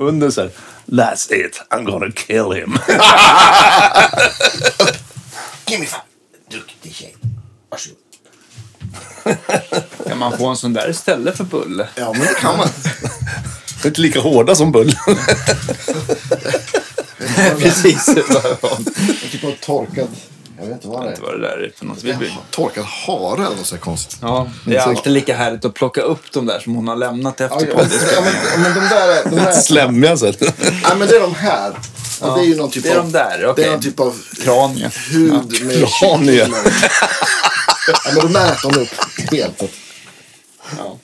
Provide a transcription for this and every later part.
Under så här. That's it, I'm gonna kill him. Give me five. Duktig tjej. Varsågod. Kan man få en sån där istället för Bulle? Ja, men det kan man. De är inte lika hårda som Bull. Precis. En typ av torkad... Jag vet inte vad det är. Vad det där är för något. Vi blir- Torkad hare eller något så konstigt. Ja, det är alltid lika härligt att plocka upp de där som hon har lämnat efter Ja, ja, men, men de där är... De där är Slemmiga så här. nej, men det är de här. Och det är ju någon typ Det är av... de där, Det okej. är någon typ av Kranie. hud med... kranie. Ja, men de äter de upp helt. Ja.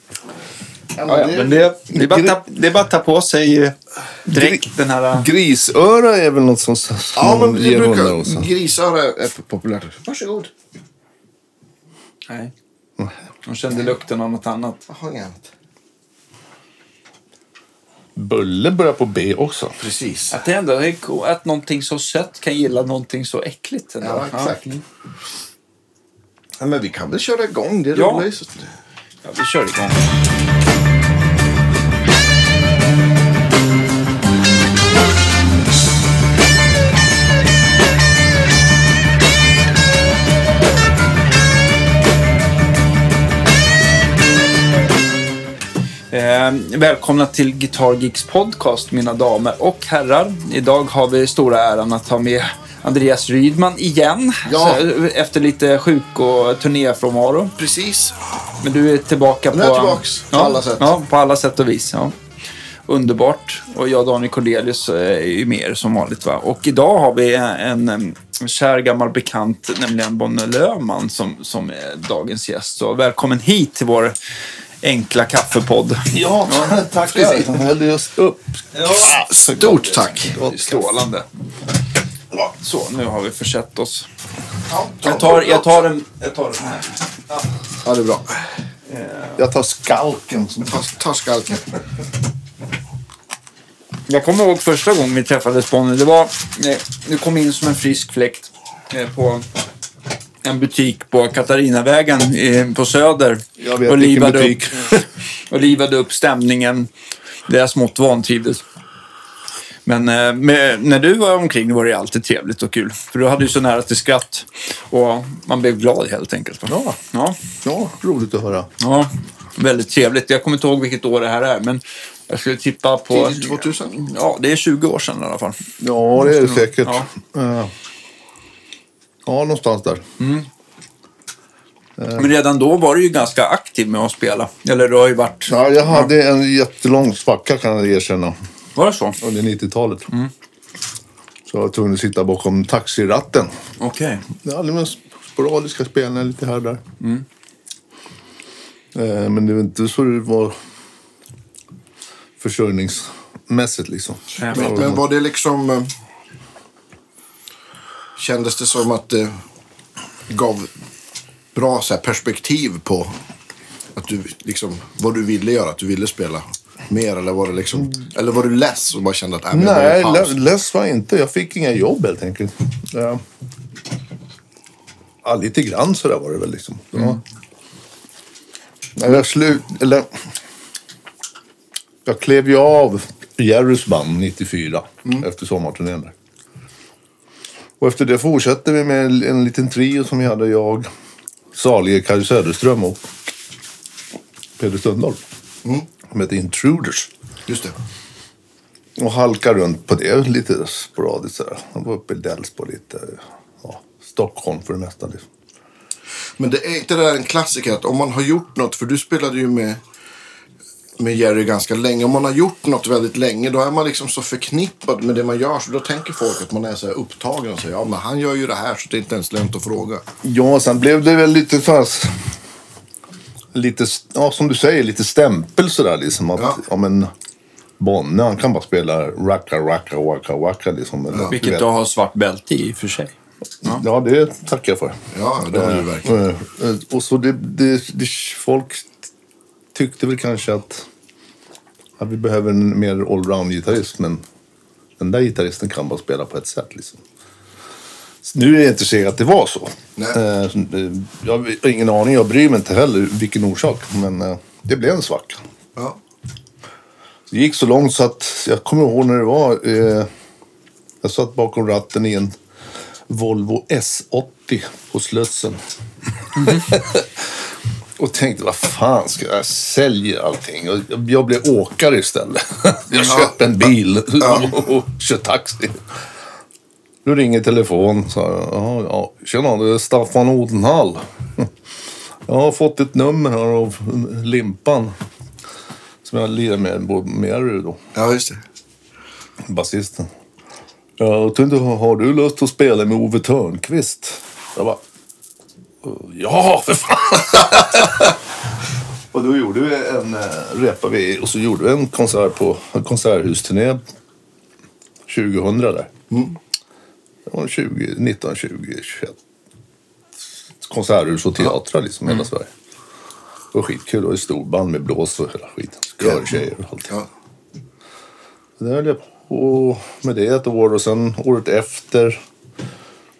Ja, Ja, ja, men det, det, är bara ta, det är bara att ta på sig eh, direkt den här... Grisöra är väl något som, som Ja, men det ger hundar brukar... också. Grisöra är populärt. Varsågod. Nej. De kände lukten av något annat. Inget. Bulle börjar på B också. Precis. Att det ändå är co- att någonting så sött kan gilla någonting så äckligt. Ändå. Ja, exakt. Ja, men vi kan väl köra igång. Det är Ja. roligt. Ja, vi kör igång. Eh, välkomna till Guitar Geeks podcast, mina damer och herrar. Idag har vi stora äran att ha med Andreas Rydman igen. Ja. Så, efter lite sjuk och turnéfrånvaro. Precis. Men du är tillbaka Nu på... är jag tillbaks på ja, alla sätt. Ja, på alla sätt och vis. Ja. Underbart. Och jag, Daniel Cordelius, är ju med er som vanligt. Va? Och idag har vi en, en, kär gammal bekant, nämligen Bonne Löfman, som, som är dagens gäst. Så välkommen hit till vår enkla kaffepodd. Ja, tack. Jag hällde just upp. Stort tack. Strålande. Så, nu har vi försett oss. Ja, Jag tar, jag tar, en, jag tar den här. Ja, det är bra. Jag tar skalken. Ta skalken. Jag kommer ihåg första gången vi träffades Bonnie. Det var, du kom in som en frisk fläkt eh, på en butik på Katarinavägen eh, på Söder. Jag vet och livade butik. Upp, och livade upp stämningen där jag smått vantrivdes. Men eh, med, när du var omkring var det alltid trevligt och kul. För du hade ju så nära till skratt. Och man blev glad helt enkelt. Ja. Ja, Ja, roligt att höra. ja, väldigt trevligt. Jag kommer inte ihåg vilket år det här är. Men jag skulle tippa på... Tidigt 2000. Ja, det är 20 år sedan i alla fall. Ja, det är det säkert. Ja. Ja, någonstans där. Men redan då var du ju ganska aktiv med att spela. Eller du har ju varit... Ja, jag hade en jättelång svacka kan jag erkänna. Var det så? Under 90-talet. Så jag var tvungen att sitta bakom taxiratten. Okej. Jag hade med sporadiska spelningar lite här och där. Eh, Men det var inte så det var försörjningsmässigt liksom. Men var det liksom... Kändes det som att det gav bra så här, perspektiv på att du, liksom, vad du ville göra? Att du ville spela mer? Eller var, det liksom, eller var du less och bara kände att äh, Nej, le- less var jag inte. Jag fick inga jobb helt enkelt. Ja. Ja, lite grann sådär var det väl liksom. Ja. Nej, jag slut... Eller... Jag klev ju av Jerrys band 94 efter sommarturnén där. Och efter det fortsatte vi med en, en liten trio som vi hade. Jag, salige Kari Söderström och Peder Stundahl. Som hette Intruders. Just det. Och halka runt på det lite sporadiskt. Han var uppe i Delsbo lite. Ja, Stockholm för det mesta. Liksom. Men det är inte det där en klassiker att om man har gjort något, för du spelade ju med, med Jerry ganska länge. Om man har gjort något väldigt länge då är man liksom så förknippad med det man gör så då tänker folk att man är så här upptagen och säger ja men han gör ju det här så det är inte ens lönt att fråga. Ja, sen blev det väl lite så här, Lite, ja som du säger, lite stämpel sådär liksom. Att, Ja. ja. men Bonne, han kan bara spela racka, racka, wacka, wacka liksom. Eller, du Vilket du har svart bälte i och för sig. Ja, det tackar jag för. Ja, det har du verkligen. Eh, eh, Och så det, det, det, folk tyckte väl kanske att, att vi behöver en mer allround-gitarrist. Men den där gitarristen kan bara spela på ett sätt. Liksom. Nu är det inte säkert att det var så. Nej. Eh, jag har ingen aning, jag bryr mig inte heller vilken orsak. Men eh, det blev en svacka. Ja. Det gick så långt så att jag kommer ihåg när det var. Eh, jag satt bakom ratten i en Volvo S80 på Slussen. Och tänkte, vad fan ska jag sälja allting? Och jag- blev åkare istället. jag köpte en bil och kör taxi. Nu ringer telefon. Så, jag, ja, ja. Tjena, det är Staffan Odenhall. Jag har fått ett nummer här av Limpan. Som jag lirar med, både med Jerry då, Ja, just det. basisten. Jag tänkte, har du lust att spela med Ove Törnqvist? Jag bara, ja för fan! och då gjorde vi en, äh, repade vi och så gjorde vi en konsert på en konserthusturné 2000 där. Det var 20, 19, 20, 21. Konserthus och teatrar liksom i hela Sverige. Det var skitkul. Det var storband med blås och hela skiten. Körtjejer och allt. Ja. Det höll jag på med det ett år och sen året efter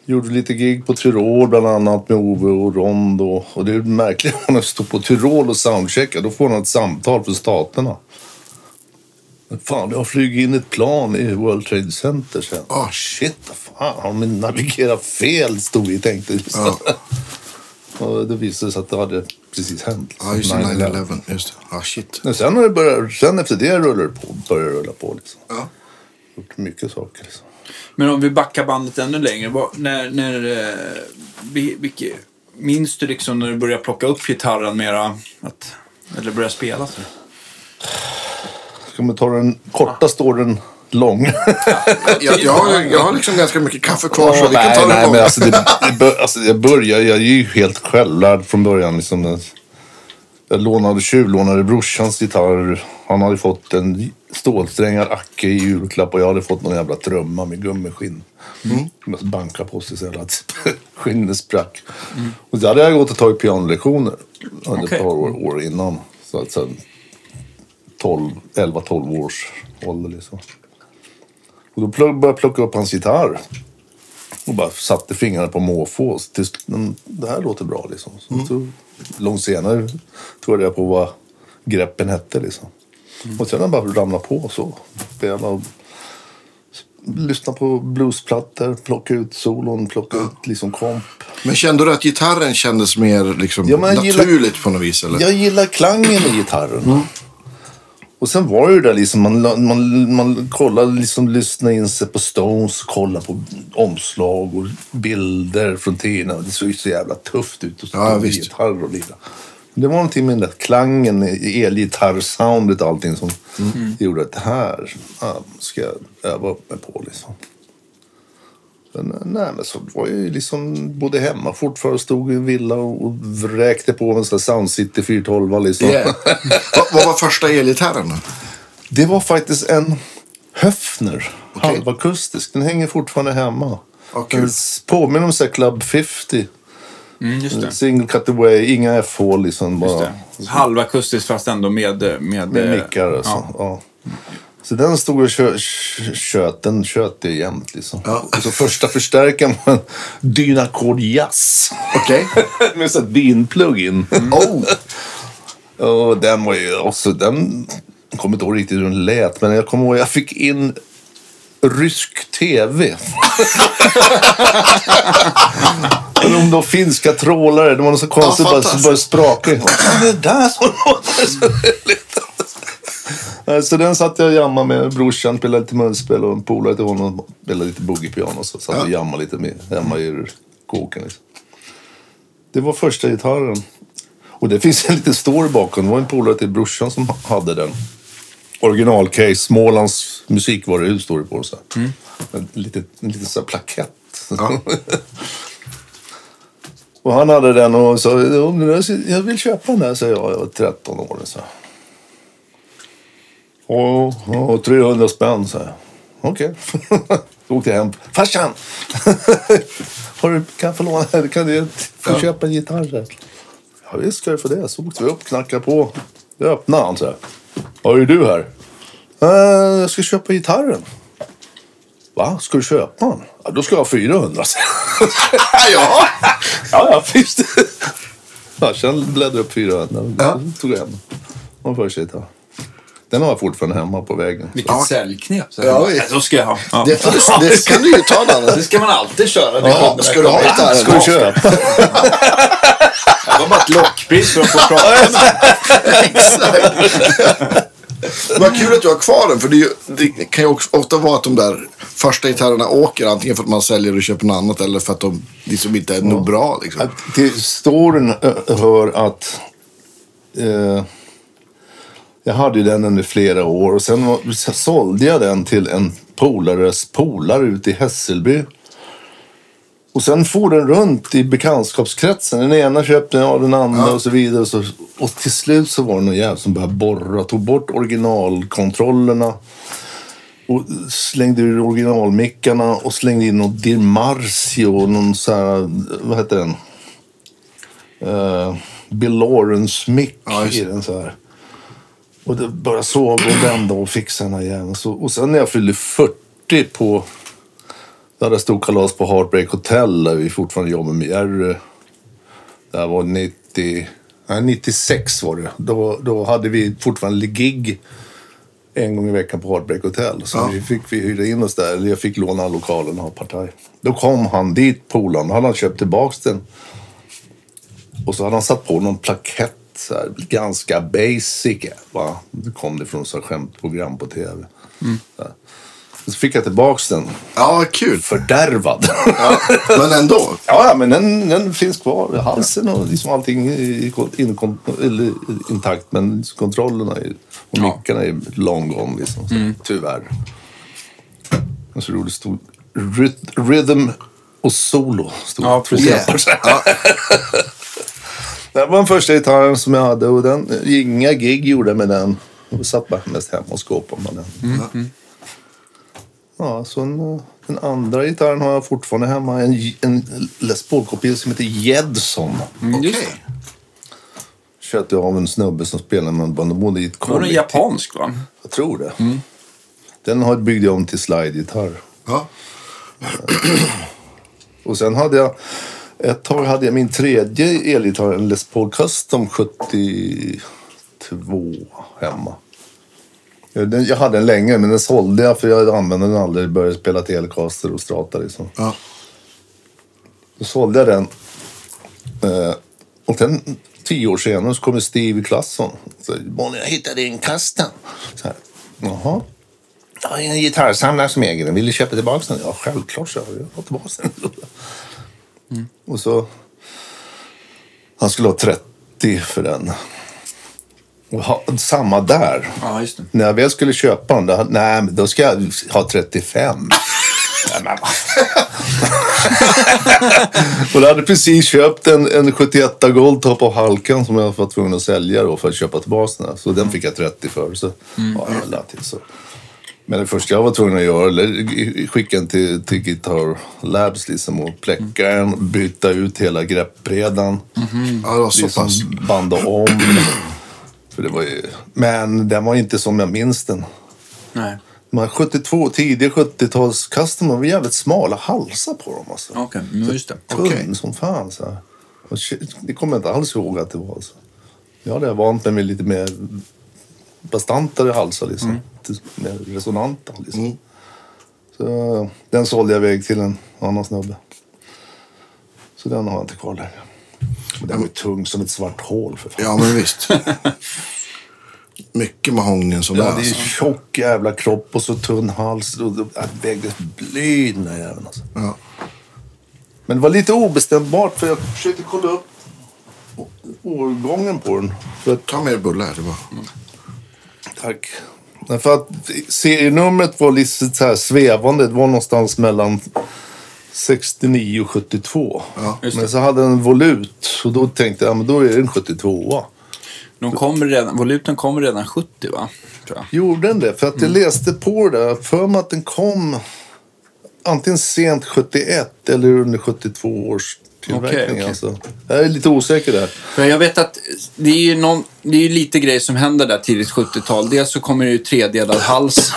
gjorde lite gig på Tyrol bland annat med Ove och Rond. Och, och det är märkligt när man står på Tyrol och soundcheckar. Då får man ett samtal från staterna. Fan, har flugit in ett plan i World Trade Center sen. Ah shit, vad fan, har de navigerat fel? Stod vi tänkte. Ja. och det visade sig att det hade precis hänt. Ja, just det. 9/11. 9-11. Just det. Ja, shit. Men sen, har det börjat, sen efter det rullar det på, börjar det rulla på. Liksom. Ja. Gjort mycket saker. Liksom. Men om vi backar bandet ännu längre. När, när, eh, minns du liksom när du började plocka upp gitarren mera? Att, eller började spela? Så? Ska man ta den korta storyn lång? Jag, jag, har, jag har liksom ganska mycket kaffe kvar så vi kan nej, ta det nej, men långt. alltså det, det, bör, alltså det börjar, jag är ju helt självlärd från början. Liksom. Jag lånade, tjuvlånade brorsans gitarr. Han hade fått en stålsträngad Acke i julklapp och jag hade fått någon jävla trumma med gummiskinn. Mm. Jag banka på sig så jävla att skinnet sprack. Och så hade jag gått och tagit pianolektioner under Okej. ett par år, år innan. Så att sen 12, 11-12 års ålder liksom. Och då började jag plocka upp hans gitarr. Och bara satte fingrarna på måfå. Tills, det här låter bra liksom. Så, så, långt senare tog jag reda på vad greppen hette liksom. Och sen har jag bara ramlat på så. Spela och lyssna på bluesplattor, plocka ut solon, plocka ut liksom komp. Men kände du att gitarren kändes mer liksom, Ja, jag gillar- naturligt på något vis? Eller? Jag gillar klangen i gitarren. Och sen var det ju där liksom, man, man, man kollade, liksom lyssnade in sig på Stones, kollade på omslag och bilder från tiden. Det såg ju så jävla tufft ut att stå Ja, med gitarr och lira. Det var någonting med den där klangen, elgitarrsoundet och allting som gjorde att det här ja, ska jag öva upp mig på liksom. Men, nej, men så var jag ju liksom bodde hemma fortfarande, stod i en villa och, och vräkte på en sån där Sound City 412 liksom. Yeah. vad, vad var första elgitarren? Det var faktiskt en Höfner, Okej. halvakustisk. Den hänger fortfarande hemma. Kul. Den påminner om så Club 50. Mm, just det. Single cutaway, inga FH liksom. Bara. Halvakustiskt fast ändå med... Med, med eh, mickar och så. Ja. Ja. Så den stod och kö, köt, den köt det jämt liksom. Ja. Och så första förstärkaren var en Dynacord Jazz. Okej. med så här din-plugin. Oh. Och den var ju också, den, jag kommer inte ihåg riktigt hur den lät, men jag kommer ihåg jag fick in rysk tv. Och de då finska trålare, det var så konstigt, Ja, bara, så började spraka. Vad är det där som låter så roligt? Så den satt jag och jammade med brorsan, spelade lite munspel och en polare till honom spelade lite boogie-piano. Så satt och jammade lite med, hemma i kåken. Liksom. Det var första gitarren. Och det finns en liten story bakom. Det var en polare till brorsan som hade den. Original-case, Smålands musikvaruhus står det på. Så här. En liten, en liten så här plakett. Ja. och han hade den och sa jag vill köpa den här, sa jag. Jag var 13 år. Så. Och, och 300 spänn, sa jag. Okej. Så åkte jag hem. Farsan! Har du, kan jag få låna? Kan du få Ja. köpa en gitarr? Ja, visst ska jag få det. Så åkte vi upp, knackade på. Det öppnade han så här. Vad är du här? "Eh, jag ska köpa gitarren. Va? Ska du köpa den? Ja, då ska jag ha 400. sa jag. ja. ja, ja, visst. Ja, sen bläddrade upp 400. Ja. Tog jag hem den. Det var gitarr. Den har jag fortfarande hemma på väggen. Vilket Ja. säljknep. Så Ja. Då ska jag ha. Ja. Det, du, det kan du ju ta Danne. Det ska man alltid köra. Det Ja, ska du ha gitarren? Ska du köpa? Det var bara ett lockpris för att få prata. Vad kul att du har kvar den. För det, ju, det kan ju också ofta vara att de där första gitarrerna åker. Antingen för att man säljer och köper något annat. Eller för att de liksom inte är nog bra. Liksom. Att Till storyn eh, hör att eh, jag hade ju den under flera år och sen var, så sålde jag den till en polares polare ute i Hässelby. Och sen for den runt i bekantskapskretsen. Den ena köpte jag, den andra och så vidare. Och, så, och till slut så var det någon jävel som började borra, tog bort originalkontrollerna. Och slängde ur originalmickarna och slängde in någon Dir Marcio och någon så här, vad heter den? Uh, Bill Lawrence-mick Ja, i den så här. Och det bara såg och vända och fixa den här jäveln. Och sen när jag fyllde 40 på... Där det stod kalas på Heartbreak Hotel där vi fortfarande jobbade med Jerry. Det här var 90... Nej, 96 var det. Då, då hade vi fortfarande gig en gång i veckan på Heartbreak Hotel. Så Ja. vi fick vi hyra in oss där. Eller jag fick låna lokalen ha partaj. Då kom han dit, polaren. Då hade han köpt tillbaks den. Och så hade han satt på någon plakett. Så här, ganska basic. Va? Det kom det från så skämtprogram på tv. Här. Så fick jag tillbaks den. Ja, kul. Fördärvad. Ja, men ändå. Ja, men den, den finns kvar. Halsen och liksom allting i, in, eller, intakt. Men kontrollerna är, och mickarna är long gone. Liksom, så, Tyvärr. Och så roligt stod rhythm och solo. Stod Ja, precis. här. Det var den första gitarren som jag hade och den, inga gig gjorde med den. Jag satt bara mest hemma och skåpade med den. Ja, så en, den andra gitarren har jag fortfarande hemma. En, en Les Paul-kopia som heter Jedson. Mm, Okej. det. Köpte jag av en snubbe som spelar med en band. De bodde i ett Det var den kollektiv. japansk va? Jag tror det. Den har byggde jag om till slide-gitarr. Ja. Och sen hade jag... Ett tag hade jag min tredje elgitarr, en Les Paul Custom 72 hemma. Jag hade den länge, men den sålde jag för jag använde den aldrig. Började spela Telecaster och Strata liksom. Ja. Då sålde jag den. Eh, och sen tio år senare så kommer Steve Klasson. Så, Bonnie, jag hittade en custom. Så här, Jaha. Jag har en gitarrsamlare som äger den. Vill du köpa tillbaka den? Ja, självklart, så jag. Jag tillbaka den. Och så... Han skulle ha 30 för den. Och ha, samma där. Ja, just det. När jag väl skulle köpa den, då, nej, men då ska jag ha 35. Nej, men vad och jag hade precis köpt en, en 71 Goldtop av Halkan som jag var tvungen att sälja då för att köpa tillbaka den. Så den fick jag 30 för. Så, ja, jag till så. Men det första jag var tvungen att göra, eller skicka den till, till Guitar Labs liksom och pläcka den, byta ut hela greppbrädan. var så Liksom banda om. För det var ju... Men den var inte som jag minns den. Nej. Här 72, tidiga 70-tals customer var jävligt smala halsar på dem alltså. Okej, mm, just det. Tunn Okej. som fan. Så här. Och shit, det kommer jag inte alls ihåg att det var. Alltså. Jag hade vant mig med lite mer bastantare halsar. Liksom. Lite Mer resonanta. Liksom. Så, den sålde jag iväg till en annan snubbe. Så den har jag inte kvar längre. Den var ju tung som ett svart hål för fan. Ja, men visst. Mycket mahogny som Ja, det är Alltså. tjock jävla kropp och så tunn hals. Och det vägde bly den där jäveln alltså. Ja. Men det var lite obestämbart för jag försökte kolla upp årgången på den. För att, Ta mer bullar. Det var. tack. Men För att serienumret var lite så här svävande. Det var någonstans mellan 69 och 72. just men så hade den volut. Och då tänkte jag, ja, men då är det en 72. De kommer redan, voluten kommer redan 70 va? Tror jag. Gjorde den det? För att jag läste på det. där, För mig att den kom antingen sent 71 eller under 72 års tillverkning. Okej, okej. Alltså. Jag är lite osäker där. För jag vet att det är ju, någon, det är ju lite grejer som händer där tidigt 70-tal. Dels så kommer det ju tredelad hals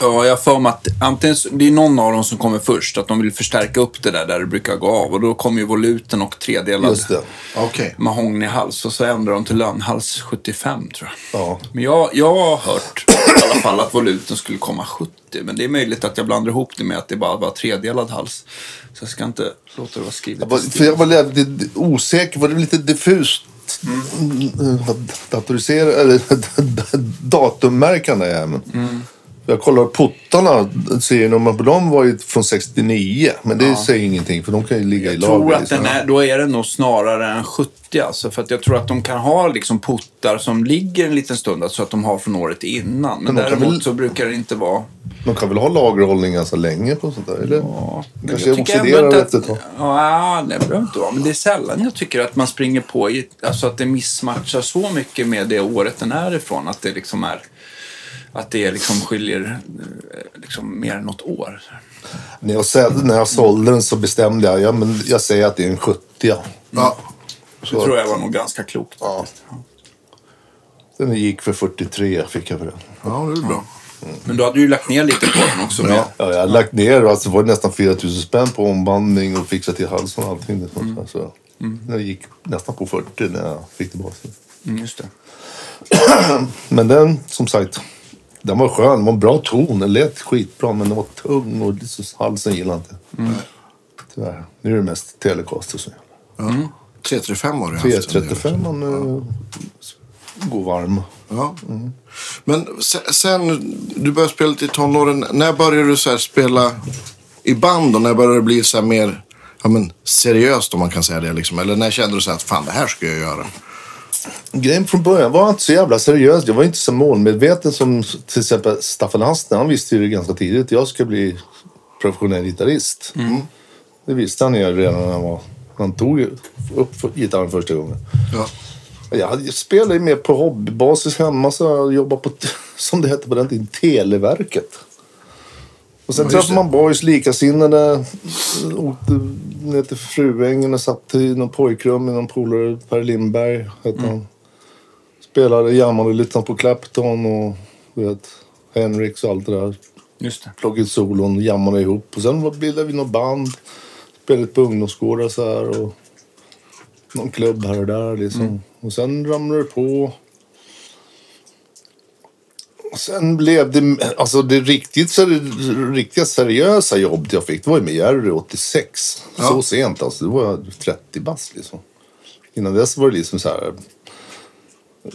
Ja, jag för mig att antingen, det är någon av dem som kommer först, att de vill förstärka upp det där där det brukar gå av. Och då kommer ju voluten och tredelad Just det. Okej. mahognyhals och så ändrar de till lönhals 75 tror jag. Ja. Men jag, jag har hört i alla fall att voluten skulle komma 70. Men det är möjligt att jag blandar ihop det med att det bara var tredelad hals. Så jag ska inte låta det vara skrivet. Jag var, för jag var lite osäker, var det lite diffust mm. datoriserat, eller datummärkande även. Jag kollar puttarna, serienummer på dem var ju från 69. Men det säger ingenting för de kan ju ligga i Jag tror lager. att den är, då är den nog snarare en 70 alltså. För att jag tror att de kan ha liksom puttar som ligger en liten stund, alltså att de har från året innan. Men, Men däremot väl- så brukar det inte vara... De kan väl ha lagerhållning ganska länge på sånt där? Eller? Ja, Kanske jag tycker ändå oxiderar inte efter att- ett tag. Ja, det behöver inte vara. Men det är sällan jag tycker att man springer på, i, alltså att det missmatchar så mycket med det året den är ifrån. Att det liksom är... Att det liksom skiljer eh, liksom mer än något år. När, jag, sä- när jag sålde den så bestämde jag, ja, men jag säger att det är en 70. Ja. Ja. Det tror jag var nog ganska klokt. Ja. Den gick för 43 fick jag för den. ja, det är bra. Men du hade ju lagt ner lite på den också. Med, Ja, jag hade lagt ner, alltså, det var nästan 4 000 spänn på ombandning och fixa till halsen och allting. Där. Så, Den gick nästan på 40 när jag fick tillbaka den. Mm, just det. Men den, som sagt, den var skön. Det var en bra ton. Den lät skitbra, men den var tung och halsen gillade inte. Tyvärr. Nu är det mest Telecaster som gäller. Ja. 335 har du haft. 335 man uh, går varm. Ja. Men se- sen, du började spela lite i tonåren. När började du så spela i band och när började det bli så mer ja, men, seriöst om man kan säga det? Liksom? Eller när kände du så här att fan det här ska jag göra? Grejen från början var inte så jävla seriös. Jag var inte så målmedveten som till exempel Staffan Hastner. Han visste ju det ganska tidigt. att Jag ska bli professionell gitarrist. Det visste han ju redan när han, var, han tog upp gitarren första gången. Ja. Jag spelade ju mer på hobbybasis hemma. Så jag jobbade på, som det hette på den tiden, Televerket. Och sen Ja, träffade man boys likasinnade. Åkte ner till Fruängen och satt i någon pojkrum med någon polare. Per Lindberg hette han. Spelade, jammade lite på Clapton och du vet, Henriks och allt det där. Just det. Plockade solon, jammade ihop. Och sen bildade vi något band. Spelade på ungdomsgårdar så här. Och någon klubb här och där liksom. Och sen ramlade det på. Sen blev det, alltså det riktigt, seri- riktiga seriösa jobbet jag fick, det var ju med Jerry 86. Ja. Så sent alltså, det var jag 30 bast liksom. Innan dess var det liksom så här. eh,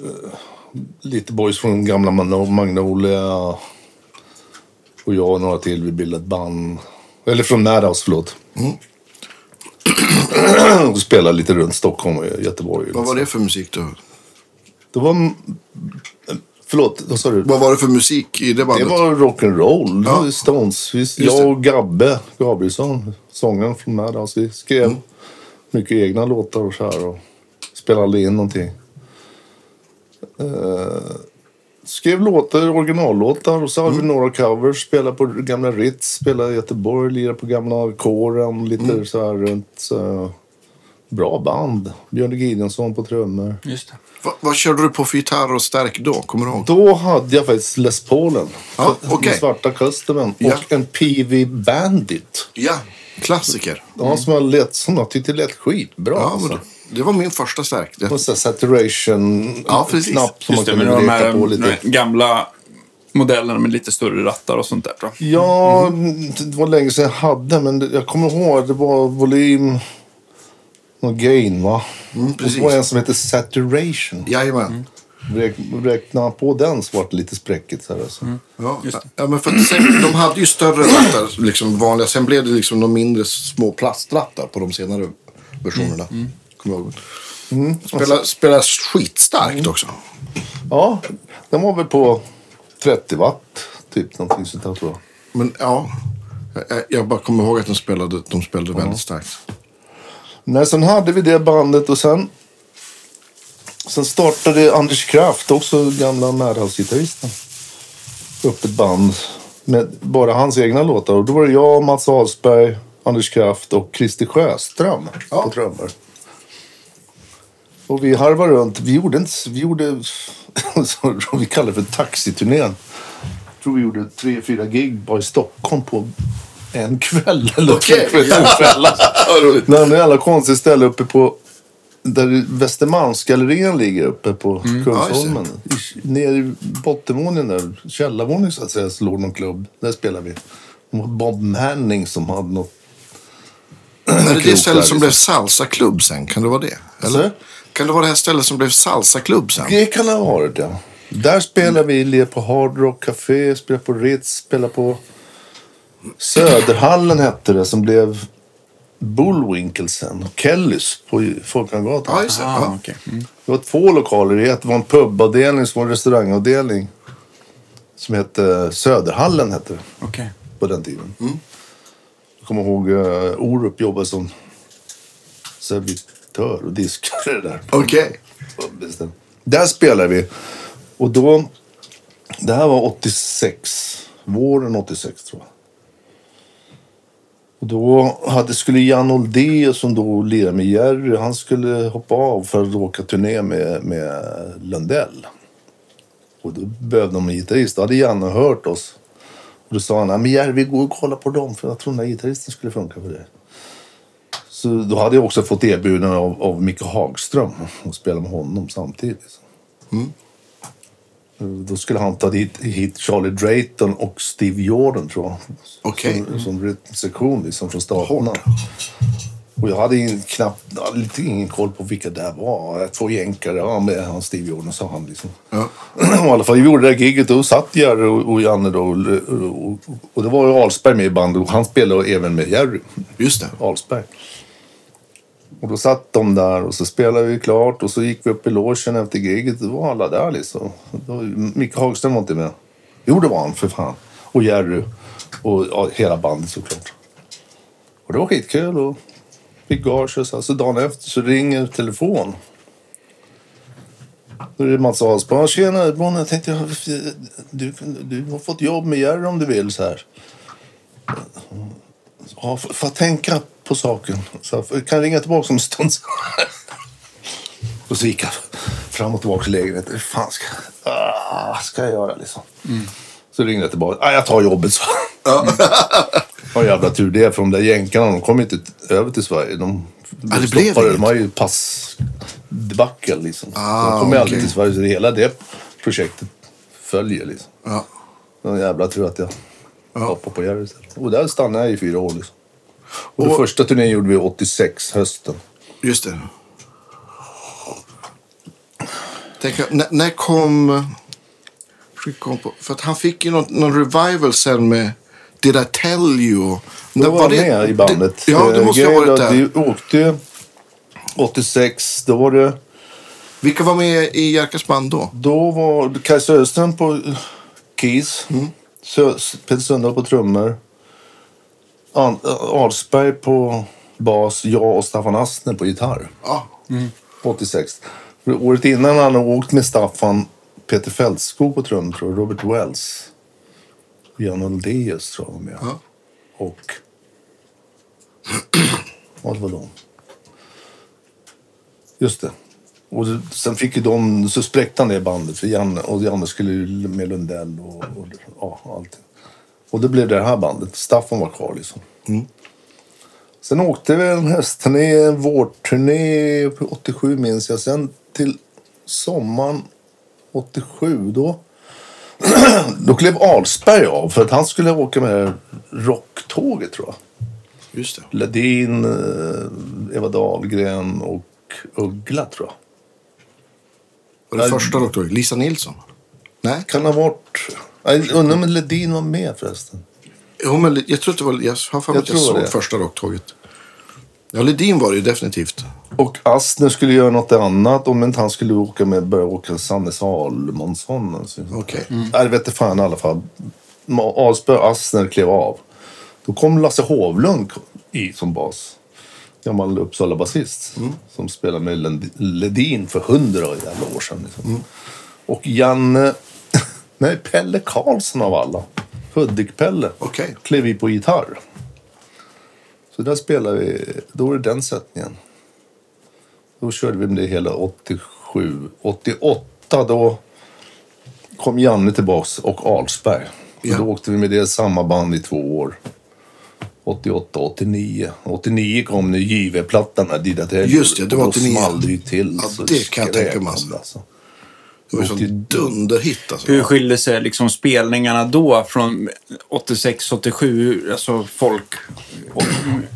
lite boys från gamla Magno- Magnolia. Och jag och några till, vi bildade ett band. Eller från Madhouse, förlåt. och spelade lite runt Stockholm och Göteborg. Vad var det för musik då? Det var... Förlåt, vad sa du? Vad var det för musik i det Det bandet? var rock'n'roll. Ja. Stones. Det. jag och Gabbe Gabrielsson, sångaren från Madhouse, vi skrev Mm. mycket egna låtar och så här. Och spelade in någonting. Eh, skrev låtar, originallåtar och så hade Mm. vi några covers. Spelade på gamla Ritz, spelade i Göteborg, lirade på gamla kåren. Lite Mm. så här runt. Så, bra band. Björn Gideonsson på trummor. Just det. Va, vad körde du på för gitarr och stärk då? Kommer du ihåg? Då hade jag faktiskt Les Paulen. Ja, Den okej. svarta customen. Ja. Och en PV Bandit. Ja, klassiker. Ja, som, jag lät, som jag tyckte lät skitbra. Ja, alltså. det, var min första stärk. Det, Och så här saturation Ja, precis. knapp som Just man med kunde de här på lite. gamla modellerna med lite större rattar och sånt där. Då. Ja, Mm. det var länge sedan jag hade, men jag kommer ihåg det var volym, någon gain va? Mm, och precis. så var det en som hette saturation. Jajamän. Räk, räknade man på den så var det lite spräckigt. Så här, alltså. Ja, Just det. ja, men för att sen, de hade ju större rattar, liksom vanliga. Sen blev det liksom de mindre små plastrattar på de senare versionerna. Kommer jag ihåg. Spela, spela skitstarkt också. Ja, den var väl på 30 watt, typ någonting sånt där tror jag. Men ja, jag, jag bara kommer ihåg att de spelade, de spelade väldigt starkt. Nej, sen hade vi det bandet och sen... Sen startade Anders Kraft, också gamla Madhouse-gitarristen, upp ett band med bara hans egna låtar. Och då var det jag, Mats Ahlsberg, Anders Kraft och Christer Sjöström Ja. på trummor. Och vi harvade runt. Vi gjorde, inte, vi gjorde så vi kallar för taxiturnén. tror vi gjorde tre, fyra gig bara i Stockholm på en kväll. Eller Okej, två, kvällar. När det jävla konstigt ställe uppe på där Västermalmsgallerian ligger uppe på Kungsholmen. I- Nere i bottenvåningen där, källarvåningen så att säga, så låg någon klubb. Där spelade vi. Bob Manning som hade något... Är det det stället som blev salsaklubb sen? Kan det vara det? Eller? Så? Kan det vara det här stället som blev salsaklubb sen? Det kan det ha varit, ja. Där spelade vi, ler på Hard Rock Café, spelade på Ritz, spelade på Söderhallen hette det, som blev Bullwinkle sen. Och Kellys på Folkungagatan. Just det. Ah, okej. Mm. Det var två lokaler. Det var en pubavdelning, som var en restaurangavdelning. Som hette Söderhallen, hette det Okej. på den tiden. Jag kommer ihåg uh, Orup jobbade som servitör och diskare där. Okej. Bestämt. Där spelade vi. Och då... Det här var 86. Våren 86 tror jag. Och då hade, skulle Jan Oldé som då lirade med Jerry, han skulle hoppa av för att åka turné med, med Lundell. Och då behövde de en gitarrist. Då hade Janne hört oss. Och då sa han, men Jerry vi går och kollar på dem för jag tror den där gitarristen skulle funka för det. Så då hade jag också fått erbjudande av, av Micke Hagström att spela med honom samtidigt. Mm. Då skulle han ta dit, hit Charlie Drayton och Steve Jordan tror jag. Okej. Som, som rytmsektion liksom från staterna. Och jag hade in, knappt, lite ingen koll på vilka det var. Två jänkare, ja med han Steve Jordan sa han liksom. Ja. Och I alla fall, vi gjorde det där giget och då satt Jerry och, och Janne då. Och, och, och det var ju Ahlsberg med i bandet och han spelade även med Jerry. Just det. Ahlsberg. Och då satt de där och så spelade vi klart och så gick vi upp i logen efter giget. Då var alla där liksom. Då, Micke Hagström var inte med. Jo, det var han för fan. Och Jerry. Och ja, hela bandet såklart. Och det var skitkul och fick gage och så. Så dagen efter så ringer telefon. Då är det Mats Ahlsberg. Tjena Bonnie, jag tänkte du, du har fått jobb med Jerry om du vill så här. Ja, får får jag tänka på saken? Så jag kan ringa tillbaka om en stund. och så gick jag fram och tillbaka i lägenheten. Hur fan ska, ah, ska jag göra liksom? Så ringde jag tillbaka. Ah, jag tar jobbet så. Ja, jävla tur det. För de där jänkarna, de kom inte över till Sverige. De, Ja, det de blev stoppade- inget. De har ju passdebacle liksom. Ah, de kom ju aldrig till Sverige. Så det, hela det projektet följer liksom. Ja. Det en jävla tur att jag Ja. hoppade på Jerry. Och där stannade jag i fyra år. Liksom. Och, Och- första turnén gjorde vi 86, hösten. Just det. Tänk, när, när kom... komma på- För att han fick ju någon, någon revival sen med Did I tell you? Då var jag med i bandet. Det, ja, det Eh, måste ha varit där. Vi åkte 86, då var det... Vilka var med i Jerkas band då? Då var Kaj Söderström på keys. Sö- Peter Sundahl på trummor. Ahlsberg på bas. Jag och Staffan Astner på gitarr. Ja. 86. För året innan hade han åkt med Staffan Peter Fältskog på trummor, tror jag. Robert Wells. Jan Uldeus tror jag var med. Ja. Och... Ja, det var de. Just det. Och sen fick ju de, så spräckte han det bandet för Janne, och Janne skulle med Lundell och, och ja, allt. Och det blev det här bandet. Staffan var kvar liksom. Sen åkte vi en höstturné, en vårturné på 87 minns jag. Sen till sommaren 87 då. då klev Ahlsberg av för att han skulle åka med rocktåget tror jag. Just det. Ledin, eh, Eva Dahlgren och Uggla tror jag. Var det första doktor? Lisa Nilsson? Nej? Kan ha varit... Jag undrar om Ledin var med förresten. Jo, men jag tror att det var... Jag har för mig Jag att jag såg det. första rocktåget. Ja, Ledin var det ju definitivt. Och Astner skulle göra något annat om inte han skulle åka med, börja åka Sanne Salomonsson. Alltså. Okej. Mm. Nej, det vete fan i alla fall. Ahlsberg och Astner klev av. Då kom Lasse Hovlund i som bas. Gammal Uppsala-basist. Som spelade med Ledin för hundra jävla år sedan. Liksom. Och Janne... Nej, Pelle Karlsson av alla. Hudik-Pelle. Okej. Klev i på gitarr. Så där spelade vi. Då var det den sättningen. Då körde vi med det hela 87. 88 då kom Janne tillbaks och Ahlsberg. Ja. Då åkte vi med det samma band i två år. 88, 89. 89 kom nu JV-plattan med Dida. Just det, det var Och då 89. small det ju till. Ja, det kan jag tänka mig, alltså. Det var ju sån dunderhit alltså. Hur skiljer sig liksom spelningarna då från 86, 87, alltså folk?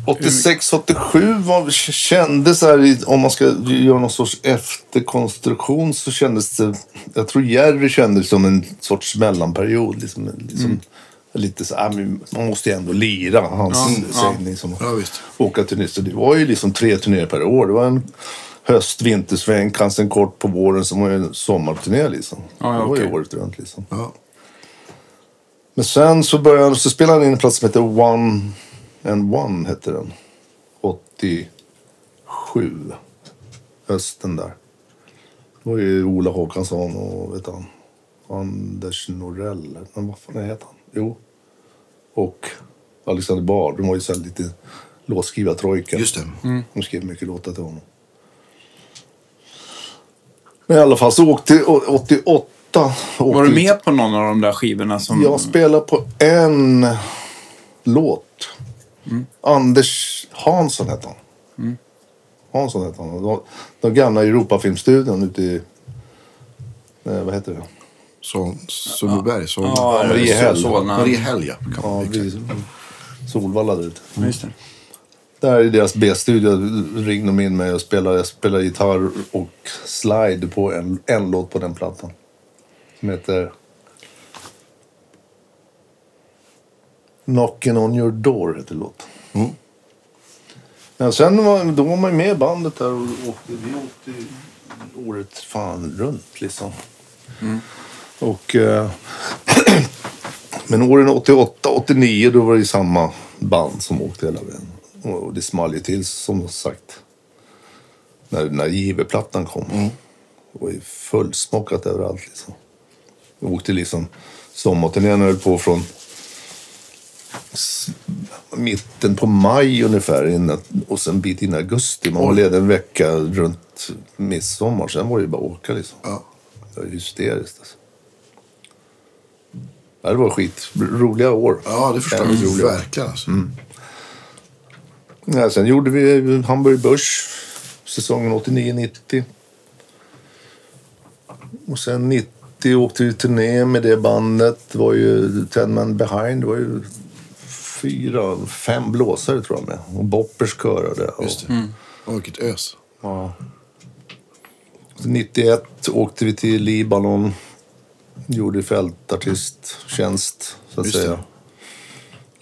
86, 87 var, kändes så här, om man ska göra någon sorts efterkonstruktion så kändes det, jag tror Jerry kändes som en sorts mellanperiod. Liksom, liksom, Lite så, men man måste ju ändå lira, hans Ja, ja. sägning. Som, Ja, åka turné. Så det var ju liksom tre turnéer per år. Det var en höst, vintersväng, kanske en kort på våren som var en sommarturné liksom. Ja, ja, det var ju okej. året runt liksom. Ja. Men sen så började så spelade han in en plats som heter One and One, hette den. 87. Hösten där. Det var ju Ola Håkansson och vet han, Anders Norell. Men vad fan heter han? Jo. Och Alexander Bard. De var ju så lite låtskrivna trojka. Just det. De skrev mycket låtar till honom. Men i alla fall så åkte 88. Var åkte du vi- med på någon av de där skivorna som... jag spelar på en låt. Anders Hansson hette han. Hansson hette han. De, de gamla Europafilmstudion ute i... Eh, vad heter det? Så, Sundbyberg. Så, Ja, Mariehäll. Mariehäll, ja. Ja, Solvalla där ute. Det. Där i deras B-studio ringde de in mig och spelade, jag spelade gitarr och slide på en, en låt på den plattan. Som heter... Knocking on your door heter låten. Mm. Men sen var, då var man med i bandet där och åkte, vi åkte året fan runt liksom. Och... Eh, men åren 88, 89 då var det ju samma band som åkte hela vägen. Och det small ju till som sagt. När, när JV-plattan kom. Det var ju fullsmockat överallt liksom. Vi åkte liksom sommarturnén höll på från mitten på maj ungefär innan, och sen en bit in i augusti. Man var ledig en vecka runt midsommar. Sen var det ju bara att åka liksom. Ja. Det var hysteriskt alltså. Det var skit. Roliga år. ja, det förstår jag. Verkligen alltså. Ja, sen gjorde vi Hamburg Börs säsongen 89-90. Och sen 90 åkte vi turné med det bandet. Det var ju Ten Man Behind. Det var ju fyra, fem blåsare tror jag med. Och Boppers körade. Och, Just det. Åh, vilket ös. ja. Så 91 åkte vi till Libanon. Gjorde fältartisttjänst, så att Just det.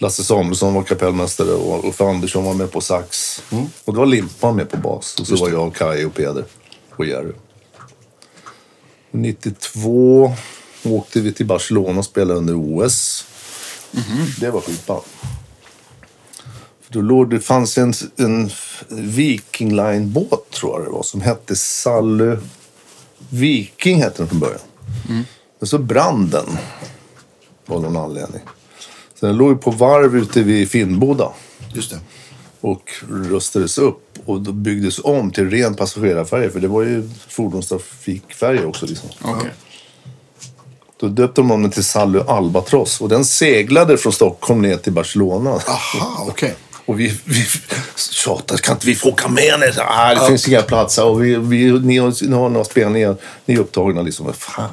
Lasse Samuelsson var kapellmästare och Uffe Andersson var med på sax. Och då var Limpan med på bas. Och så var jag, Kaj och Peder och Jerry. 92 åkte vi till Barcelona och spelade under OS. Det var skitball. För Då låg, det fanns en, en Viking Line-båt tror jag det var som hette Sally Viking hette den från början. Men så brann den av någon anledning. Så den låg på varv ute vid Finnboda Just det. och rustades upp och då byggdes om till ren passagerarfärja för det var ju fordonstrafikfärja också. Liksom. Okej. Då döpte de om den till Sally Albatross och den seglade från Stockholm ner till Barcelona. Aha, okej. Och vi, vi tjatade, kan inte vi få åka med ner? Ah, det finns inga platser. Och vi, vi, ni, har, ni har några spelningar, ni är upptagna liksom. Fan.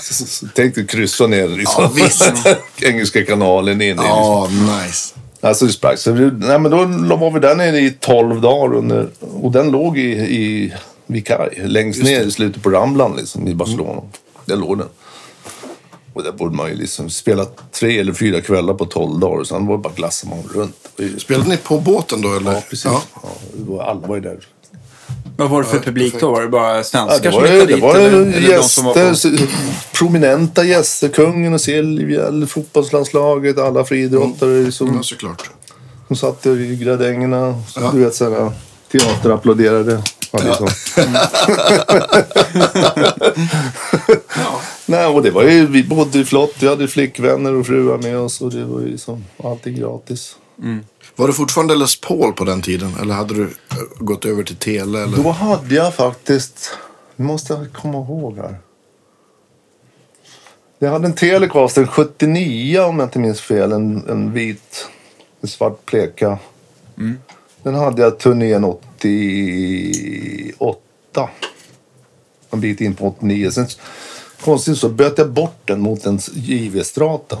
så, tänkte kryssa ner liksom. Ja. Engelska kanalen in i. Liksom. Ja, nice. Alltså det sprack. Så vi, nej, men då var vi där nere i 12 dagar. Under, och den låg i, i vid kaj, längst ner i slutet på Ramblan liksom, i Barcelona. Där låg den. Och där borde man ju liksom spela tre eller fyra kvällar på 12 dagar. Och sen var det bara glassar man runt. Det var Spelade ni på båten då eller? Ja, precis. Ja. Ja, det var, alla var ju där. Vad var det för publik då? Var det bara Ja, svenskar det som var, hittade ju- det dit? var eller, eller de som var gäster, på... så- prominenta gäster. Kungen och Silvia, fotbollslandslaget, alla friidrottare. Liksom, ja, såklart. De satt i gradängerna. Du vet sådana teaterapplåderade. Ja, liksom. Nej, och det var ju, vi bodde flott. Vi hade flickvänner och fruar med oss. Och det var ju liksom allting gratis. Var det fortfarande Les Paul på den tiden? Eller hade du eh, gått över till Tele? Eller? Då hade jag faktiskt, nu måste jag komma ihåg här. Jag hade en Telecaster 79 om jag inte minns fel. En, en vit, en svart pleka. Den hade jag turnén 88. En bit in på 89. Sen konstigt så böt jag bort den mot en JV-strata.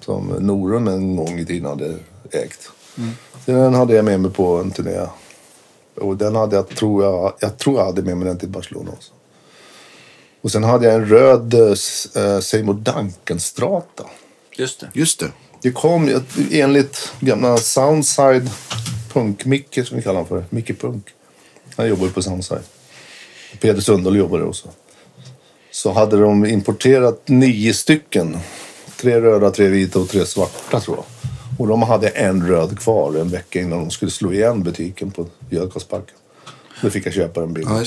Som Norum en gång i tiden hade ägt. Den hade jag med mig på en turné. Och den hade jag, tror jag, jag tror jag hade med mig den till Barcelona också. Och sen hade jag en röd eh, Seymour Duncan-strata. Just det. Just det. Det kom enligt gamla Soundside Punk-Micke som vi kallar honom för. Micke Punk. Han jobbade på Sunside. Peder Sundahl jobbade också. Så hade de importerat nio stycken. Tre röda, tre vita och tre svarta tror jag. Och de hade en röd kvar en vecka innan de skulle slå igen butiken på Götgatsparken. Då fick jag köpa den billigt. Ja,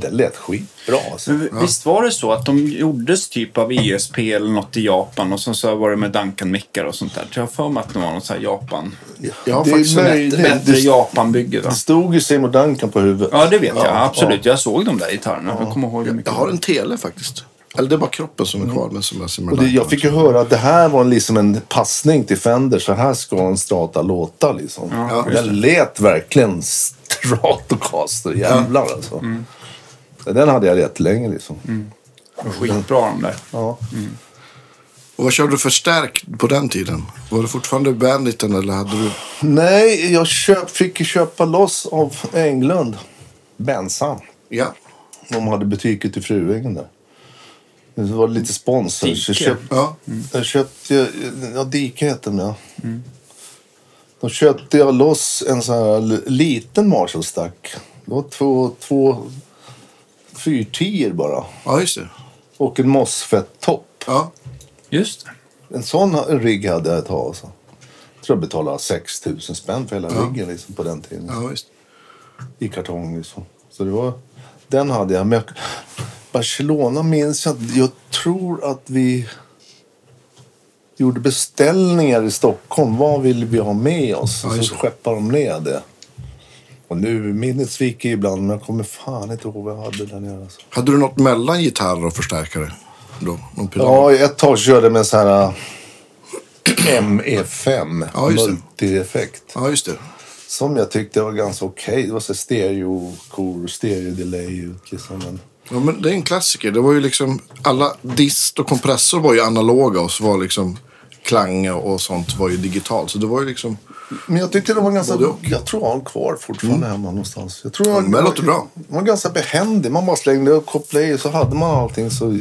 det. och den lät skitbra alltså. Men visst var det så att de gjordes typ av ESP eller något i Japan och sen så var det med Duncan-mickar och sånt där. Jag har för mig att det var något så här Japan... Jag har Det är faktiskt möjligt. Bättre Det- Japan-bygge va? Det stod ju Seymour Duncan på huvudet. Ja, det vet jag. Ja, Absolut. Jag såg de där gitarrerna. Jag kommer ihåg det mycket. Jag har en tele faktiskt. Eller det är bara kroppen som är kvar. Men som jag med Och det, jag fick ju höra att det här var liksom en passning till Fender. Så här ska en strata låta liksom. Ja, den lät verkligen Stratocaster. Jävlar alltså. Mm. Den hade jag rätt länge liksom. Skitbra de där. Ja. Och vad körde du för stärk på den tiden? Var det fortfarande Banditen eller hade du? Nej, jag köp, fick ju köpa loss av Englund. Bensan. Ja. De hade butik ute i Fruängen där. Det var lite sponsor. Så Dike. köp, Ja. jag köpte, ja Dike heter den ja. Då köpte jag loss en sån här liten Marshall-stack. Det var två, två fyrtior bara. Ja, just det. Och en Mosfett-topp. Ja. Just det. En sån rigg hade jag ett tag. Alltså. Jag tror jag betalade 6 000 spänn för hela riggen liksom, på den tiden. Ja, visst. i kartong. Liksom. Så det var, den hade jag. Men jag, Barcelona minns jag inte. Jag tror att vi gjorde beställningar i Stockholm. Vad ville vi ha med oss? Ja, och just så skeppade de ner det. Och nu, minnet sviker ibland, men jag kommer fan inte ihåg vad jag hade där nere. Alltså. Hade du något mellan gitarr och förstärkare? Då? Någon pedal? Ja, ett tag körde jag med en sån här äh, ME5 Ja, multi-effekt. Ja, just det. Som jag tyckte var ganska okej. Det var så stereo, core, stereo delay liksom. Men... Ja, men det är en klassiker. Det var ju liksom alla dist och kompressor var ju analoga och så var liksom klang och sånt var ju digitalt. Så det var ju liksom... Men jag tyckte det var ganska... Jag tror jag har kvar fortfarande hemma någonstans. Jag tror jag, men det låter bra. Den var ganska behändig. Man bara slängde upp, kopplade i så hade man allting. Så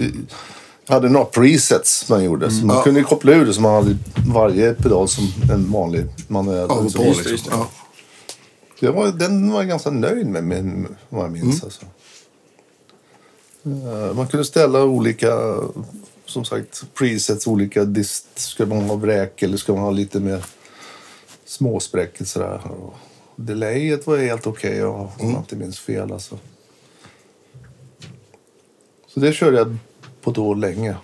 hade några presets man gjorde. Så man Mm. Ja. kunde koppla ur det så man hade varje pedal som en vanlig manuell. Och Så just liksom. Ja. Jag var, den var jag ganska nöjd med, med vad jag minns. Mm. Alltså. Eh, Man kunde ställa olika, som sagt, presets, olika dist. Ska man ha vräk eller ska man ha lite mer småspräcket sådär. Och delayet var helt okej om Mm. jag inte minns fel. Alltså. Så det körde jag på då länge.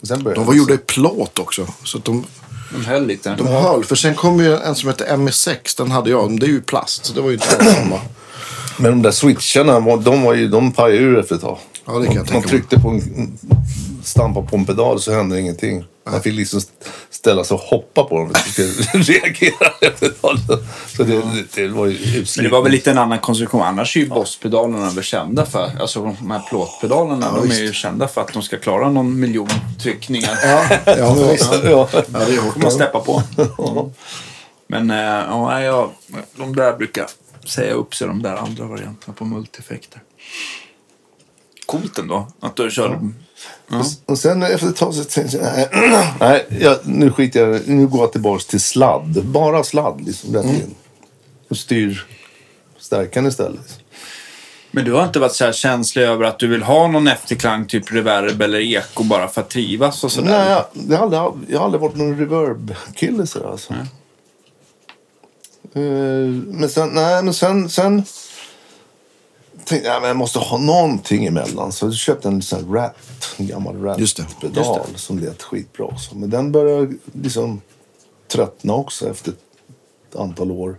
Och Sen började De var jag- gjorda i plåt också. Så att de, De höll lite. de höll. För sen kom ju en som hette ME6. Den hade jag. Men det är ju plast. Så det var ju inte alls samma. Men de där switcharna, de, var ju, de pajade ur efter ett tag. Ja, det kan jag Man tänka mig. tryckte på en, stampade på en pedal så hände ingenting. Man fick liksom ställa sig och hoppa på dem för att reagera efter. Så det, det, var ju Men det var väl lite en annan konstruktion. Annars är ju Boss-pedalerna väl kända för, alltså de här plåtpedalerna, de är ju kända för att de ska klara någon miljon tryckningar. Ja, ja visst. Ja. Ja, det får man steppa på. Men äh, ja, jag, de där brukar säga upp sig, de där andra varianterna på multieffekter. Coolt ändå att du kör. Ja. Och sen efter ett tag så tänkte jag, nej, nej jag, nu skiter jag. Nu går jag tillbaka till sladd. Bara sladd liksom, rätt in. Och styr stärkan istället. Men du har inte varit så känslig över att du vill ha någon efterklang, typ reverb eller eko bara för att trivas och sådär? Nej, jag, jag, har aldrig, jag har aldrig varit någon reverb-kille sådär alltså. Eh, men sen, nej, men sen, sen tänkte jag, men jag måste ha någonting emellan. Så jag köpte en sån här rat, en gammal det, rat-pedal som lät skitbra också. Men den började liksom tröttna också efter ett antal år.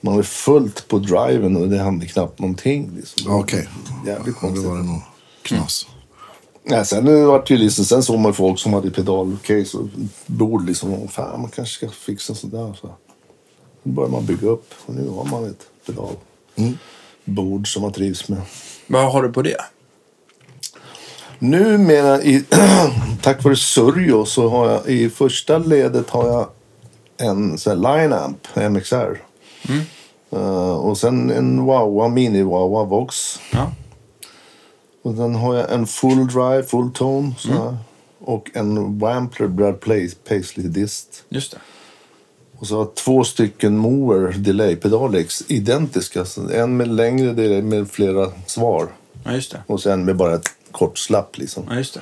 Man var fullt på driven och det hände knappt någonting. Liksom. Ja, Okej. Jävligt Ja, då konstigt. var det nog knas. Ja, sen nu vart det liksom, sen såg man folk som hade pedalcase och bord liksom. Fan, man kanske ska fixa sådär. Så. Nu börjar man bygga upp och nu har man ett pedalbord som man trivs med. Vad har du på det? Numera, i, tack vare Surjo, så har jag i första ledet har jag en sån här line-amp, MXR. Eh, och sen en Wawa, mini-Wawa Vox. Ja. Och sen har jag en full drive, full tone. Så här. Och en Wampler Brad Place, Paisley Dist. Just det. Och så har två stycken Mower delay-pedaler, identiska. En med längre delay med flera svar. Ja, just det. Och sen med bara ett kort slapp liksom. Ja, just det.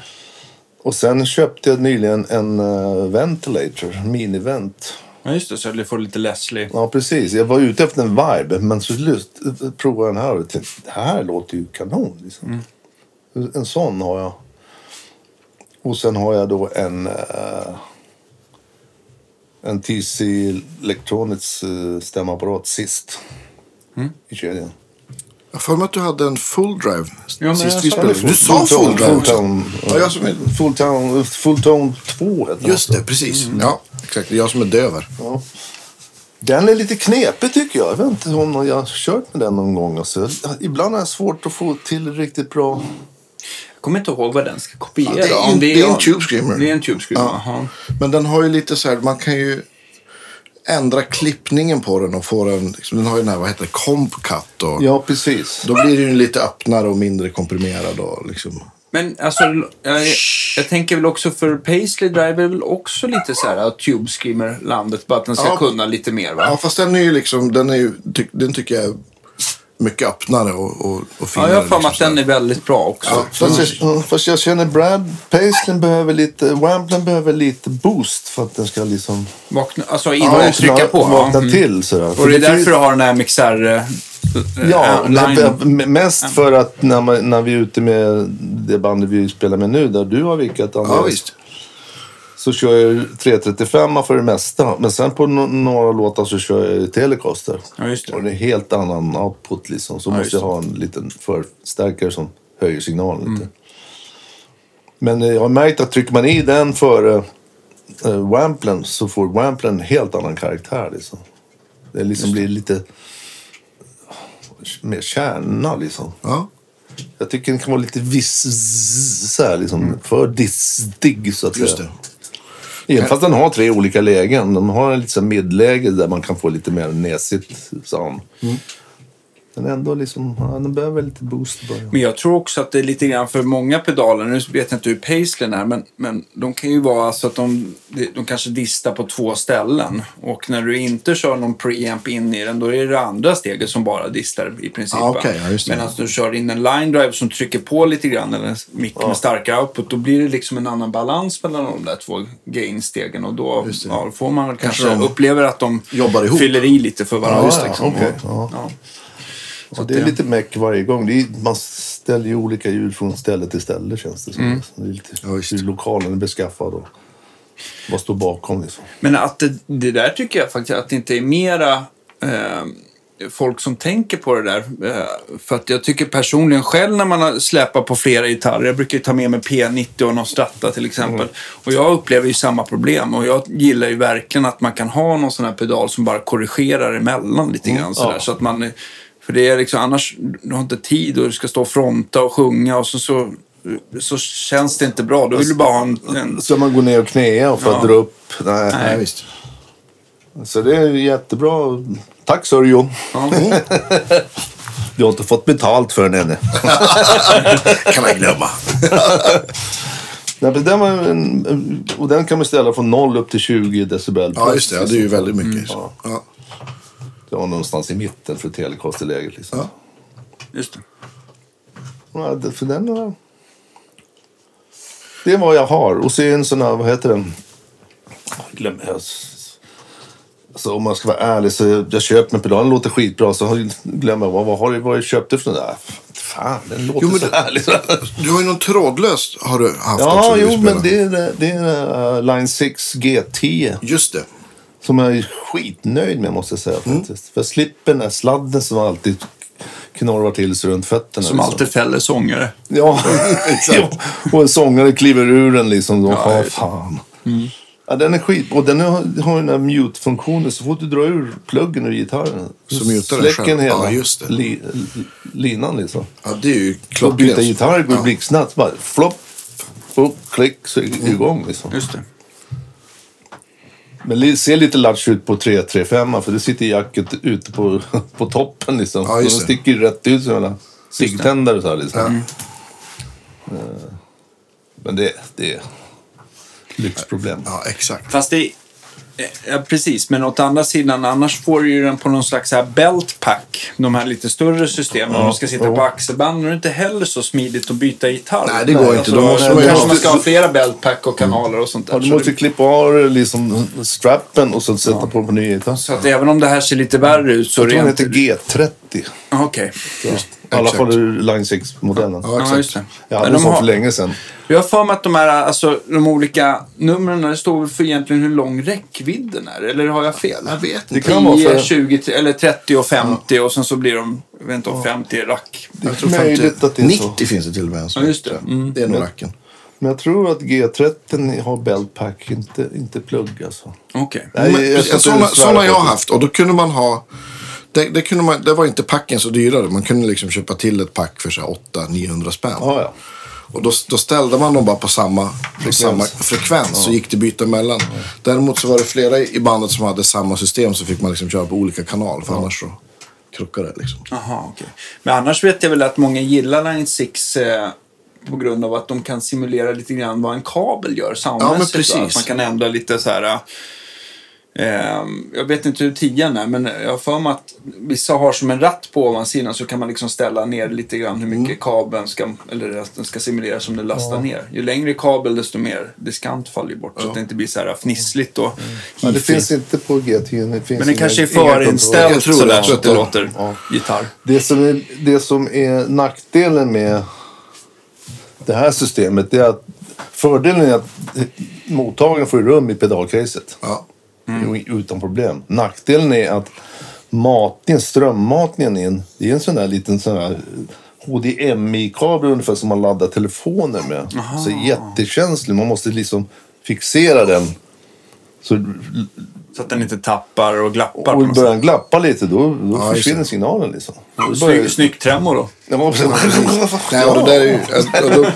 Och sen köpte jag nyligen en uh, ventilator, mini-vent. Ja, just det. Så du får lite Leslie. Ja, precis. Jag var ute efter en vibe, men så lust, provade jag den här och tänkte, det här låter ju kanon. Liksom. En sån har jag. Och sen har jag då en, eh, en TC Electronics uh, stämapparat sist i kedjan. Jag har för mig att du hade en full drive Ja, men sist jag vi spelade. det. Du sa full drive Full också. tone. Ja, jag som är... Full tone, full tone 2 heter den Just också. det, precis. Ja, exakt. Det är jag som är döver. Ja. Den är lite knepig tycker jag. Jag vet inte om jag har kört med den någon gång. Alltså. Ibland har jag svårt att få till riktigt bra. Jag kommer inte ihåg vad den ska kopiera. Ja, det är en- det är en Tube Screamer. Det är en Tube Screamer. Ja. Men den har ju lite så här, man kan ju ändra klippningen på den och få den, liksom, den har ju den här, vad heter det, comp cut och Ja, precis. då blir den ju lite öppnare och mindre komprimerad och liksom. Men alltså, jag, jag tänker väl också för Paisley Drive är väl också lite så här att Tube Screamer-landet. Bara att den ska Ja. kunna lite mer va? Ja, fast den är ju liksom, den är ju, ty, den tycker jag mycket öppnare och, och, och Ja, finare. jag har för mig liksom, att den är väldigt bra också. Ja. Fast jag, ja, fast jag känner Brad Paisley behöver lite, Wamplen behöver lite boost för att den ska liksom Vakna, alltså innan du trycka på. vakna Mm. till. Sådär. Och det är För därför du har den här MXR... eh, Ja, eh, line. b- mest för att när, man, när vi är ute med det bandet vi spelar med nu, där du har vickat Andreas, Ja, visst. Så kör jag 335 för det mesta. Men sen på några låtar så kör jag Telecaster. Ja, just det. Och det är en helt annan output liksom. Så Ja, måste jag ha en liten förstärkare som höjer signalen lite. Men eh, jag har märkt att trycker man i den före uh, Wamplen så får Wamplen en helt annan karaktär. Liksom. Det liksom blir lite mer kärna liksom. Ja. Jag tycker den kan vara lite viss, så här, liksom, för distig så att Just säga. det. Även fast den har tre olika lägen. Den har en lite midläge där man kan få lite mer näsigt sound. Men ändå liksom, ja, den behöver lite boost början. Men jag tror också att det är lite grann för många pedaler. Nu vet jag inte hur Paisley är, men, men de kan ju vara så att de, de kanske distar på två ställen. Och när du inte kör någon preamp in i den, då är det det andra steget som bara distar i princip. Ja, va? okej, ja. Medan du kör in en line drive som trycker på lite grann, eller en mick med starkare output, då blir det liksom en annan balans mellan de där två gain-stegen. Och då ja, får man kanske, Kanske de upplever att de jobbar ihop. fyller i lite för varandra. Ja, ja, liksom. ja. ja. Så det är lite meck varje gång. Det är, man ställer ju olika ljud från ställe till ställe känns det som. Det är lite, Ja, hur lokalen är beskaffad och vad står bakom liksom. Men att det, det där tycker jag faktiskt att det inte är mera eh, folk som tänker på det där. Eh, för att jag tycker personligen själv när man har släpat på flera gitarrer, jag brukar ju ta med mig P90 och någon Strata till exempel. Och jag upplever ju samma problem och jag gillar ju verkligen att man kan ha någon sån här pedal som bara korrigerar emellan lite grann sådär. ja. Så att man, för det är liksom annars, du har inte tid och du ska stå och fronta och sjunga och så, så, så känns det inte bra. Då vill du bara ha en, en Ska man gå ner och knäa för att Ja. dra upp? Nej. Nej, visst. Så det är jättebra. Tack Sörjo. ja. Du har inte fått betalt för den ännu. kan man glömma. Nej, men den var en, och den kan man ställa från 0 upp till 20 decibel. Ja, just det. Ja, det är ju väldigt mycket. Ja. Ja. Det var någonstans i mitten för telecasterläget. Liksom. Ja. Just det. Ja, för den var... Det är vad jag har. Och så är en sån här, vad heter den? Glöm jag. Alltså, om man ska vara ärlig så jag, jag köper en pedal, den låter skitbra. Så jag- glömmer jag, vad, vad har du vad jag köpte för den där? Fan, den låter Jo, men så härlig. Du har ju någon trådlöst har du haft. Ja, jo, men det är, det är uh, Line 6 G10. Just det. Som jag är skitnöjd med måste jag säga faktiskt. För jag slipper den här sladden som alltid knorvar till sig runt fötterna. Som liksom. alltid fäller sångare. Ja, exakt. och en sångare kliver ur den liksom. Då, Ja, fan. Ja, den är skit. Och den har, har den här mute-funktionen. Så fort du drar ur pluggen ur gitarren. Så mutar den själv. hela Ja, just det. Li, li, linan liksom. Ja, det är ju Och byta klockrent. gitarr går Ja. blixtsnabbt. Bara flopp, upp, klick så är det igång liksom. Just det. Men det ser lite latch ut på 335 för det sitter jacket ute på, på toppen liksom. Ja, Så de sticker ju rätt ut som ciggtändare så här liksom. Eh, Men det, det är lyxproblem. Ja, exakt. Fast det... Ja, precis. Men åt andra sidan, annars får du ju den på någon slags så här belt pack. De här lite större systemen. Om du ska sitta jo. på axelband. Nu är det inte heller så smidigt att byta gitarr. Nej, det går inte. Då måste man ju kanske ha- man ska ha flera belt pack och kanaler och sånt där. Ja, du måste det- klippa av liksom strappen och så sätta på på ny gitarr. Så att även om det här ser lite värre ut så Jag tror den rent... heter G30. Ah, Okej. I alla fall Line 6-modellen. Ja, Ja, just det. Jag hade en de sån har- för länge sedan. Jag har för mig att de här, alltså de olika numren, det står för egentligen hur lång räckvidden är. Eller har jag fel? Jag vet Det inte. kan vara 10, för... 20, eller 30 och 50 och sen så blir de, jag vet inte om 50 är rack. Jag tror möjligt 50, att det är så. 90 finns det till och med. Ja, just det. Mm. Det är nog racken. Men jag tror att G30 har beltpack, inte, inte plugg alltså. Okej. Nej, Men, jag har det. haft och då kunde man ha det, det, kunde man, det var inte packen så dyrare. Man kunde liksom köpa till ett pack för 800-900 spänn. Ja, ja. Och då, då ställde man dem bara på samma frekvens, samma frekvens så gick det byta mellan. Däremot så var det flera i bandet som hade samma system så fick man liksom köra på olika kanal för annars så krockade det liksom. Jaha, okej. Men annars vet jag väl att många gillar Line 6 eh, på grund av att de kan simulera lite grann vad en kabel gör soundmässigt. Ja, men va? precis. Att man kan ändra lite så här... Eh, jag vet inte hur tian är, men jag har för mig att vissa har som en ratt på ovansidan så kan man liksom ställa ner lite grann hur Mm. mycket kabeln ska, eller den ska simulera som den lastar ner. Ju längre kabel desto mer diskant faller bort så att det inte blir så här fnissligt och Mm. Ja, det finns inte på GT. Det Men inga- kanske är det. sådär så att det låter Ja. gitarr. Det som, är, det som är nackdelen med det här systemet det är att fördelen är att mottagaren får rum i pedalcaset Ja. Mm. utan problem. Nackdelen är att matningen, strömmatningen in, det är en sån där liten sån här HDMI-kabel ungefär som man laddar telefoner med. Så jättekänslig. Man måste liksom fixera den. Så Så att den inte tappar och glappar. och börjar den glappa lite då, då Ja, försvinner det. signalen liksom. Börjar- Snygg, snyggt tremor då. Ja, man måste- Nej, och det där är ju, och då,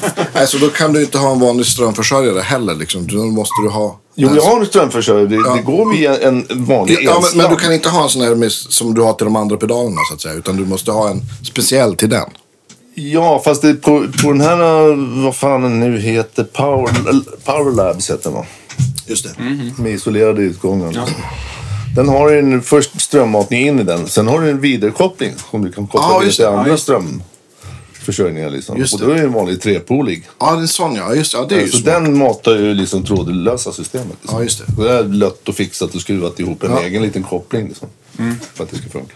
alltså, då kan du inte ha en vanlig strömförsörjare heller. Liksom. Då måste du ha... Jo, jag har en strömförsörjare. Det, Ja. det går via en vanlig Ja, men, men du kan inte ha en sån här med, som du har till de andra pedalerna så att säga. Utan du måste ha en speciell till den. Ja, fast det, på, på den här, vad fan den nu heter, Power, Power Labs heter den va? Just det. Med isolerade utgångar. Den har en först strömmatning in i den. Sen har du en vidarekoppling som du kan koppla Ja, till det. Ja, andra just strömförsörjningar. Liksom. Just och då är det en vanlig trepolig. Ja, det är sån ja. Just. Ja, det är ju Så smart. den matar ju liksom trådlösa systemet. Liksom. Ja, just det. Så det är lött och fixat och skruvat ihop en Ja. egen liten koppling. Liksom, För att det ska funka.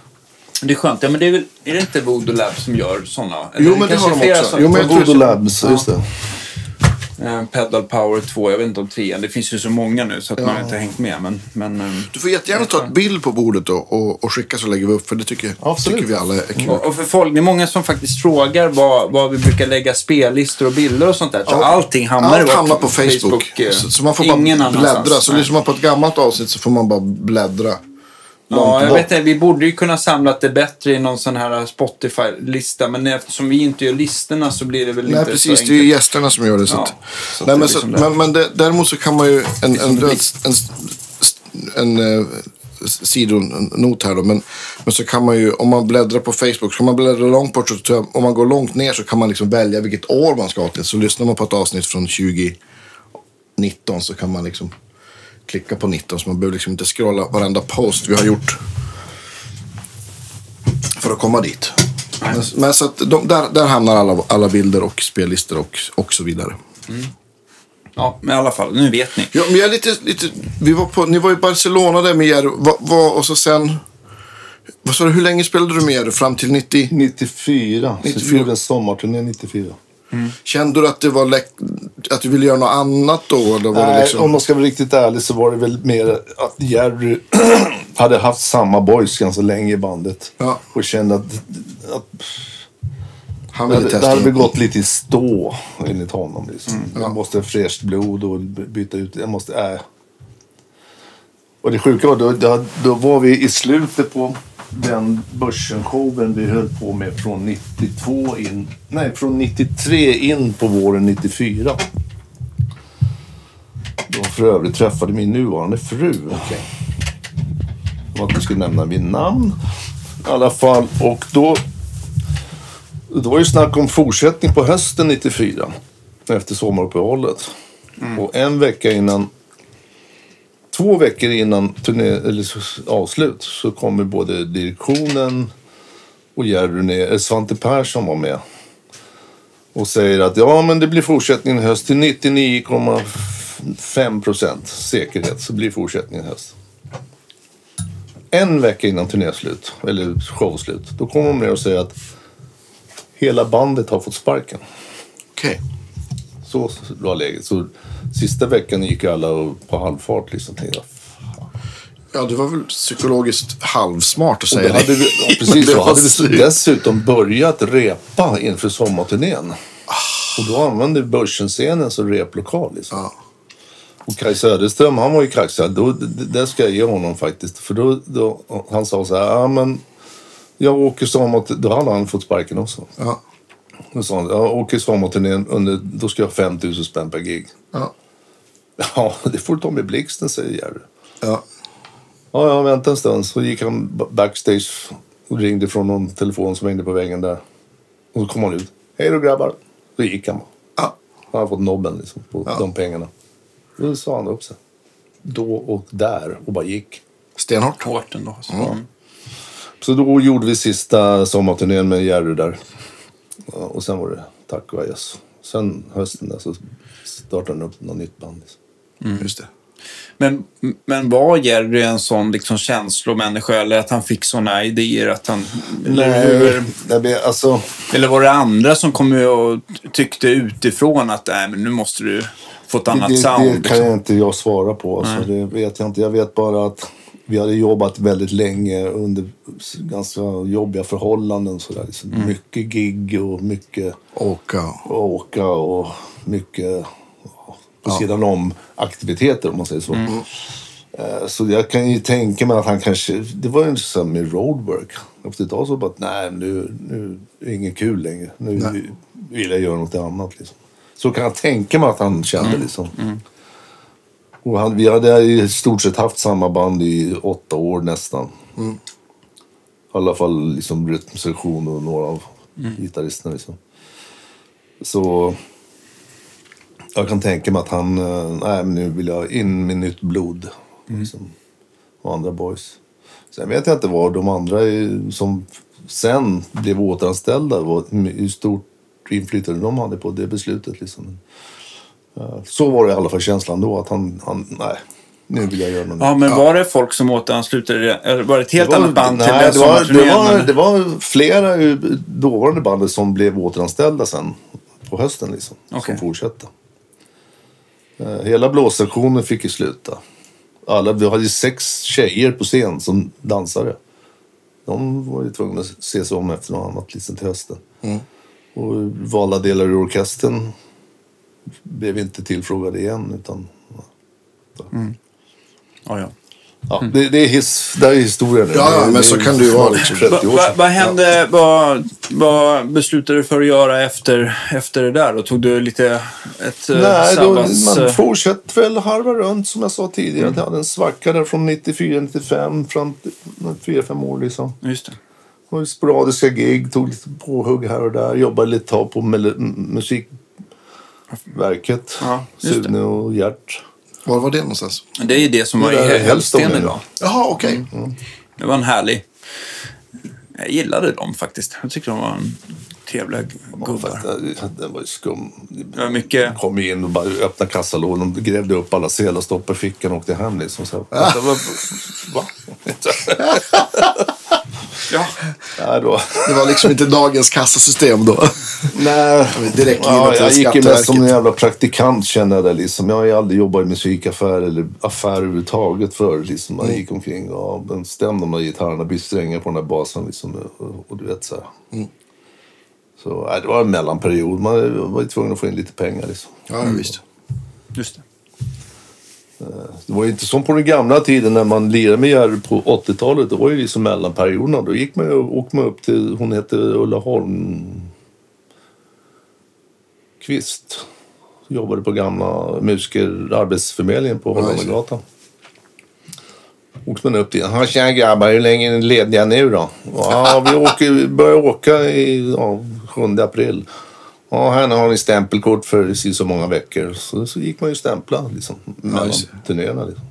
Det är skönt. Ja, men det är, väl, är det inte Voodoo Lab som gör sådana? Jo, men det har de också. Jo, men jag tror Voodoo. Labs, just det. Eh, Pedal Power 2, jag vet inte om 3 Det finns ju så många nu så att man inte har hängt med. Men, men, eh, Du får jättegärna ta ett bild på bordet och, och, och skicka så lägger vi upp. För det tycker, Absolut. tycker vi alla är kul. och, och för folk, det är många som faktiskt frågar vad, vad vi brukar lägga spellistor och bilder och sånt där. Så Ja, allting hamnar, Allt hamnar på Facebook. eh, så, så man får bara bläddra. Så lyssnar man på ett gammalt avsnitt så får man bara bläddra. Ja, jag vet inte, vi borde ju kunna samla det bättre i någon sån här Spotify-lista. Men eftersom vi inte gör listorna så blir det väl Nej, inte precis. så Det är ju enkelt. gästerna som gör det. Så Ja, så nej, men, så, som det är. men, men det, däremot så kan man ju... En, som en, en, en, en, eh, sidonot här då. Men, men så kan man ju, om man bläddrar på Facebook, så kan man bläddra långt bort. Så, om man går långt ner så kan man liksom välja vilket år man ska till. Så lyssnar man på ett avsnitt från 2019 så kan man liksom klicka på 19. Så man behöver liksom inte scrolla varenda post vi har gjort. För att komma dit. Men, men så att de, där, där hamnar alla, alla bilder och spellistor och, och så vidare. Ja, men i alla fall, nu vet ni. Ja, men jag är lite, lite, vi var på, ni var i Barcelona där med er. Vad, vad, och så sen... Vad sa du, hur länge spelade du med er? Fram till 90? 94. 94. Så vi gjorde en sommarturné 94. Kände du att, det var att du ville göra något annat då? Eller var det Nej, liksom... om man ska vara riktigt ärlig så var det väl mer att Jerry hade haft samma boys ganska länge i bandet. Ja. Och kände att Han Det ville det testa. hade väl gått lite i stå enligt honom. Liksom. Jag måste ha fräscht blod och byta ut. Jag måste... Äh. Och det sjuka var, då, då, då var vi i slutet på den börsen-showen vi höll på med från 92 in... Nej, från 93 in på våren 94. Då för övrigt träffade min nuvarande fru. Okay. Att du skulle nämna min namn. I alla fall. Och då det var ju snack om fortsättning på hösten 94. Efter sommaruppehållet. Och en vecka innan... Två veckor innan turné, eller avslut så kommer både direktionen och Jerry ner. Eh, Svante Persson var med. Och säger att ja, men det blir fortsättning i höst till 99,5 procent säkerhet så blir fortsättningen i höst. En vecka innan turnéslut, eller showslut, då kommer de ner och säger att hela bandet har fått sparken. Okej. Så var läget. Så sista veckan gick alla på halvfart. Liksom. Tänkte Ja, det var väl psykologiskt halvsmart att Och säga hade det. vi, ja, precis det Hade vi dessutom börjat repa inför sommarturnén. Och då använde vi Börsen-scenen som replokal. Liksom. Ja. Och Kaj Söderström, han var ju kaxig. Då, det, det ska jag ge honom faktiskt. För då, då, han sa så här, ja men jag åker sommar... Då hade han fått sparken också. Ja. Då sa han, jag åker sommarturnén under, då ska jag ha 5 000 spänn per gig. Ja. Ja, det får du ta med blixten, säger Jerry. Ja. Ja, ja, vänta en stund. Så gick han ba- backstage och ringde från någon telefon som hängde på väggen där. Och så kom han ut. Hej då grabbar. Så gick han. Ja. Han hade fått nobben liksom, på Ja. de pengarna. Då sa han upp sig. Då och där och bara gick. Stenhårt. Hårt ändå. Så. Mm. Så då gjorde vi sista sommarturnén med Jerry där. Ja, Och sen var det tack och adjöss. Sen hösten där så startade han upp något nytt band. Liksom. Just det. Men, men var Jerry en sån liksom känslomänniska eller att han fick såna idéer att han... Eller, hur, nej, men alltså... eller var det andra som kom och tyckte utifrån att Nej, men nu måste du få ett annat det, sound? det kan liksom. jag inte jag svara på. Alltså, det vet jag inte. Jag vet bara att vi hade jobbat väldigt länge under ganska jobbiga förhållanden. Så där. Liksom Mycket gig och mycket Åka. åka och mycket ja, på sidan om aktiviteter om man säger så. Eh, Så jag kan ju tänka mig att han kanske, det var ju så med roadwork. Efter ett tag så bara, nej nu, nu är det inget kul längre. Nu vill jag göra något annat liksom. Så kan jag tänka mig att han kände liksom. Och han, vi hade i stort sett haft samma band i åtta år nästan. I alla fall liksom rytmsektion och några av gitarristerna liksom. Så jag kan tänka mig att han, eh, nej men nu vill jag in med nytt blod. Liksom, och andra boys. Sen vet jag inte vad de andra som sen blev återanställda, hur stort inflytande de hade på det beslutet. Liksom. Eh, Så var det i alla fall känslan då, att han, han nej, nu vill jag göra något Ja, men var det folk som återanslutade? Eller var det ett helt det var, annat band nej, till den det var, det, var, det var flera ur dåvarande bandet som blev återanställda sen på hösten. Liksom, Okej. Som fortsatte. Eh, Hela blåssektionen fick ju sluta. Alla, vi hade ju sex tjejer på scen som dansare. De var ju tvungna att se sig om efter något annat liksom, till hösten. Och valda delar ur orkestern blev inte tillfrågade igen. Utan, Ja, ja. ja, det, det, är his, det är historia nu. Ja, ja, Det- men så är kan det ju vara, liksom. 30 år Vad vad hände? Vad, vad beslutade du för att göra efter, efter det där? Då tog du lite ett eh, Nej, då, sabbats... man eh, fortsätter väl harva runt som jag sa tidigare. Jag hade en svacka där från 94, 95 fram till 4-5 år liksom. Just det. Det var sporadiska gig, tog lite påhugg här och där. Jobbade lite tag på mel- musikverket. Ja. Sune och Gert. Var var det någonstans? Det är ju det som var i Hälften idag. Jaha, okej. Det var en härlig... Jag gillade dem faktiskt. Jag tyckte de var en trevliga gubbar. Fast det- Den var ju skum. Det var mycket... kom in och bara öppnade kassalådan. De grävde upp alla sedlar, stoppade i fickan och åkte hem. Liksom. Så, det var, va? Ja. Nej, då. Det var liksom inte dagens kassasystem då. Nej, Direkt ja, jag gick ju mest som en jävla praktikant kände jag det liksom. Jag har ju aldrig jobbat i musikaffär eller affär överhuvudtaget förr. Liksom. Man gick omkring och bestämde de där gitarrerna, bytte strängar på den där basen liksom. Och, och du vet så här. Så nej, det var en mellanperiod. Man var ju tvungen att få in lite pengar liksom. Ja, visst. Just det. Det var ju inte som på den gamla tiden när man lirade med Jerry på 80-talet. Det var ju liksom mellanperioderna. Då gick man åkte man upp till, hon hette Ulla Holm Kvist. Jobbade på gamla musiker arbetsförmedlingen på. Holländargatan. Åkte man upp dit. Ja, tjena grabbar, hur länge är ni lediga nu då? Ja, vi åker, börjar åka i ja, 7 april. Ja, här har ni stämpelkort för så många veckor. Så, så gick man ju stämpla liksom, mellan just turnéerna. Liksom.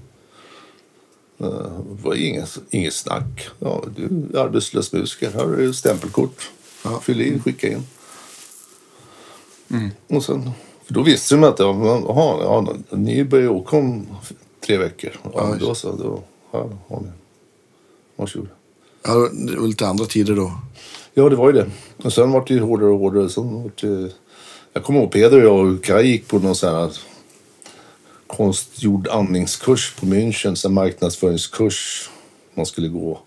Eh, Det var inget, inget snack. Ja, du är arbetslös musiker. Här har du stämpelkort. Ja. Fyll i, skicka in. Och sen, för då visste de att ja, men, aha, ja, ni börjar åka om tre veckor. Ja, då så. Då, ja, har ni. Varsågod. Ja, det var lite andra tider då. Ja, det var ju det. Och sen var det ju hårdare och hårdare. Sen var det, jag kommer ihåg Peder och jag och Kaj gick på någon sån här konstgjord andningskurs på München. En marknadsföringskurs man skulle gå.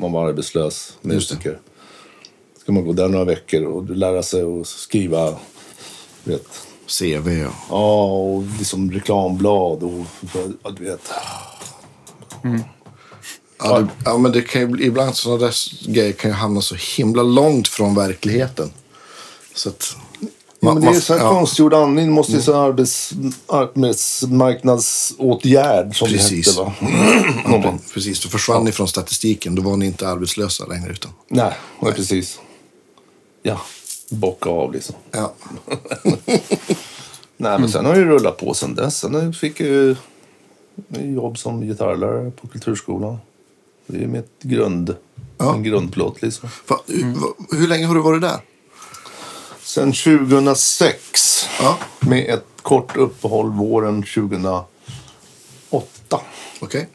Man var arbetslös musiker. Ska man gå där några veckor och lära sig att skriva vet, CV och... Ja, och liksom reklamblad och ja, du vet. Ja, det, ja, men det kan ju ibland sådana där grejer kan ju hamna så himla långt från verkligheten. Så att... Ja, men det är man- så här ja, konstgjord andning. måste ju så här arbets, arbetsmarknadsåtgärd som Precis. det hette. Va? Någon- Precis, då försvann ni från statistiken. Då var ni inte arbetslösa längre. Utan, Nej, nej, precis. Ja, bocka av liksom. ja. Nej, men sen har det rullat på sen dess. Sen fick jag ju jobb som gitarrlärare på Kulturskolan. Det är mitt grund, Ja. en grundplåt liksom. Va, hur, va, hur länge har du varit där? Sen 2006 Ja. med ett kort uppehåll våren 2008. Okej.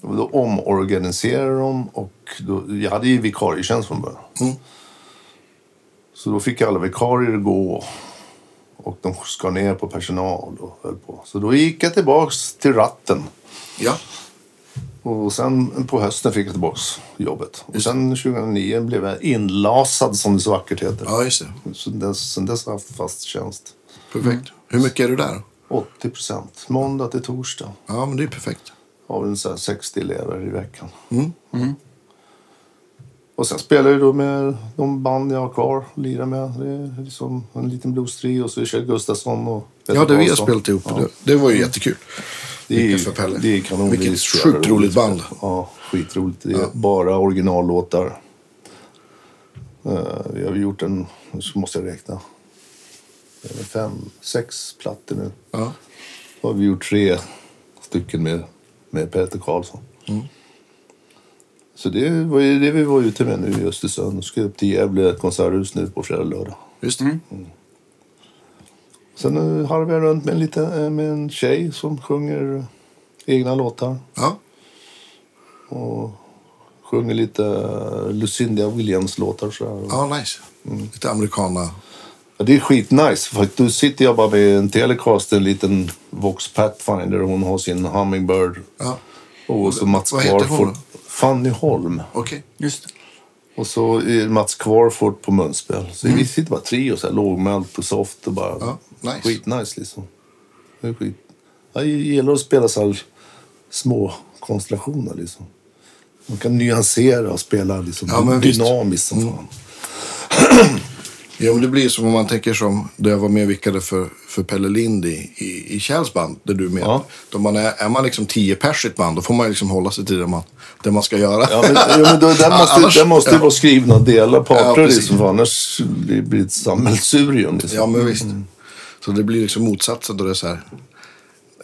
Och Då omorganiserade de och då, jag hade ju vikarietjänst från början. Mm. Så då fick alla vikarier gå och de skar ner på personal och höll på. Så då gick jag tillbaks till ratten. Ja. Och sen på hösten fick jag tillbaks jobbet. Och sen 2009 blev jag inlasad som det så vackert heter. ja, just det. Sen dess, sen dess har jag haft fast tjänst. Perfekt. Hur mycket är du där? 80 procent. Måndag till torsdag. Ja, men det är perfekt. Har så här 60 elever i veckan. Mm. Och sen spelar jag då med de band jag har kvar och lirar med. Det är liksom en liten blues-trio och så är Kjell Gustafsson och Peter Ja, det vi har spelat ihop. Ja. Det, det var ju jättekul. Det är, för Pelle. det är kanon. Vilket sjukt roligt band. Ja, skitroligt. Det är Ja. bara originallåtar. Uh, vi har gjort en, så måste jag räkna, är fem, sex plattor nu. Ja. Då har vi gjort tre stycken med, med Peter Karlsson. Mm. Så det var ju det vi var ute med nu i Östersund. Vi ska upp till Gävle konserthus nu på fredag och lördag. Just det. Sen uh, harvar jag runt med en, liten, eh, med en tjej som sjunger eh, egna låtar. Ja. Och sjunger lite uh, Lucinda Williams-låtar. Så här. ja, nice. Lite americana. Ja, det är skitnice. För att då sitter jag bara med en Telecaster, en liten Vox Pathfinder. och Hon har sin Hummingbird. Ja. Och så Mats Vad heter hon? Fanny Holm. Okej. Just det. Och så är Mats Kvarfort på munspel. Så vi sitter bara trio så här lågmält och soft och bara Ja, nice. skitnice liksom. Det är skit. Jag gillar att spela så små konstellationer liksom. Man kan nyansera och spela liksom Ja, dynamiskt som fan. Ja, men det blir som om man tänker som då jag var med och vickade för, för Pelle Lind i, i, i Kjells band, där du är med. Ja. Då man är, är man liksom tio pers i ett band, då får man liksom hålla sig till det man, det man ska göra. Ja, men, ja, men då, där måste, Annars- där måste ja. vara skrivna delar Ja, parter precis. liksom, för annars blir det ett sammelsurium. Liksom. Ja, men visst. Så det blir liksom motsatsen då det är så här.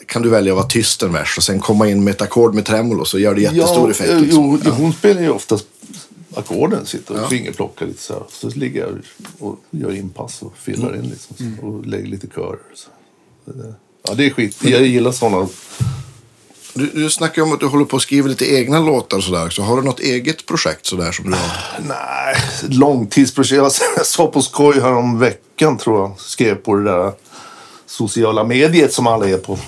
Kan du välja att vara tyst en vers och sen komma in med ett ackord med tremolo så gör det jättestor ja, effekt. eh, Liksom. Jo, hon spelar ju oftast ackorden, sitter och Ja. fingerplockar lite så här. Så ligger jag och gör inpass och fillar Mm. in liksom, så, och lägger lite körer. Så. Ja, det är skit. Jag gillar sådana Du, du snackar om att du håller på att skriva lite egna låtar sådär. Så har du något eget projekt sådär som du har? Nej, långtidsprojekt. Jag sa på skoj här om veckan tror jag. Skrev på det där sociala mediet som alla är på.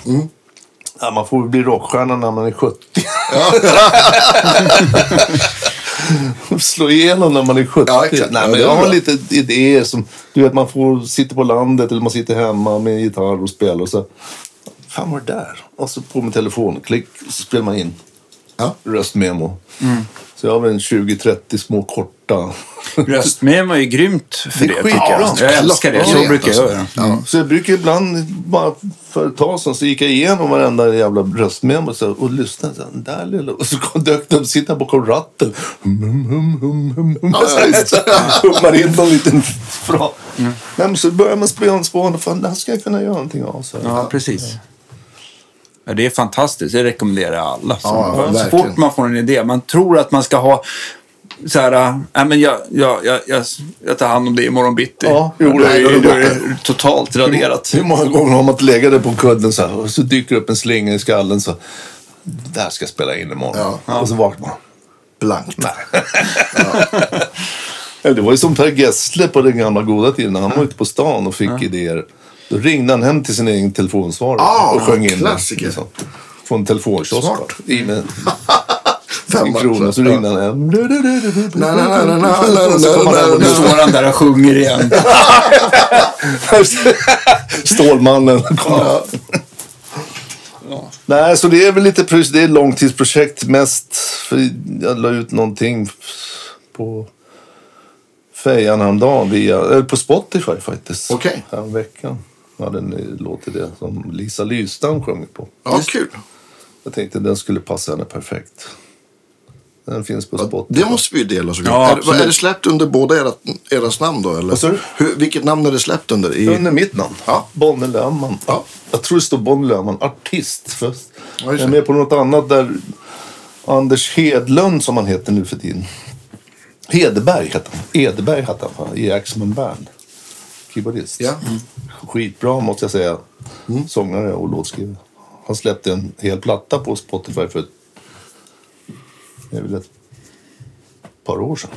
Ja, man får bli rockstjärna när man är 70. Slå igenom när man är 70. Ja. Nej, men jag har lite idéer som... Du vet, man får sitta på landet eller man sitter hemma med gitarr och spelar och så... Fan, var det där? Och så på med telefon, klick, så spelar man in Ja. röstmemo. Så jag har väl en 20-30 små korta. Röstmemo är ju grymt för Det det, är tycker jag. Jag älskar det. Så brukar jag alltså. göra. Så jag brukar ibland, bara för ett tag sedan, så gick jag igenom varenda jävla röstmemo så, och lyssnade. Så, här, där lilla. Och så kom dök de, sitter bakom ratten. Hum, hum, hum, hum, hum, hum. Ja, ja, det. Hummar in någon liten fras. Nej, men så börjar man spela spåna. Fan, det här ska jag kunna göra någonting av. Så. Ja, precis. Ja, det är fantastiskt. Det rekommenderar jag alla. Så, Ja, ja, så verkligen. fort man får en idé. Man tror att man ska ha så här, äh, men jag, jag, jag, jag, tar hand om det imorgon bitti. Ja, jo, det är- då är det totalt raderat. Hur många gånger har man inte legat där på kudden så här, och så dyker upp en slinga i skallen så där ska jag spela in imorgon. Och så vaknar man. Blankt. Ja, Det var ju som Per Gessle på den gamla goda tiden. Han var ute på stan och fick idéer. Då ringde han hem till sin egen telefonsvarare Ah, och sjöng in klassiker. det. Liksom. Från en telefonkiosk. Smart. I med Fem krona. Så ringde han hem. Och så kom han och står han där och sjunger igen. Stålmannen kommer. Nej, så det är väl lite det är långtidsprojekt mest. För jag la ut någonting på Fejan häromdagen via, eller på Spotify faktiskt. Okej. Häromveckan. Ja, den låter det som Lisa Lystam sjunger på. Ja, kul. Jag tänkte den skulle passa henne perfekt. Den finns på Spotify. Det måste vi ju dela såklart. Ja, är, absolut. vad- är det släppt under båda era, eras namn då? Eller? Du? Hur, vilket namn är det släppt under? I... Under mitt namn. Ja. Bonnie Löfman. Ja. Jag tror det står Bonnie Löfman. Artist först. Ja, jag är med på något annat där Anders Hedlund som han heter nu för tiden. Hedberg hette han. Edberg hette han i Axman Band. Keyboardist. Ja. Skitbra måste jag säga. Sångare och låtskrivare. Han släppte en hel platta på Spotify för ett, väl ett par år sedan.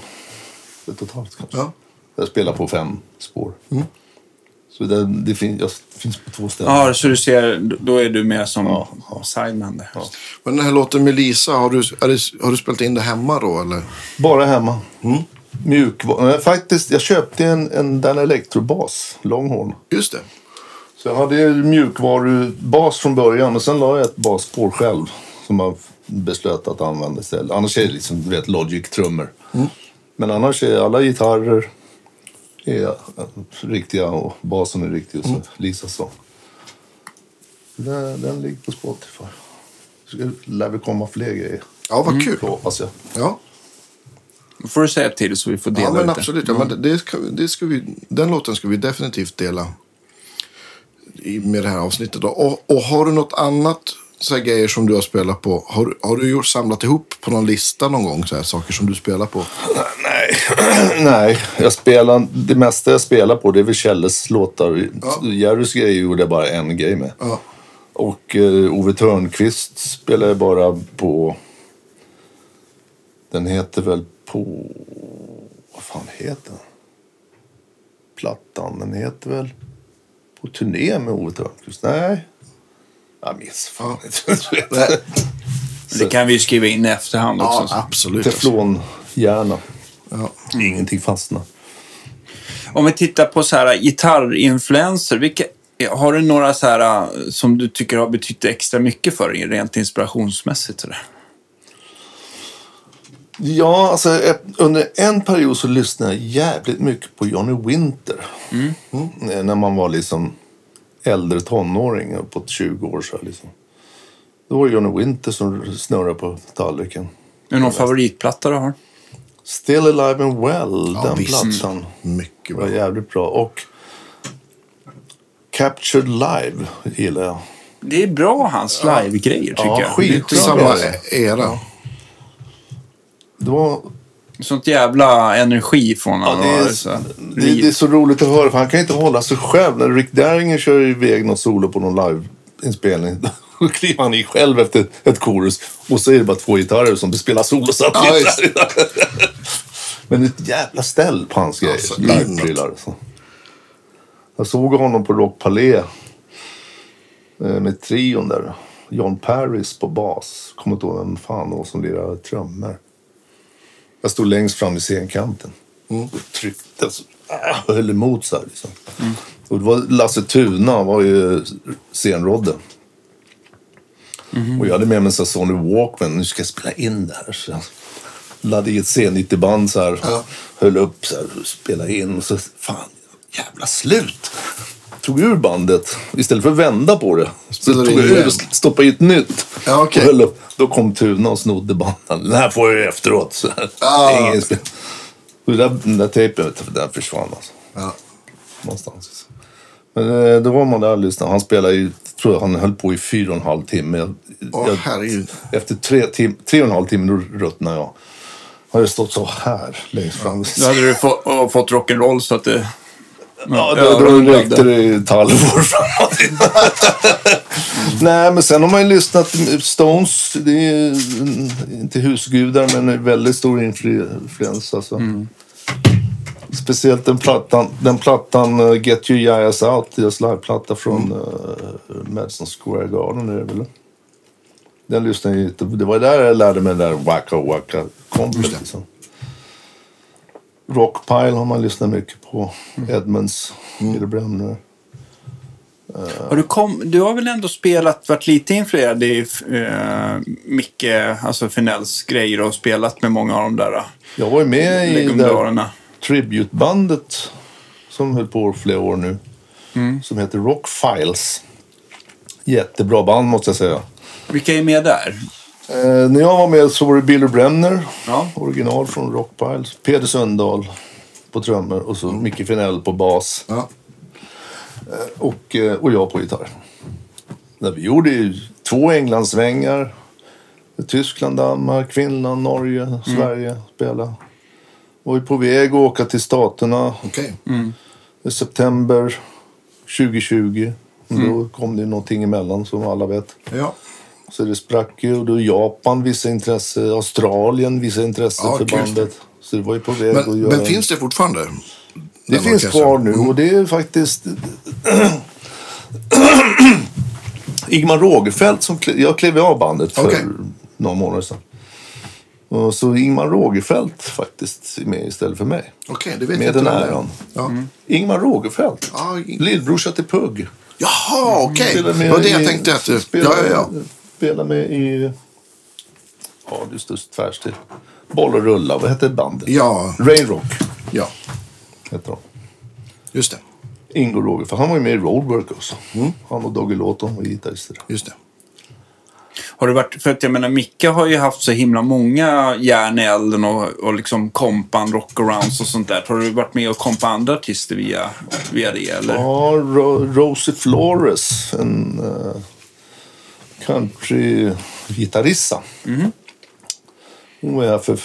Ett totalt kanske. Ja. Jag spelar på fem spår. Så det, det, fin, jag, det finns på två ställen. Ja, så du ser, då är du med som Ja, ja. sideman där. Men den här låten med Lisa, har du, är det, har du spelat in det hemma då? Eller? Bara hemma. Mjukvara. Faktiskt, jag köpte en, en Dan Electro-bas. Longhorn. Just det. Så jag hade ju mjukvarubas från början. Men sen la jag ett basspår själv. Som jag beslöt att använda istället. Annars är det liksom, du vet, Logic-trummor. Men annars är alla gitarrer är eh, riktiga och basen är riktig. Och så Lisa sång. Den, den ligger på Spotify. Så det lär väl komma fler grejer. Ja, vad kul. Så hoppas jag. Ja, får du säga till så vi får dela ja men lite. absolut. Ja, men det, det ska, det ska vi, den låten ska vi definitivt dela i, med det här avsnittet. Då. Och, och har du något annat så här grejer som du har spelat på? Har, du- har du gjort, samlat ihop på någon lista någon gång? Så här, saker som du spelar på? Nej, nej. Jag spelar, det mesta jag spelar på det är väl Kjelles låtar. Ja. Jerrys grejer gjorde jag bara en grej med. Ja. Och eh, Ove Törnqvist spelar jag bara på... Den heter väl på... Vad fan heter den? Plattan, den heter väl På turné med Ove Törnqvist? Nej. Jag minns fan inte. Det kan vi ju skriva in i efterhand också. Ja, så. absolut. Teflonhjärna. Ja. Ingenting fastnar. Om vi tittar på så här gitarrinfluenser, vilka, har du några så här äh, som du tycker har betytt extra mycket för dig, rent inspirationsmässigt? Så där? Ja, alltså eh, under en period så lyssnade jag jävligt mycket på Johnny Winter. Mm. När man var liksom äldre tonåring, uppåt 20 år så här, liksom. Då var det Johnny Winter som snurrade på tallriken. Är det någon favoritplatta du har? Still Alive and Well, Ja, den visst. plattan. Mycket var bra. jävligt bra. Och Captured Live gillar jag. Det är bra hans live-grejer tycker Ja, jag. skit. Lite Bra. samma era. Det, var, Sånt jävla energi från ja, honom. det, är, så det, det är så roligt att höra, för han kan inte hålla sig själv. När Rick Derringer kör iväg något solo på någon liveinspelning, Då kliver han i själv efter ett chorus. Och så är det bara två gitarrer som spelar solo samtidigt. Ja, Men ett jävla ställ på hans grejer. Alltså, Liveprylar. Så. Jag såg honom på Rock Palais. eh, Med trion där. John Paris på bas. Kommer inte ihåg vem fan det var som lirade trummor. Jag stod längst fram i scenkanten. Och tryckte. Så, äh, höll emot så här. Liksom. Och det var Lasse Tuna, var ju scenrodden. Och jag hade med mig en Sony Walkman. Nu ska jag spela in det här. Så jag laddade i ett C90-band så här. Ja. Höll upp så här och spelade in. Och så, fan, jävla slut. Tog ur bandet istället för att vända på det. Så Spelade tog jag ur och stoppade i ett nytt. Ja, höll upp. Då kom Tuna och snodde banden. Den här får jag efteråt. Så. Ah. Ingen spel. Det där, den där tejpen, du, den försvann alltså. Ja. Någonstans. Men eh, då var man där och lyssnade. Han spelade ju, tror jag han höll på i fyra och en halv timme. Jag, Åh, jag, herregud. efter tre, tim, tre och en halv timme då ruttnade jag. Har jag stått så här längst fram. Då hade du få, fått rock'n'roll så att det... Ja, då, räckte det i ett halvår framåt. Nej, men sen har man ju lyssnat. Stones, det är mm, inte husgudar, men en väldigt stor influens. Alltså. Speciellt den plattan, den plattan uh, Get Your Yayas Out, deras liveplatta från uh, Madison Square Garden. Är det väl? Den lyssnade jag Det var där jag lärde mig den där Waka Waka kompet. Liksom. Rockpile har man lyssnat mycket på. Edmunds, Peter Bremner. Har du, kom, du har väl ändå spelat, varit lite influerad i uh, Micke, alltså Finells grejer och spelat med många av de där uh, Jag var ju med i det tributebandet som höll på flera år nu. Mm. Som heter Rockfiles. Jättebra band måste jag säga. Vilka är med där? Eh, när jag var med så var det Billy Bremner, Ja. original från Rockpiles. Peder Söndahl på trummor och så Micke Finell på bas. Ja. Och, eh, och jag på gitarr. Där vi gjorde ju två Englandssvängar. Tyskland, Danmark, Finland, Norge, Sverige spela. Var ju på väg att åka till Staterna Okej. i september 2020. Och Då kom det någonting emellan som alla vet. Ja. Så det sprack ju och då Japan vissa intresse, Australien vissa intresse Ja, för kul. bandet. Så det var ju på väg att Men, göra... men finns det fortfarande? Det finns orkestern? kvar nu och det är faktiskt Ingmar Rogefeldt som jag klev av bandet för Okej. några månader sedan. Och så Ingmar Rogefeldt faktiskt är med istället för mig. Okej, det vet jag Med inte. den äran. Ja. Ingmar Rogefeldt. Ja, Lillbrorsa till Pugg. Jaha, okej. Spelar Det var det jag tänkte. Att, ja, ja, ja. Spelar med i... Ja, det står tvärstil. Boll och rulla. Vad hette bandet? Ja, Rainrock ja. heter de. Just det. Ingo Rogefeldt. Han var ju med i Roadwork också. Mm. Han och Doggy Lawton var gitarrister. Just det. Har det varit, för att jag menar Micke har ju haft så himla många järn i elden och, och liksom kompan, rockarounds och sånt där. Har du varit med och kompa andra artister via, via det eller? Ja, Ro- Rosie Flores. En uh, country-gitarrissa. Mhm. Hon var här för,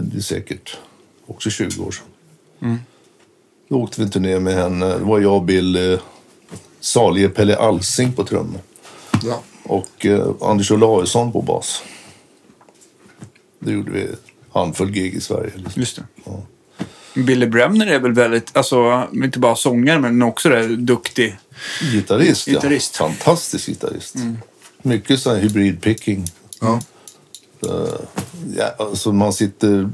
det är säkert också 20 år sedan. Mm. Då åkte vi en turné med henne. Det var jag och Bill uh, Salige Pelle Alsing på trummor. Ja. Och eh, Anders Olausson på bas. Det gjorde vi handfull gig i Sverige. Liksom. Just det. Billy Bremner är väl väldigt, alltså inte bara sångare men också det, duktig. Gitarrist, Gitarrist. ja. Fantastisk gitarrist. Mycket sån här hybridpicking. Ja. Ja, alltså man sitter...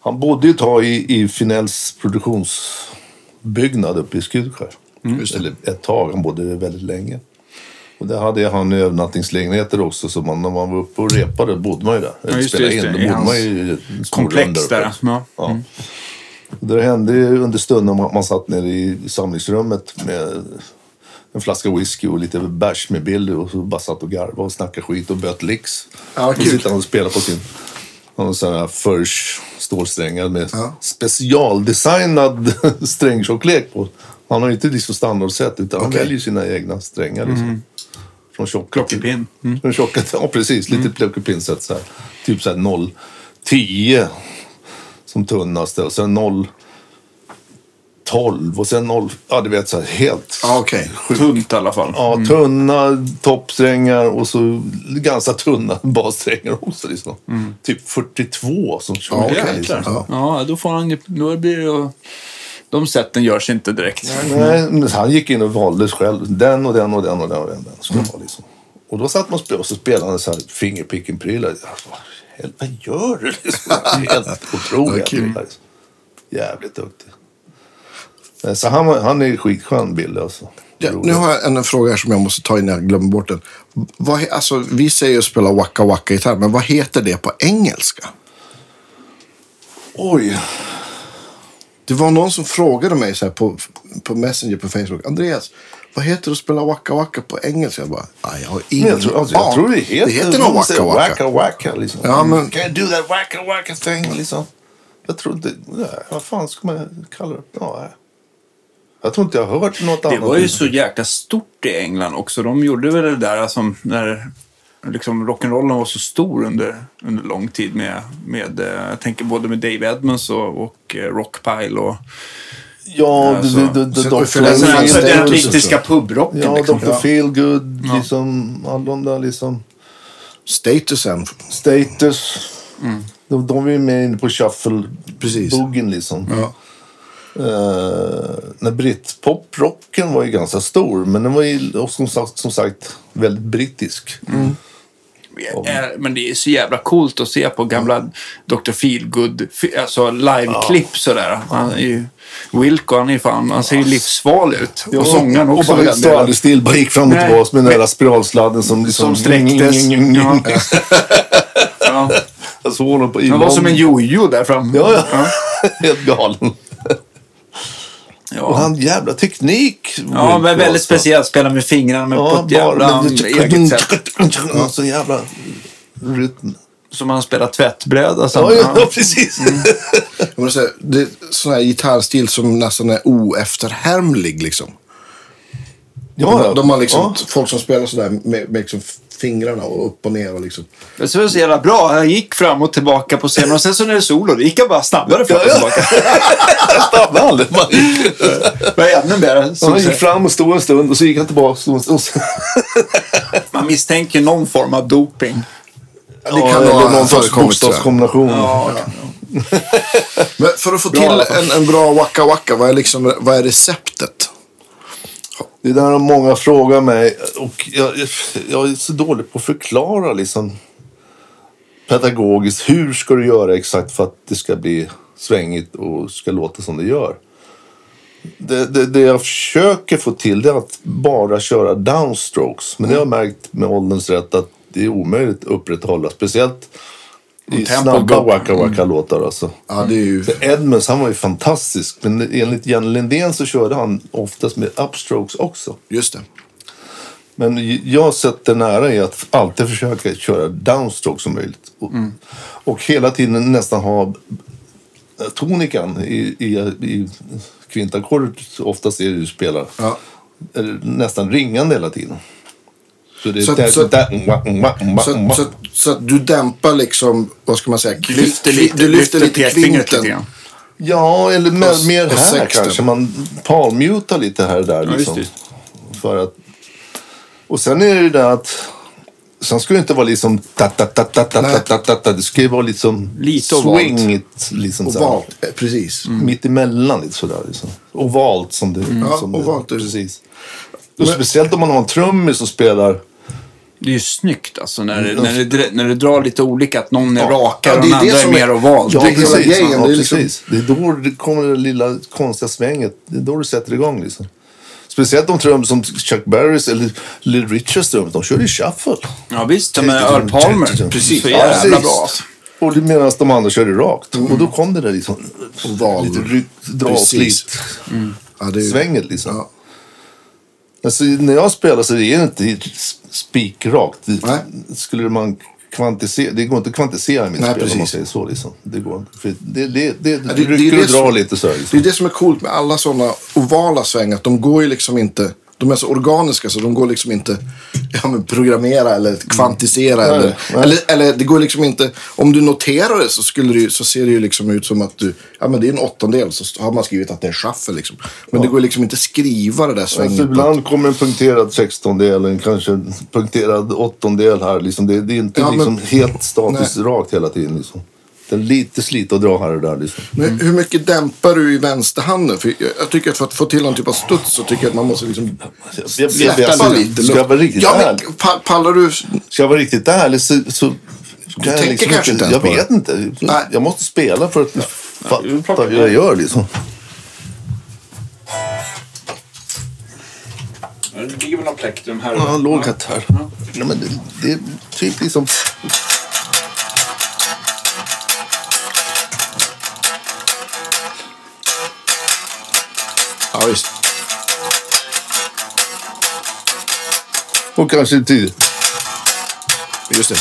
Han bodde ju ett tag i, i Finells produktionsbyggnad uppe i Skutskär. Det. Eller ett tag, han bodde väldigt länge. Och där hade han övernattningslägenheter också, så man, när man var uppe och repade bodde man ju där. Eller just det, just in, det. då I bodde man ju Komplex uppe. där. Ja. Ja. Och Det hände ju under stunden att man satt nere i samlingsrummet med en flaska whisky och lite bärs med Billy och så bara satt och garvade och snackade skit och böt licks. Ja, och sitter han och spelar på sin han sån här Furch stålsträngar med Ja. specialdesignad strängtjocklek på. Han har inte liksom standardsätt utan han Okej. väljer sina egna strängar. Liksom. Från tjocka till- Plockepinn. Mm. Från tjocka till, ja precis, lite plockepinsätt så här. Typ så här 0, 10 som tunnaste och sen 0 12 och sen 0... Ja, du vet så här helt... Ja, okej. Tunt i alla fall. Ja, tunna toppsträngar och så ganska tunna bassträngar också. Liksom. Typ 42 som kör. Ja, okej. Jäklar. Ja. Ja, då får han. Då blir det. De sätten görs inte direkt. Nej, men han gick in och valde själv. Den och den och den och den och den. den skulle ha, liksom. Och då satt man och spelade, så så här fingerpicken-prylar. Alltså, vad- gör du? Liksom. Helt otroligt. Liksom. Jävligt duktig. Eh, Så han, han är skitskön, Billy. Alltså. Ja, nu har jag en, fråga här som jag måste ta innan jag glömmer bort den. Vad, alltså, vi säger ju spela waka waka gitarr, men vad heter det på engelska? Oj. Det var någon som frågade mig så här på, på Messenger på Facebook. Andreas, vad heter det att spela waka waka på engelska? Jag bara, "Nej, jag har ingen jag, tror, alltså, jag aning." tror det heter, Det heter nog waka waka. waka waka liksom. Ja, men- Can you do that waka waka thing? Liksom. Jag tror inte... Nej, vad fan ska man kalla det? Ja. Jag tror inte jag har hört något Det annat. var ju så jäkla stort i England också. De gjorde väl det där som när liksom rock'n'rollen var så stor under, under lång tid med, med eh, jag tänker både med Dave Edmunds och, och eh, Rockpile och Ja, Alltså, det, det, det, Dr. för den- alltså, alltså, det brittiska så. pubrocken. Ja, liksom. Dr. Feelgood, liksom. Alla de där liksom. Statusen. Status. Mm. De, de var ju med inne på shuffle Precis. boogen liksom. Ja. Eh, när britpoprocken var ju ganska stor, men den var ju som, sagt, som sagt väldigt brittisk. Eh, Men det är så jävla coolt att se på gamla Dr. Feelgood, alltså live-klipp sådär. Han är ju, Wilco, han är fan, han ser ju livsfarlig ut. och sångaren också. Och bara stod aldrig still, bara gick fram och tillbaka med den där spiralsladden som liksom... Som sträcktes. Ja. Ja. Jag såg honom på Han var som en jojo där framme. Ja, ja. Helt galen. Ja. Och han jävla teknik. Ja, men väldigt speciellt. Spela med fingrarna men på ett jävla eget sätt. Så jävla rytm. Som han spelar tvättbräda. sen. Ja, ja, Ja. precis. Jag måste säga, det är sån här gitarrstil som nästan är oefterhärmlig liksom. Ja, ja. De har liksom Ja. folk som spelar sådär med, med liksom fingrarna och upp och ner och liksom. Men så var det så jävla bra. Han gick fram och tillbaka på scenen och sen så när det är solo, då gick han bara snabbare fram och tillbaka. Jag stannade aldrig. Man gick, Det var ännu mer. han gick fram och stod en stund och så gick han tillbaka. Och stod en stund. Man misstänker någon form av doping. Ja, det kan ha någon sorts jag. bokstavskombination. Ja. Men för att få Bra till en, en bra waka waka, vad är, liksom, vad är receptet? Det där har många frågat mig och jag, jag är så dålig på att förklara liksom pedagogiskt hur ska du göra exakt för att det ska bli svängigt och ska låta som det gör. Det, det, det jag försöker få till det är att bara köra downstrokes. Men det har jag märkt med ålderns rätt att det är omöjligt att upprätthålla. Speciellt snabba waka låtar alltså. Ja, det är ju... Så Edmunds han var ju fantastisk. Men enligt Janne Lindén så körde han oftast med upstrokes också. Just det. Men jag sätter nära i att alltid försöka köra downstroke som möjligt. Och, och hela tiden nästan ha tonikan i, i, i kvintackordet. Oftast är det du spelar. Ja. nästan ringande hela tiden. Så det att du dämpar liksom, vad ska man säga? kvin- Lyfter lite, du lyfter lite pekfingret kvinten. lite grann. Ja, eller mer, Och- mer här sexten. kanske. Man palmutar lite här och där. Ja, Liksom, just För att... Och sen är det ju det att... Sen ska det inte vara liksom... Ta, ta, ta, ta, ta, Nej. ta, ta, ta, ta. Det ska ju vara liksom Lite ovalt. swingigt. Liksom. Ovalt, eh, precis. Mitt emellan lite sådär. Liksom. Ovalt som det, Ja, som det ovalt är- Precis. Och speciellt om man har en trummis som spelar... Det är ju snyggt alltså när det, när det, dr- när det drar lite olika. Att någon är rakare Ja, och det är den andra är mer ovalt. Ja, det är hela precis. grejen. Ja, Det är liksom-. Det är då det kommer det lilla konstiga svänget. Det är då du sätter igång liksom. Speciellt de trum som Chuck Berrys eller Little Richards trum. De kör ju shuffle. Ja visst, med Earl Palmer. Precis. Så jävla bra. Och medan de andra körde rakt. Och då kom det där liksom. Oval. Lite ryck, och. Ja, det är, Svänget liksom. Ja. Alltså, när jag spelar så är det inte spikrakt. Det-. Skulle man kvantisera, det går inte att kvantisera i mitt Nej, spel om man precis. säger så. Liksom. Det går inte. För det, det, det, det- det det det drar som- lite så här. det Liksom. är det som är coolt med alla sådana ovala svängar. Att de går ju liksom inte De är så organiska så de går liksom inte ja, men programmera eller kvantisera. Nej, eller, nej. eller, eller det går liksom inte. Om du noterar det så, skulle det, så ser det ju liksom ut som att du, ja men det är en åttondel så har man skrivit att det är shuffle liksom. Men det går liksom inte skriva det där Alltså, svänget. ett- ibland kommer en punkterad sextondel, en kanske punkterad åttondel här. Liksom. Det, det är inte Ja, men- liksom helt statiskt rakt hela tiden. Liksom. Det är lite slit och dra här och där. Liksom. Men hur mycket dämpar du i vänsterhanden? För jag, tycker att för att få till någon typ av studs så tycker jag att man måste liksom Jag, släppa lite. Ska jag vara riktigt ja, ärlig? men, pa- pallar du? Ska jag vara riktigt ärlig så... så kan jag tänker kanske inte Jag vet inte. Nej. Jag måste spela för att du plockar fatta hur jag gör liksom. Det ligger väl någon plektrum här. Ja, låg katt här. Nej, men det, det är typ liksom... Ja, visst. Och kanske tio. Just det.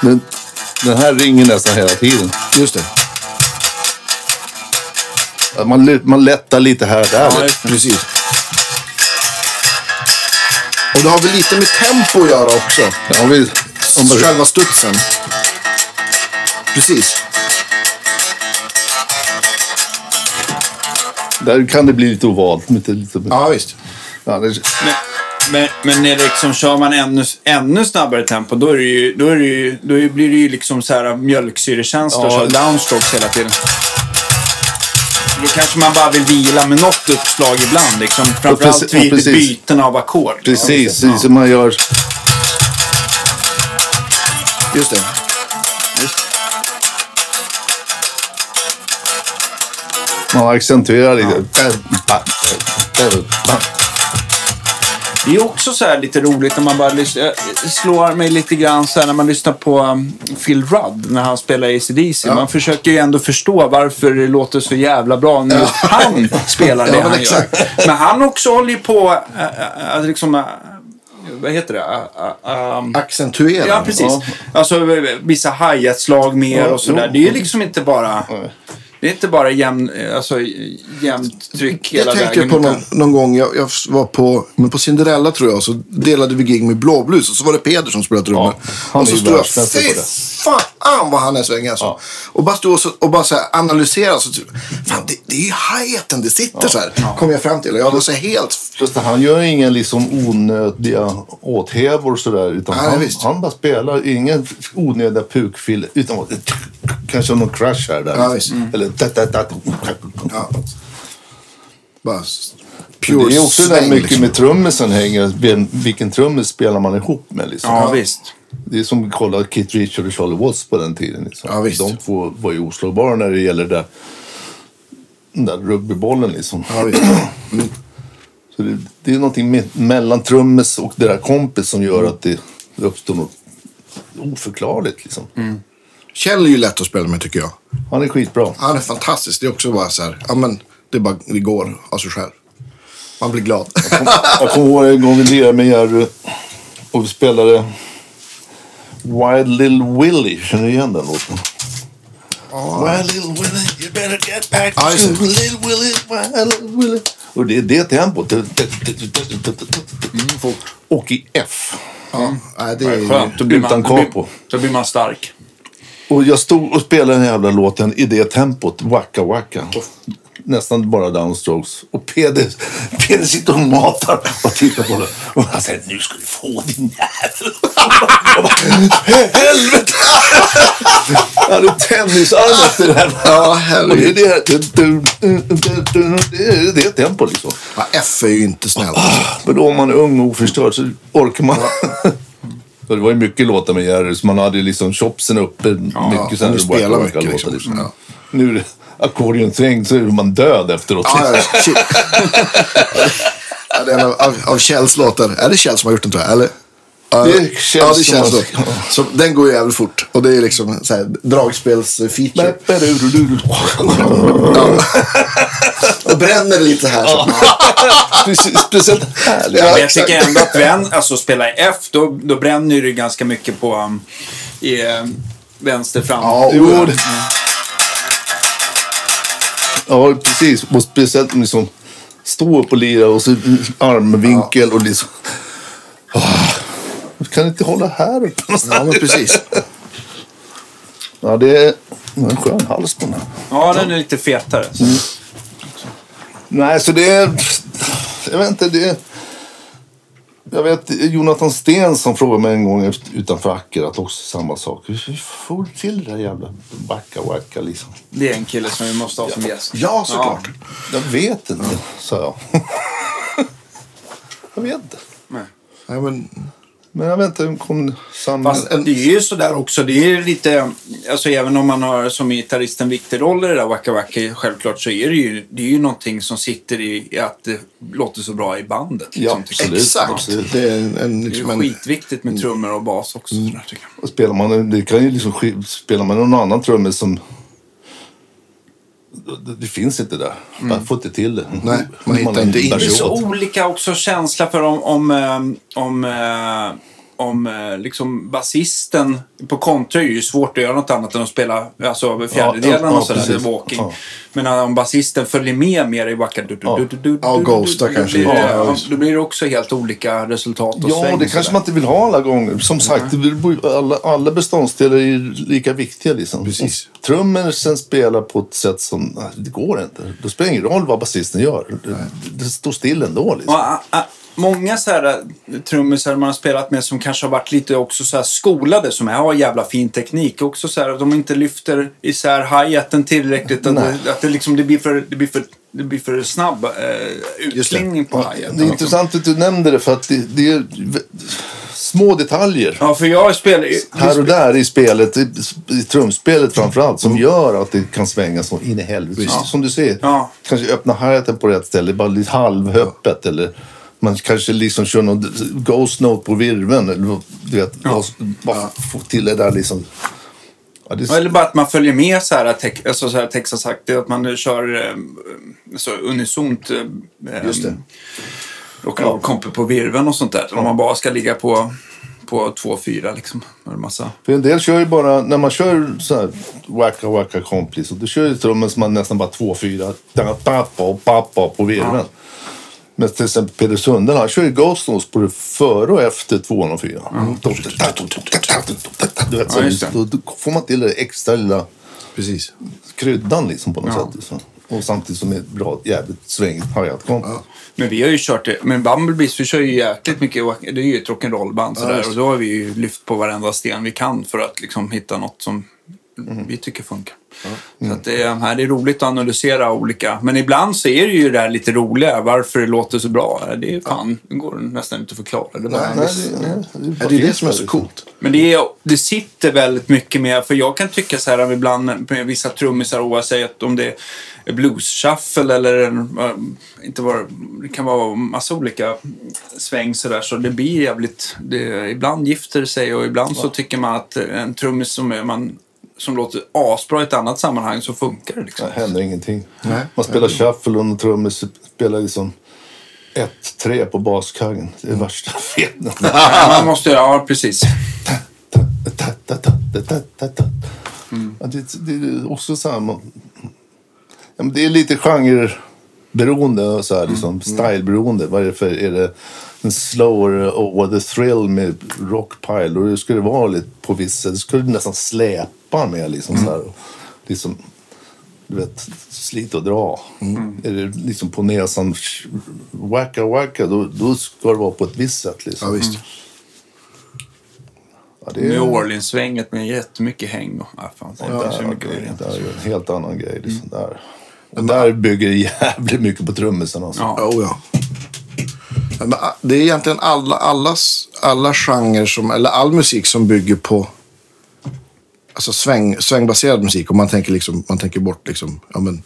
Men den här ringer nästan hela tiden. Just det. Man, man lättar lite här och där. Ja, Precis. Och det har väl lite med tempo att göra också. Ja, vi, Själva studsen. Precis. där kan det bli lite ovalt. Lite, lite, Ja, visst. ja, det, Men, men, men liksom, kör man ännu, ännu snabbare tempo då, är det ju, då, är det ju, då blir det ju liksom så här mjölksyrekänslor, Ja. downstrokes hela tiden. Då kanske man bara vill vila med något uppslag ibland. Liksom. Framförallt ja, vid precis. byten av ackord. precis, Ja. precis som man gör. Just det. Man accentuerar lite. Det är också så här lite roligt när man bara lyssnar. Jag slår mig lite grann så här när man lyssnar på um, Phil Rudd när han spelar ACDC. Man försöker ju ändå förstå varför det låter så jävla bra när just han spelar det Ja, men han exakt. gör. Men han också håller ju på äh, äh, att liksom... Äh, vad heter det? Ähm, Accentuera. Ja, precis. Ja. Alltså vissa hi-hat-slag mer Ja, och sådär. Det är ju liksom inte bara... Nej. Det är inte bara jämn, alltså, jämnt tryck hela Jag tänkte vägen. på utan- någon, någon gång, jag, jag var på, men på Cinderella tror jag, så delade vi gig med Blåblus och så var det Peder som spelade trummor. Ja, han och så stod jag, fy på det." fan vad han är svängig alltså. Ja. Och bara stod och, så, och bara så här analysera, så, fan det, det är ju hi-haten, det sitter så här. Kom jag fram till. Och jag var så helt, Just det, han gör inga liksom onödiga åthävor sådär. Utan Nej, han, han bara spelar ingen onödiga pukfil. Utan kanske någon crash här där. Ja, visst. Mm. Eller tat, tat, tat. ja. Bara s- Det pure är också sväng, mycket liksom. med trummisen hänger. Vilken trummis spelar man ihop med liksom. Ja, visst. Det är som att kolla Kit Richard och Charlie Watts på den tiden. Liksom. Ja, visst. De två var ju oslagbara när det gäller det där, den där rugbybollen liksom. Ja, visst. Så det, det är någonting med, mellan trummis och där kompis som gör att det uppstår något oförklarligt. Liksom. Kjell är ju lätt att spela med tycker jag. Han är skitbra. Han är fantastisk. Det är också bara så här, ja men det, är bara, det går av sig själv. Man blir glad. Jag kommer ihåg en gång vi lirade med Jerry och vi spelade Wild Little Willie. Känner du igen den låten? Wild Little Willie, you better get back Ja, to det. Little Willie, Wild Little Willie. Och det är det tempot. Och i F. ja, nej, det är, Skönt. Då blir, man, Utan då, blir, capo. då blir man stark. Och jag stod och spelade den jävla låten i det tempot. Wacka wacka. Nästan bara downstrokes. Och Peder, Peder sitter och matar och tittar på det. Och han säger nu ska du få din jävel. Helvete! Jag hade tennisarm efter det här. Ja, Och herregud. det är det, det, är tempo liksom. Ja, F är ju inte snällt. Men då om man är ung och oförstörd så orkar man. Så det var ju mycket låtar med Jerry, så man hade liksom chopsen uppe mycket sen. du orkar mycket, låta, liksom. Ja. Nu är det ackordionsväng så är man död efteråt. Ja, ja, ja, det är av, av, av Kjells låtar. Är det Kjell som har gjort den tror jag? Eller? Ja, Det Kjell ja, det har- låt. Så den går ju jävligt fort. Och det är liksom så här, dragspelsfeature. Ja. Och bränner lite här. Så. Speciellt härligt. Men jag tycker ändå att vän, alltså spela F, då, då bränner det ganska mycket på um, i, vänster fram. Ja, Jo, oh, det, Ja, precis. Och speciellt om liksom stå upp och lira och så armvinkel och liksom... Du kan inte hålla här uppe Ja, men precis. Ja, det är det är en skön hals på den här. Ja, den är lite fetare. Så. Nej, så det är... Jag vet inte, det är... Jag vet Jonathan Sten som frågade mig en gång efter- utanför Acker att också samma sak. Hur får du till det där jävla wacka liksom? Det är en kille som vi måste ha som gäst. Ja, såklart. Jag vet inte, sa jag. jag vet inte. Nej. Nej, men, Men jag vet inte, kom samma... Fast det är ju sådär också. Det är lite, alltså även om man har som gitarrist en viktig roll i det där Wacka Wacka, självklart så är det ju, det är ju någonting som sitter i, att det låter så bra i bandet. Ja, Liksom, jag. absolut. exakt. absolut. Det är en, en, Det är liksom skitviktigt med trummor och bas också. Sådär, tycker jag. Och Spelar man, det kan ju liksom, spelar man någon annan trummis som... Det, finns inte där. Man får inte till det. Nej, man hittar är inte in. Det är så olika också känsla för om, om, om, eh, om eh, liksom basisten på kontra är ju svårt att göra något annat än att spela alltså, över fjärdedelen Ja, ja, och sådär, precis. walking. Ja. Men om basisten följer med mer i du, Ja. du, du, du, Ja, du, Ghosta kanske. Då blir, det, Ja, ja, då blir det också helt olika resultat och Ja, sväng det kanske sådär. man inte vill ha alla gånger. Som sagt, ju- alla, alla beståndsdelar är lika viktiga. Liksom. Precis. Och Trummor sen spelar på ett sätt som... Det går inte. Det spelar ingen roll vad basisten gör. Det, det står still ändå. Liksom. Och, ah, ah, många så här eh, trummisar man har spelat med som kanske har varit lite också så här skolade som har jävla fin teknik. Också så här att de inte lyfter isär hi-haten tillräckligt. Att, det, att det, liksom, det, blir för, det, blir för, det blir för snabb eh, utklingning på Ja, hi-haten. det är också. intressant att du nämnde det för att det, det är små detaljer. Ja, för jag spelar... Här och där i spelet, i, i trumspelet framförallt, som gör att det kan svänga så in i helvete. Som du ser, Ja. kanske öppna hi-haten på rätt ställe, bara lite halvöppet. Eller man kanske liksom kör någon ghost note på virveln. Eller, du vet, bara, bara få till det där liksom. Ja, det är, Eller bara att man följer med så här, te- alltså så här Texas sagt, det är att man kör eh, så unisont eh, Just det. rock'n'roll kompe på virveln och sånt där. Om man bara ska ligga på, på 2-4 liksom. En massa. För en del kör ju bara, när man kör så här wacka wacka komplis, och då kör ju trummen som man nästan bara 2-4, da, pappa och pappa på virveln. Men till exempel Peder Sundell, han kör ju Ghost både före och efter 204. Du vet, så Ja, just det. då, får man till det extra lilla precis. kryddan liksom på något Ja. sätt. Så. Och samtidigt som ett bra, jävligt svängigt hi-hat-komp. Men vi har ju kört det. Men Bumblebees, vi kör ju jäkligt mycket. Det är ju ett rock'n'roll-band sådär. just och då har vi ju lyft på varenda sten vi kan för att liksom hitta något som vi tycker funkar. Så att det, är, här, det är roligt att analysera olika. Men ibland så är det ju det här lite roliga. Varför det låter så bra. Det är fan, det går nästan inte att förklara. Det Nej, Nej, det, nej, det, Ja, det är det som är så coolt. Men det, är, det sitter väldigt mycket med, för jag kan tycka så här ibland med vissa trummisar, oavsett om det är blues shuffle eller en, äh, inte var, det kan vara massa olika sväng så där, så det blir jävligt, det, ibland gifter det sig och ibland så tycker man att en trummis som, är, man, som låter asbra i ett annat sammanhang så funkar det liksom. det händer ingenting. Nej. Man spelar shuffle och trummis spelar liksom 1-3 på baskaggen. Det är det värsta jag vet. Man måste, ja precis. Ja, det, det är också så här, man, ja, men det är lite genreberoende och så här, liksom, styleberoende. Varför är det en slower over the thrill med rockpile? Och det skulle vara lite på vissa, det skulle nästan släpa med liksom så här. och Liksom, du vet, slita och dra. Är det liksom på näsan, wacka wacka, då, då ska det vara på ett visst sätt. Liksom. Ja, visst. Ja, det New Orleans-svänget med jättemycket häng och, ah, fan, det Ja, ju ja, mycket det, det är ju en helt annan grej. Liksom, där. Och där bygger det jävligt mycket på trummisen. Alltså. Ja. Oh, ja. Ah, det är egentligen alla, allas, alla genrer, som, eller all musik som bygger på alltså sväng, svängbaserad musik. Om man tänker, liksom, man tänker bort liksom, ja, men,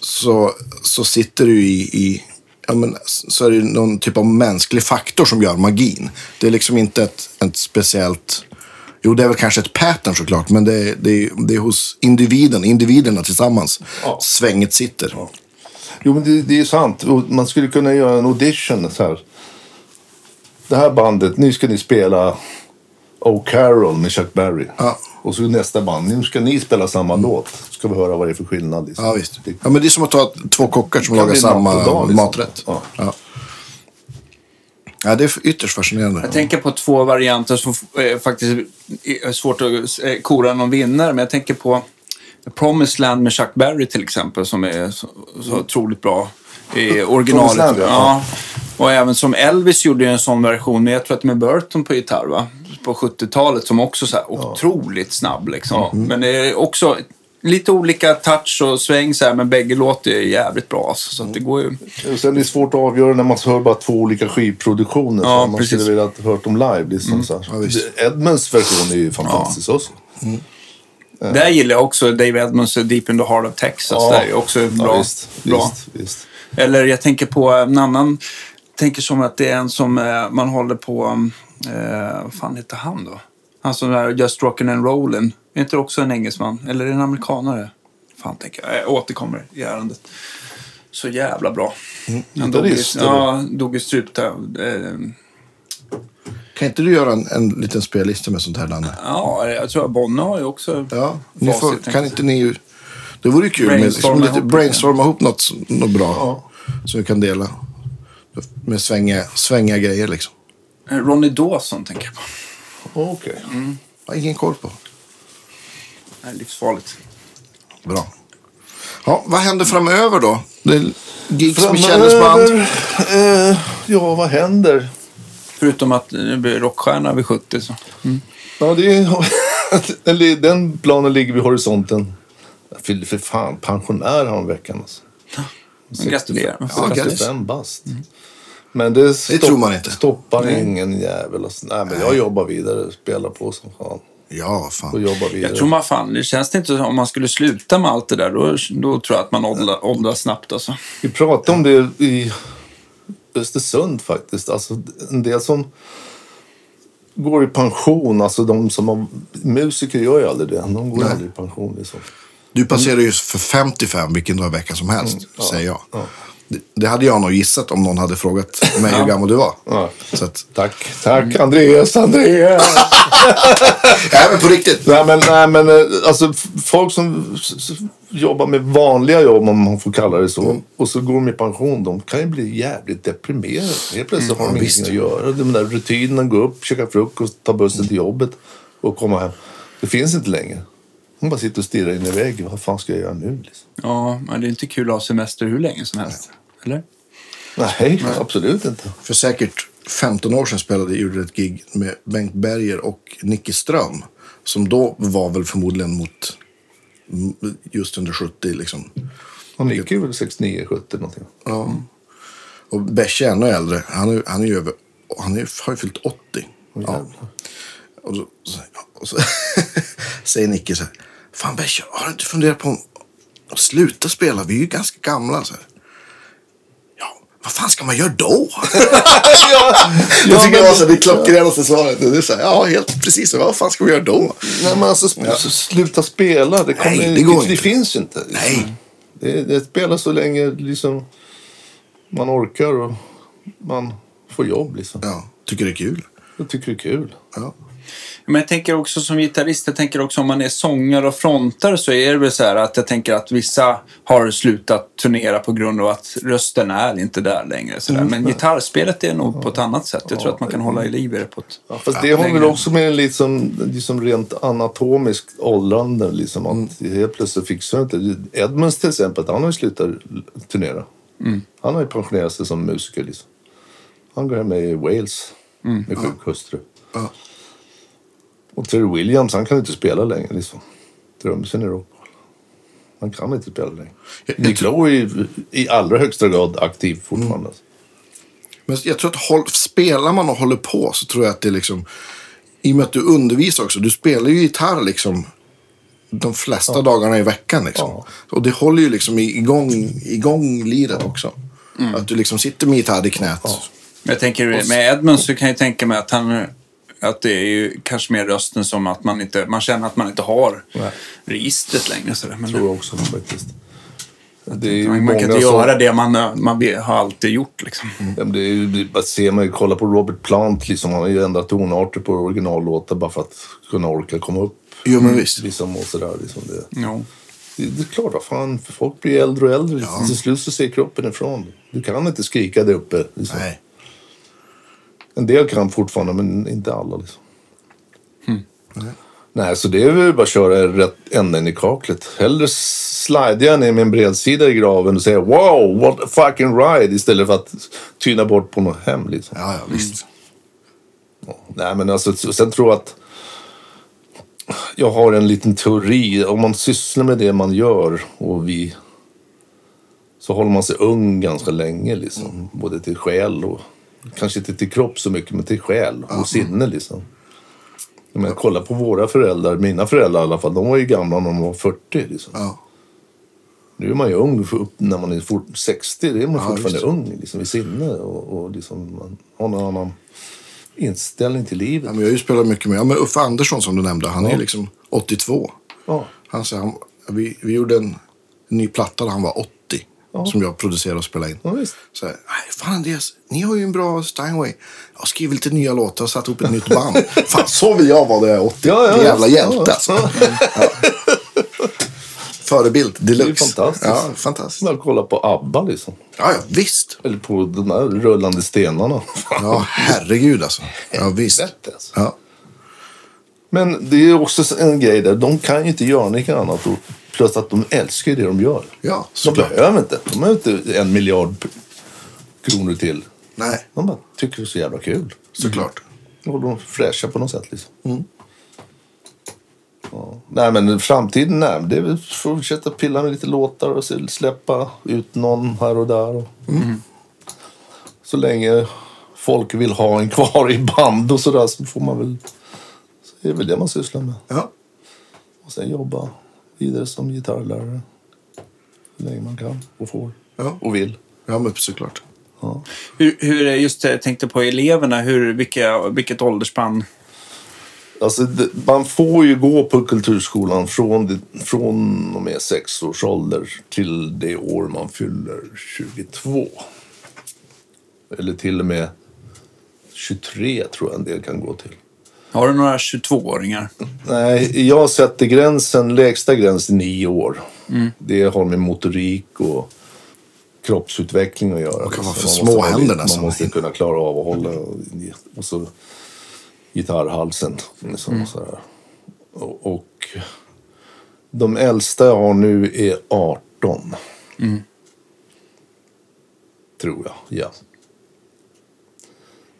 så, så sitter du i, i ja, men, så är det någon typ av mänsklig faktor som gör magin. Det är liksom inte ett, ett speciellt... Jo, det är väl kanske ett pattern såklart, men det är, det är, det är hos individen, individerna tillsammans. Ja. Svänget sitter. Jo, men det, det är sant. Och man skulle kunna göra en audition. Så här. Det här bandet, nu ska ni spela O'Carroll med Chuck Berry. Ja. Och så nästa band, nu ska ni spela samma låt. Ska vi höra vad det är för skillnad. Liksom. Ja, visst. Ja, men det är som att ta två kockar som lagar samma dagen, liksom. maträtt. Ja. Ja. ja, det är ytterst fascinerande. Jag tänker på två varianter som eh, faktiskt är svårt att eh, kora någon vinnare. Men jag tänker på Promised Land med Chuck Berry till exempel som är så, så otroligt bra i originalet. Land, ja. ja. Och även som Elvis gjorde en sån version med, jag tror att med Burton på gitarr va? På 70-talet som också så här otroligt snabb liksom. Men det är också lite olika touch och sväng så här, men bägge låter ju jävligt bra. Alltså, så att det går ju... Och sen är det svårt att avgöra när man hör bara två olika skivproduktioner. Ja, så man precis. skulle vilja ha hört dem live. Liksom, så här. Ja. Edmunds version är ju fantastisk också. Där gillar jag också Dave Edmunds Deep in the Heart of Texas. Ja. Det är också bra. Ja, visst, bra. visst, visst. Eller jag tänker på en annan. tänker som att det är en som eh, man håller på... Eh, vad fan heter han då? Han som är Just Rockin' and Rollin'. Är inte också en engelsman? Eller är det en amerikanare? Fan, tänker jag. Jag återkommer i ärendet. Så jävla bra. Mm. Han dog i, ja, dog i struptag. Eh, Kan inte du göra en, en liten spellista med sånt här, Danne? ja, jag tror att Bonne har ju också... Ja, ni facit, får, tänkte kan inte ni ju... Det vore ju kul med liksom Brainstorma lite, ihop brainstorma ihop något, något bra. Som vi kan dela. Med svänga, svänga grejer liksom. Eh, Ronny Dawson tänker jag på. Okej. Jag har ingen koll på. Det är livsfarligt. Bra. Ja, vad händer framöver då? Det är gigs med kändisband. Framöver, eh, ja, vad händer? Förutom att det blir rockstjärna vid 70. Så. Ja, det är, den planen ligger vid horisonten. Jag fyllde för fan pensionär häromveckan. Alltså. Gratulerar. Ja, 65 grattis. bast. Men det, stopp, tror man inte. stoppar ingen jävel. Alltså. Nej, men jag jobbar vidare. Spelar på som fan. Ja, Och fan. jobbar vidare. Jag tror man fan, det känns det inte som om man skulle sluta med allt det där, då, då tror jag att man åldrar, åldras snabbt alltså. Vi pratade om det i Östersund faktiskt. Alltså, en del som går i pension, alltså de som har... Musiker gör ju aldrig det. De går Nej. aldrig i pension. Liksom. Du passerar ju för 55 vilken dag i veckan som helst, Mm, säger jag. Det, det hade jag nog gissat om någon hade frågat mig hur gammal du var. Ja. Så att, Tack. Tack Andreas, Andreas! nej, men på riktigt. nej, men, nej, men eh, alltså folk som jobbar med vanliga jobb, om man får kalla det så, Mm. och så går de i pension, de kan ju bli jävligt deprimerade. Helt plötsligt har de Mm, ja, ingenting att göra. De där rutinerna, gå upp, käka frukost, ta bussen till jobbet och komma hem. Det finns inte längre. De bara sitter och stirrar in i väggen. Vad fan ska jag göra nu? Liksom? Ja, men det är inte kul att ha semester hur länge som helst. Eller? Nej, absolut inte. För säkert 15 år sedan spelade gjorde ett gig med Bengt Berger och Nicke Ström. Som då var väl förmodligen mot just under 70 liksom. Han gick ju väl 69, 70 någonting. Ja. Och Besche är ännu äldre. Han, är, han, är ju över, han är, har ju fyllt 80. Ja. Och, så, så, och så säger Nicke så här. Fan Besche, har du inte funderat på att sluta spela? Vi är ju ganska gamla. Så här. Ja, vad fan ska man göra då? det tycker jag var så här, det klockrenaste svaret. Det är så här, ja, helt precis. Vad fan ska vi göra då? Nej, men alltså sp- så sluta spela. Det, kommer, Nej, det går det, inte. finns ju inte. Nej. Det, det spelar så länge liksom, man orkar och man får jobb. Liksom. Ja, tycker det är kul. Jag tycker det är kul. Ja. Men jag tänker också som gitarrist, jag tänker också om man är sångare och frontare så är det väl så här att jag tänker att vissa har slutat turnera på grund av att rösten är inte där längre. Så där. Mm. Men gitarrspelet är nog på ett annat sätt. Jag tror att man kan hålla i liv i det på ett... Ja, fast det har väl också med en liksom, liksom rent anatomiskt åldrande. Liksom, att helt plötsligt fixar inte. Edmunds till exempel, han har ju slutat turnera. Han har ju pensionerat sig som musiker. Liksom. Han går hem i Wales med sjuk hustru. Ja. Och Terry Williams, han kan inte spela längre. Liksom. Trummisen i Rockwool. Han kan inte spela längre. Nick Lowe är i- i allra högsta grad aktiv fortfarande. Men jag tror att håll, spelar man och håller på så tror jag att det är liksom... I och med att du undervisar också. Du spelar ju gitarr liksom de flesta dagarna i veckan. Liksom. Ja. Och det håller ju liksom igång, igång liret också. Att du liksom sitter med gitarr i knät. Men jag tänker med Edmund så kan jag tänka mig att han... Att det är ju kanske mer rösten som att man inte... Man känner att man inte har Nej. registret längre. Så där. Men tror jag också faktiskt. Det är ju Man kan inte som- göra det man, man har alltid gjort. Liksom. Ja, men Det är ju, det ser man ju, kolla på Robert Plant, liksom, han har ju ändrat tonarter på originallåtar bara för att kunna orka komma upp. Jo, men visst. Liksom, och sådär, liksom det. Jo. Det, det är klart, vad fan, för folk blir äldre och äldre. Liksom. Till slut så ser kroppen ifrån. Du kan inte skrika där uppe. Liksom. Nej. En del kan fortfarande, men inte alla. Liksom. Nej, så det är väl bara att köra rätt änden i kaklet. Hellre slidar jag ner med en bredsida i graven och säger wow, what a fucking ride istället för att tyna bort på något hem. Liksom. Ja, ja, visst. Nej, men alltså, sen tror jag att jag har en liten teori. Om man sysslar med det man gör och vi så håller man sig ung ganska länge. Liksom. Både till själ och kanske inte till kropp så mycket, men till själ och sinne. Liksom. Men kolla på våra föräldrar, mina föräldrar i alla fall. De var ju gamla när de var 40. Liksom. Ja. Nu är man ju ung för upp när man är fort, 60. Det är man Ja, fortfarande ung liksom, i sinne. Och, och liksom, man har någon annan inställning till livet. Ja, men jag har ju spelat mycket med ja, men Uffe Andersson som du nämnde. Han är liksom 82. Ja. Han, sa, han, vi, vi gjorde en, ny platta där han var 80. Ja. Som jag producerade och spelade in. Ja, visst. Så här, "Nej, fan Andreas, ni har ju en bra Steinway. Jag skrivit lite nya låtar och satt ihop ett nytt band. fan, så vill jag vara när jag är 80. Ja, ja, jävla hjälte alltså. Förebild deluxe. Det är fantastiskt. Ja, fantastiskt. Bara kolla på ABBA liksom. Ja, ja, visst. Eller på de där rullande stenarna. Ja, herregud alltså. Ja, visst. Helvete, alltså. Ja. Men det är också en grej där. De kan ju inte göra något annat. Och plus att de älskar det de gör. Ja, de behöver inte. De behöver inte en miljard kronor till. Nej, De bara tycker det är så jävla kul. såklart. Och de fräscha på något sätt liksom. Ja. Nej men framtiden, nej, det är väl fortsätta pilla med lite låtar och släppa ut någon här och där. Och, Så länge folk vill ha en kvar i band och sådär så får man väl... Så är det väl det man sysslar med. Ja. Och sen jobba vidare som gitarrlärare. Så länge man kan och får Ja. och vill. ja, men såklart. Ja. Hur, hur, just det, tänkte på eleverna, hur, vilka, vilket åldersspann? Alltså, det, man får ju gå på kulturskolan från, det, från och med sex års ålder till det år man fyller 22. Eller till och med 23 tror jag en del kan gå till. Har du några 22-åringar? Nej, jag sätter gränsen, lägsta gränsen nio år. Det har med motorik och kroppsutveckling att göra. Och kan vara för Man små händerna Man måste kunna klara av att hålla och så gitarrhalsen. Liksom, och, sådär. Och, och de äldsta jag har nu är 18. Tror jag, ja.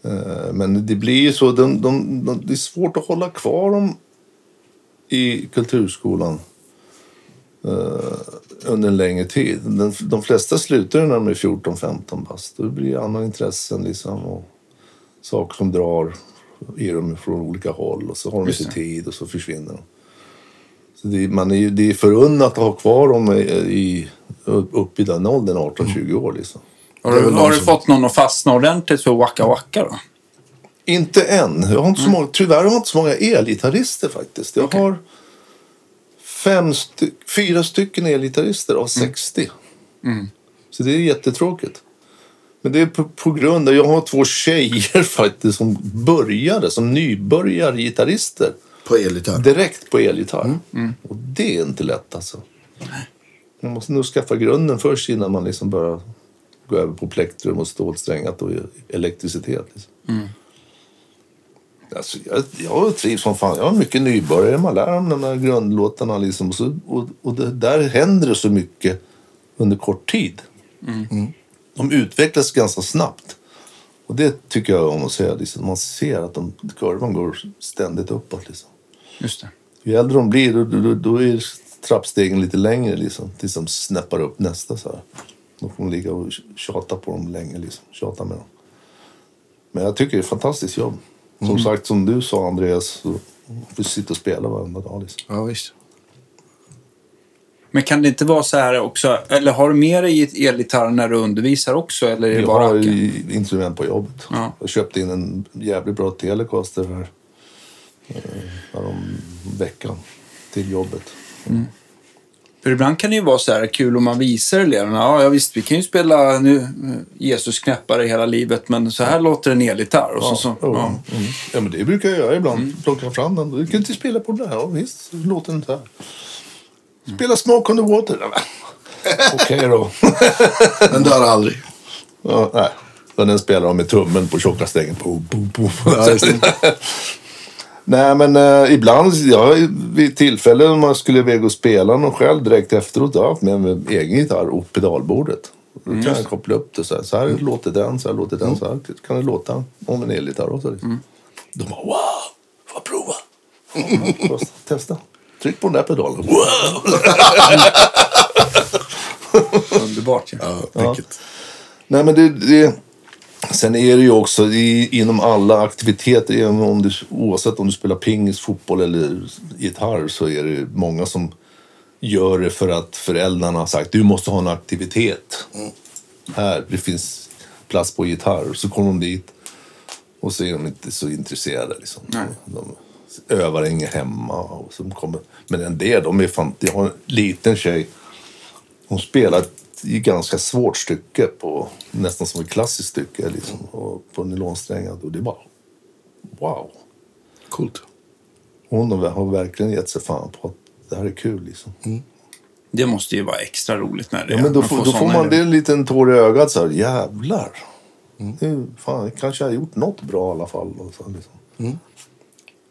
Eh, Men det blir ju så, de, de, de, det är svårt att hålla kvar dem i kulturskolan eh, under en längre tid. Den, de flesta slutar när de är 14-15 bast. Då blir det andra intressen liksom och saker som drar i dem från olika håll och så har de inte tid och så försvinner de. Så det, man är, ju- det är förunnat att ha kvar dem i, i, upp i den åldern, 18-20 år liksom. Har du, har du som- fått någon att fastna ordentligt för Waka Waka då? Inte än. Jag har inte så många, tyvärr har jag inte så många elgitarrister faktiskt. Jag Okej. har fem sty- fyra stycken elgitarrister av 60. Så det är jättetråkigt. Men det är på, på grund av jag har två tjejer faktiskt som började som nybörjargitarrister På elgitarr. direkt på elgitarr. Och det är inte lätt alltså. Man måste nog skaffa grunden först innan man liksom börjar gå över på plektrum och stålsträngat och elektricitet. Liksom. Alltså, jag, jag trivs som fan. Jag har mycket nybörjare. Man lär dem de här grundlåtarna. Liksom. Så, och och det, där händer det så mycket under kort tid. Mm. De utvecklas ganska snabbt. Och det tycker jag om att säga. Liksom. Man ser att de, kurvan går ständigt uppåt. Liksom. Just det. Ju äldre de blir, då, då, då är trappstegen lite längre liksom, tills de snäppar upp nästa. Så här. Då får man ligga och tjata på dem länge. Liksom. Tjata med dem. Men jag tycker det är ett fantastiskt jobb. Som sagt, som du sa Andreas, så får sitta och spela varenda dag. Liksom. Ja, visst. Men kan det inte vara så här också, eller har du med dig elgitarr när du undervisar också? Eller är det Jag bara har Acke? i- instrument på jobbet. Ja. Jag köpte in en jävligt bra Telecaster här, eh, härom veckan till jobbet. För ibland kan det ju vara så här kul om man visar eleverna. Ja, ja visst, vi kan ju spela nu Jesus knäppare hela livet, men så här låter en elgitarr. Och så, så, Ja, ja. mm. ja, men det brukar jag göra ibland. Plocka fram den. Du kan inte spela på den här. Ja, visst, låter den så här. Spela Smoke on the Water. Ja. Okej då. Den dör aldrig. Ja, nej. Men den spelar de med tummen på tjocka strängen. Boom, boom, boom. Ja, nej, men eh, ibland, ja, vid tillfällen när man skulle iväg och spela någon själv direkt efteråt, då har jag haft med mig egen gitarr och pedalbordet. Då kan jag koppla upp det så här. Så här låter den, så här låter den, så här kan det låta om en elgitarr också. Liksom. De bara wow, får prova? Ja, Testa. Tryck på den där pedalen. Wow! Underbart ju. Ja, vilket. Nej, men det, det, sen är det ju också i, inom alla aktiviteter, även om du, oavsett om du spelar pingis, fotboll eller gitarr, så är det många som gör det för att föräldrarna har sagt du måste ha en aktivitet. Här, det finns plats på gitarr. Så kommer de dit och så är de inte så intresserade. Liksom. Nej. De övar inget hemma. Och så kommer, men en del, de är fan, jag har en liten tjej hon spelar ett ganska svårt stycke, på, nästan som ett klassiskt stycke, liksom, och på nylonsträngar. Och det är bara wow. Coolt. Hon har har verkligen gett sig fan på att det här är kul. Liksom. Det måste ju vara extra roligt när det Ja, men då, man får, då får man det en liten tår i ögat. Så här, Jävlar! Nu, fan, kanske jag har gjort något bra i alla fall. Och så, liksom.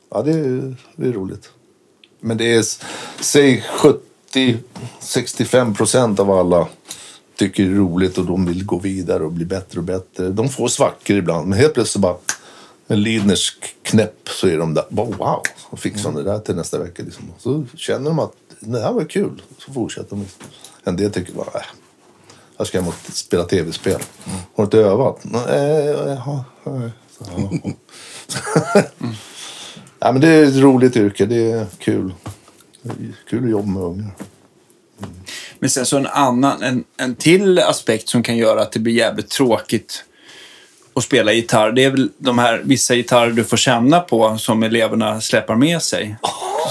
Ja, det är, det är roligt. Men det är, säg 70-65 procent av alla tycker det är roligt och de vill gå vidare och bli bättre och bättre. De får svackor ibland, men helt plötsligt bara en Lidners knäpp så är de där. Bara, wow, och fixar mm. det där till nästa vecka. Liksom. Så känner de att det här var kul. Så fortsätter de. Liksom. En del tycker bara, äh, här ska jag och spela tv-spel. Mm. Har du inte övat? Nej, jaha. ja. Nej, men det är ett roligt yrke. Det är kul. Det är kul att jobba med ungar. Men sen så en annan, en, en till aspekt som kan göra att det blir jävligt tråkigt att spela gitarr. Det är väl de här vissa gitarrer du får känna på som eleverna släpar med sig.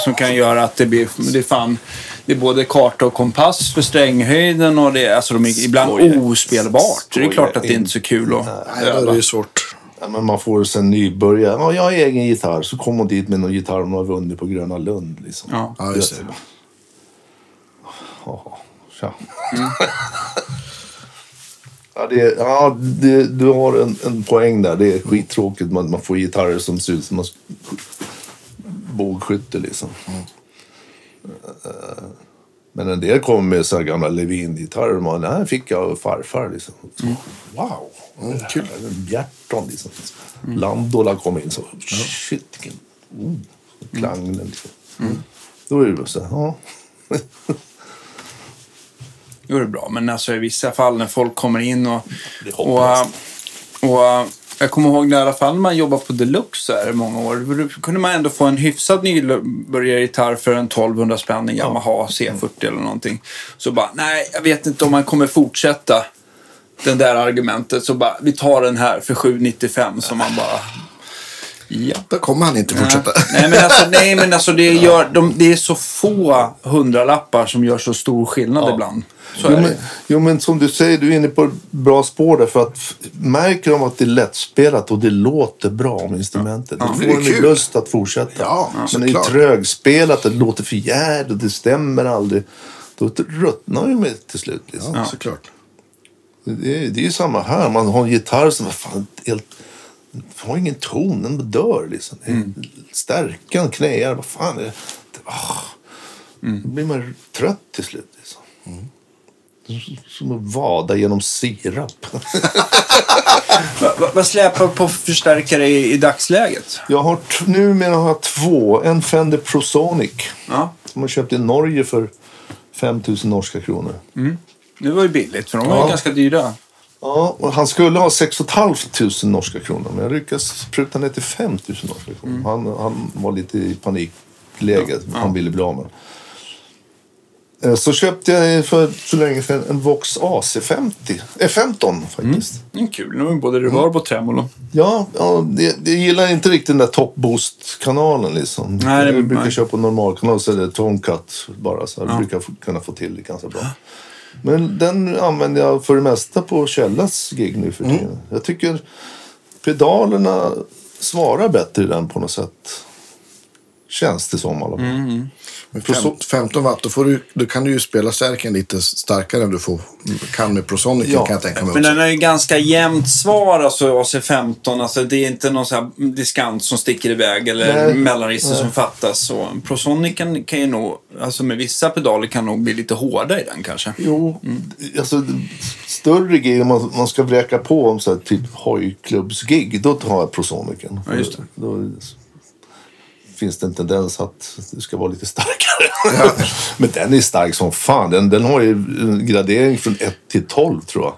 Som kan göra att det blir, det är fan, det är både karta och kompass för stränghöjden och det är, alltså de är ibland Skoja. ospelbart. Det är klart att det är inte så kul att Nej, är öva. det ju svårt. Ja, men man får sen nybörjare. Ja, jag har egen gitarr. Så kommer hon dit med någon gitarr hon har vunnit på Gröna Lund. Liksom. Ja. Ja, just det. Ja, tja. ja, det, ja det, du har en, en poäng där. Det är skittråkigt. Man, man får gitarrer som ser ut som en bågskytte liksom. Eh, Men en del kommer med så här gamla Levin-gitarrer. Man, den här fick jag av farfar. Liksom. Så, Wow! Mm, kul. Bjärton liksom. Landola kom in så. Shit, vilken oh, klang den liksom. Då är det så här, ja. Då är det bra. Men alltså i vissa fall när folk kommer in och... Det och, hoppas. och äh, jag kommer ihåg när i alla fall när man jobbade på Deluxe här i många år. Då kunde man ändå få en hyfsad nybörjargitarr för en 1200 spänn, en Yamaha C40 eller någonting. Så bara, nej, jag vet inte om man kommer fortsätta den där argumentet. Så bara, vi tar den här för 795 som man bara... Ja. Då kommer han inte fortsätta. Nej, men alltså, nej, men alltså det, gör, de, det är så få hundralappar som gör så stor skillnad ibland. Så Jo är men, jo men som du säger, du är inne på bra spår där. För att märker de att det är lättspelat och det låter bra om instrumentet. Då det får är de lust att fortsätta. Ja, Men när det är trögspelat, det låter för jävligt, det stämmer aldrig. Då ruttnar ju med till slut. Liksom. Ja, såklart. Det, är, det är ju samma här. Man har en gitarr som fan, helt, har ingen ton, den dör liksom. Mm. Stärkan knäar, vad fan är det? det ah. Då blir man trött till slut. Liksom. Som att vada genom sirap. Va- va- Vad släpar på förstärkare i, i dagsläget? jag har numera har jag två. En Fender Prosonic. Ja. Som jag köpte i Norge för 5 000 norska kronor. Det var ju billigt, för de var ju Ja. ganska dyra. Ja, och han skulle ha 6 500 norska kronor. Men jag lyckades pruta ner till 5 000 norska kronor. Han, han var lite i panikläge. Han ville bli av med. Eh, Så köpte jag för så länge sedan en Vox AC50. Eh, 15 faktiskt. Mm, kul. Nu både reverb och tremolo. Ja, ja det, det gillar inte riktigt den där top boost-kanalen liksom. Nej, jag brukar nej. köra på normalkanal så är det toncut bara. Så jag brukar få, kunna få till det ganska bra. Men den använder jag för det mesta på Källas gig nu för tiden. Jag tycker pedalerna svarar bättre i den på något sätt. Känns det som i alla fall. Med fem, 15 watt, då, får du, då kan du ju spela stärken lite starkare än du får, kan med Prosonic Ja, kan jag tänka mig Men också. den har ju ganska jämnt svar, alltså AC15. Alltså, det är inte någon här diskant som sticker iväg eller mellanregister som fattas. Så Prosonic kan, kan ju nog, alltså med vissa pedaler kan nog bli lite hårda i den kanske. Jo, alltså större gig, om man, man ska vräka på om så här, typ hojklubbsgig, då tar jag Prosonicen. Ja, just det. Då, då finns det en tendens att det ska vara lite starkare. Men den är stark som fan. Den, den har ju en gradering från 1 till 12 tror jag.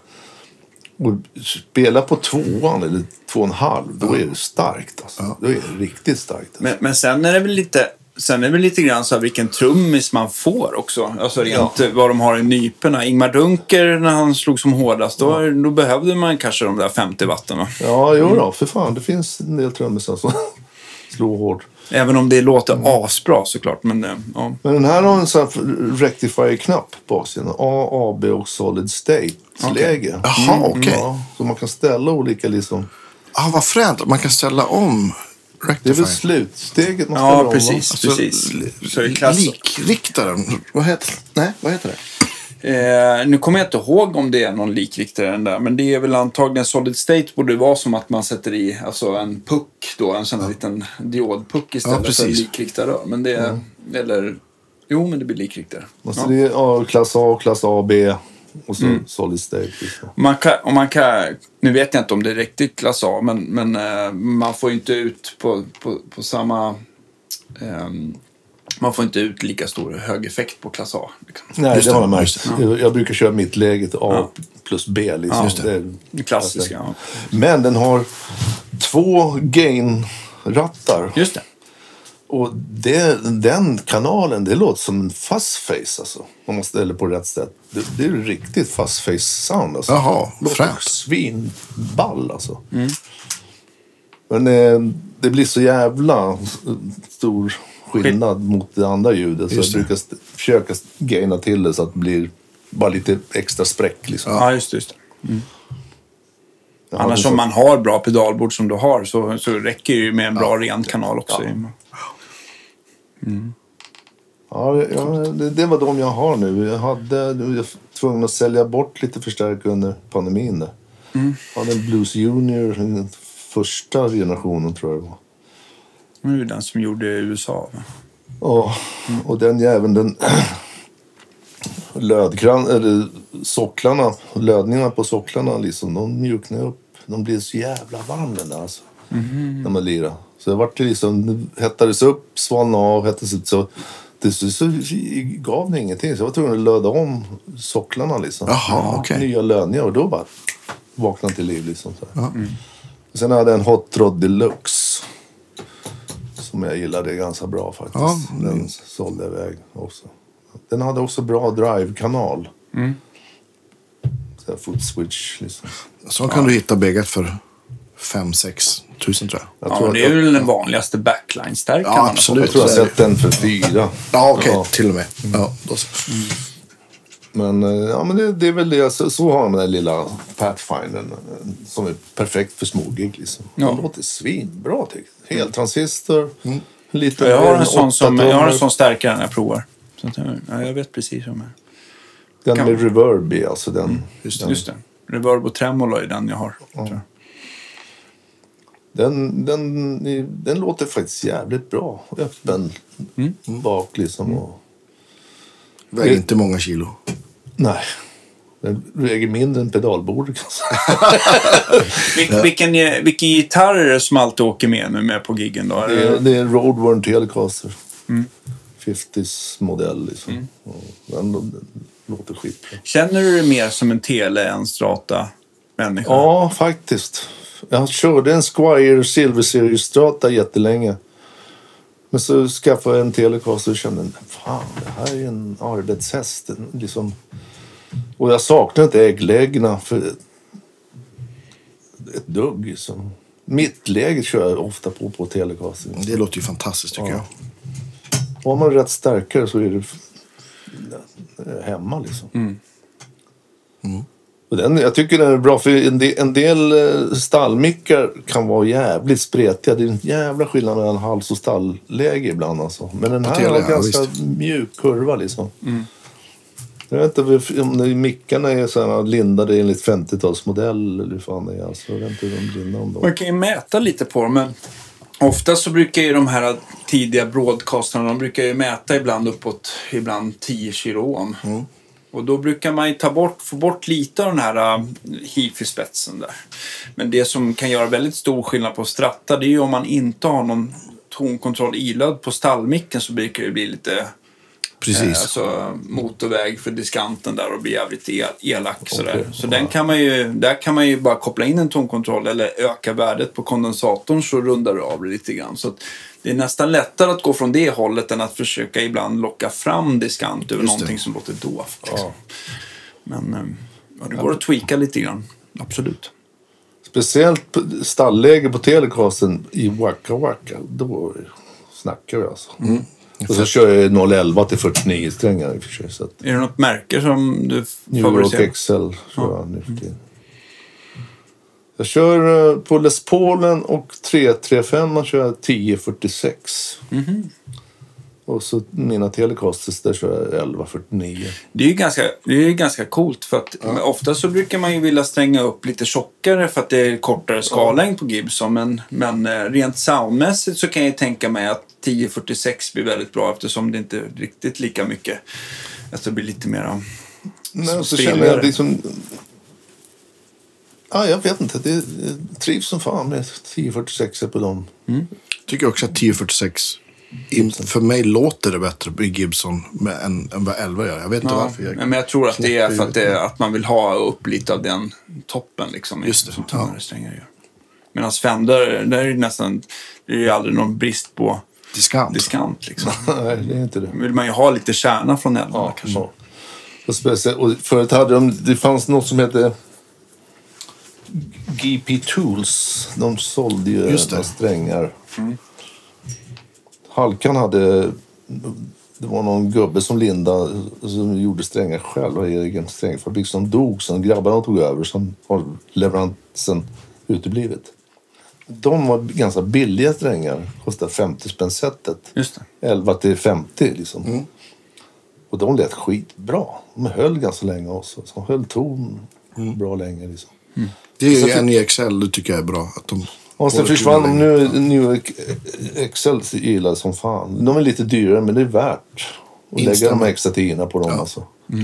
Och spela på tvåan eller två och en halv, då är det starkt. Alltså. Då är det riktigt starkt. Alltså. Men, men sen är det väl lite Sen är det väl lite grann så här vilken trummis man får också. Alltså rent eh, vad de har i nyporna. Ingmar Dunker när han slog som hårdast, då, då behövde man kanske de där 50 watten va? Ja, jo då, för fan. Det finns en del trummisar som slår hårt. Även om det låter asbra såklart. Men eh, ja. Men den här har en sån här rectifier-knapp på baksidan. A, AB och solid state-läge. Jaha, okej. Ja, så man kan ställa olika liksom. Ah, vad fränt. Man kan ställa om Det är rectifier. väl slutsteget man ställer ja om, va? precis. Alltså, precis. Så är det klass... Likriktaren. Vad heter, nej, vad heter det? Eh, nu kommer jag inte ihåg om det är någon likriktare än där, men det är väl antagligen Solid State borde vara som att man sätter i alltså en puck då, en sån här liten diodpuck istället för en likriktarrör. Men det är, eller, jo men det blir likriktare. Alltså Ja. det är ja, klass A, klass A, B och så solid state. Liksom. Man kan, och man kan, nu vet jag inte om det är riktigt klass A, men, men eh, man får inte ut på, på, på samma... ehm, man får inte ut lika stor hög effekt på klass A. liksom. Nej, Just det har jag märkt. Jag, jag brukar köra mittläget A plus B. Liksom. Ja, just det. är- Det klassiska. Ja. Men den har två gain-rattar. Just det. Och det, den kanalen, det låter som en fast face alltså. Om man ställer på rätt sätt. Det, det är riktigt fast face sound alltså. Jaha, fränt. svinball alltså. Men eh, det blir så jävla stor skillnad mot det andra ljudet. Så jag brukar försöka gaina till det så att det blir bara lite extra spräck liksom. Ja, just det. Just det. Jag hade Annars så- om man har bra pedalbord som du har så, så räcker det ju med en bra ren kanal också. Ja, det- ja det, det var de jag har nu. Jag hade, jag var tvungen att sälja bort lite förstärkare under pandemin. Där. Jag hade en Blues Junior, den första generationen tror jag det var. Den som gjorde i USA. Va? Ja, och den jäveln, den lödkran, eller socklarna, lödningarna på socklarna liksom, de mjuknar upp. De blir så jävla varm den där alltså. När man lirar. Så det vart liksom, det hettades upp, svalnade av, hettades upp. Så till slut så gav det ingenting. Så jag var tvungen att löda om socklarna liksom. Jaha, okej. Nya lödningar och då bara vaknade till liv liksom. Så här. Sen hade jag en Hot Rod Deluxe. Som jag gillade ganska bra faktiskt. Ja, Den sålde jag iväg också. Den hade också bra drive-kanal. Så här foot switch liksom. Så kan du hitta bägget för 5-6 tusen tror jag. Jag Ja, tror det är väl den vanligaste backline-stärkaren. Ja, absolut. jag tror jag är sett den för fyra. Ja, okej. Ja. Till och med. Ja, då så. Men, eh, ja, men det, det är väl det. Så, så har man den lilla Pathfindern eh, som är perfekt för smågig. Liksom. Ja. Den låter svinbra. Heltransistor. Lite Jag har, en sån som, jag har en sån stärkare när jag provar. Så att, ja, jag vet precis hur de är. Den kan- med reverb i, alltså den. Just den, Just det. Reverb och tremolo är den jag har. tror jag. Den, den, den låter faktiskt jävligt bra. Öppen Mm. bak liksom. Och, Väger inte många kilo. Nej. Den väger mindre än pedalbordet. Vil, vilken, eh, vilken gitarr är det som alltid åker med nu med på giggen då? Det är, det, är en Roadworn Telecaster. Mm. 50s modell liksom. Och Den, den låter skitbra. känner du dig mer som en Tele än Strata-människa? Ja, faktiskt. Jag körde en Squire Silver Series Strata jättelänge. Men så skaffade jag en Telecaster och kände, fan det här är en arbetshäst. Liksom. Och jag saknar inte ägglägena för ett dugg. Liksom. Mittläget kör jag ofta på på Telecaster. Det låter ju fantastiskt tycker Ja. jag. Har man rätt stärkare så är det hemma liksom. Mm. Och den, jag tycker den är bra för en del, en del eh, stallmickar kan vara jävligt spretiga. Det är en jävla skillnad mellan hals och stallläge ibland alltså. Men den här har ja, ganska visst. mjuk kurva liksom. Mm. Jag vet inte om mickarna är så här lindade enligt 50-talsmodell eller hur fan det är. Alltså, jag vet inte hur de lindar om dem. Man kan ju mäta lite på dem, men ofta så brukar ju de här tidiga broadcasterna, de brukar ju mäta ibland uppåt, ibland 10 kilo ohm. Och då brukar man ju ta bort, få bort lite av den här äh, hifi-spetsen där. Men det som kan göra väldigt stor skillnad på stratta, det är ju om man inte har någon tonkontroll ilöd på stallmicken så brukar det bli lite Precis. alltså, motorväg för diskanten där och bli jävligt el, elak. Sådär. Okej. Så den kan man ju, där kan man ju bara koppla in en tonkontroll eller öka värdet på kondensatorn så rundar du av det lite grann. Så det är nästan lättare att gå från det hållet än att försöka ibland locka fram diskant över Just någonting som låter dovt. Liksom. Ja. Men eh, ja, det går att tweaka lite grann. Absolut. Speciellt på stallläge på Telecasten i Waka Waka. Då snackar vi alltså. Mm. Och så kör jag 011 till 49 strängar i och för sig. Så att Är det något märke som du New Rock favoriserar? XL kör jag nu för tiden. Jag kör eh, på Les Paulen och 335 kör jag 1046. Mhm. Och så mina Telecasters där kör jag 1149. Det är ju ganska, det är ganska coolt för att ofta så brukar man ju vilja stränga upp lite tjockare för att det är kortare skallängd på Gibson. Men, men eh, rent soundmässigt så kan jag ju tänka mig att 1046 blir väldigt bra eftersom det inte är riktigt lika mycket. Att det blir lite mera... Men så Stiligare. känner jag liksom... Ja, jag vet inte. Det trivs som fan med 1046 på dem. Tycker också att 1046 in, för mig låter det bättre i Gibson med, än, än vad 11 gör. Jag vet inte Ja, varför. Jag, men jag tror att det är för att, det, att man vill ha upp lite av den toppen. Liksom, Just det, Som ja. tunnare strängar gör. Medan Fender, där är det nästan... Det är ju aldrig någon brist på diskant. diskant. Liksom. Nej, det är inte det. vill man ju ha lite kärna från eldarna Ja, kanske. ja. Och, speciellt, och förut hade de, det fanns något som hette GP Tools. De sålde ju Just det. strängar. Halkan hade, det var någon gubbe som lindade, som gjorde strängar själv, har egen strängfabrik som dog. Sen grabbarna tog över, sen har leveransen uteblivit. De var ganska billiga strängar, kostade 50 spänn setet. Just det. 11 till 50 liksom. Och de lät skitbra. De höll ganska länge också. Så de höll ton bra länge liksom. Det är en i Excel, det tycker jag är bra. Att de Och sen försvann de nu. New Excel gillar som fan. De är lite dyrare men det är värt att lägga de här extra tiorna på dem Ja. alltså. För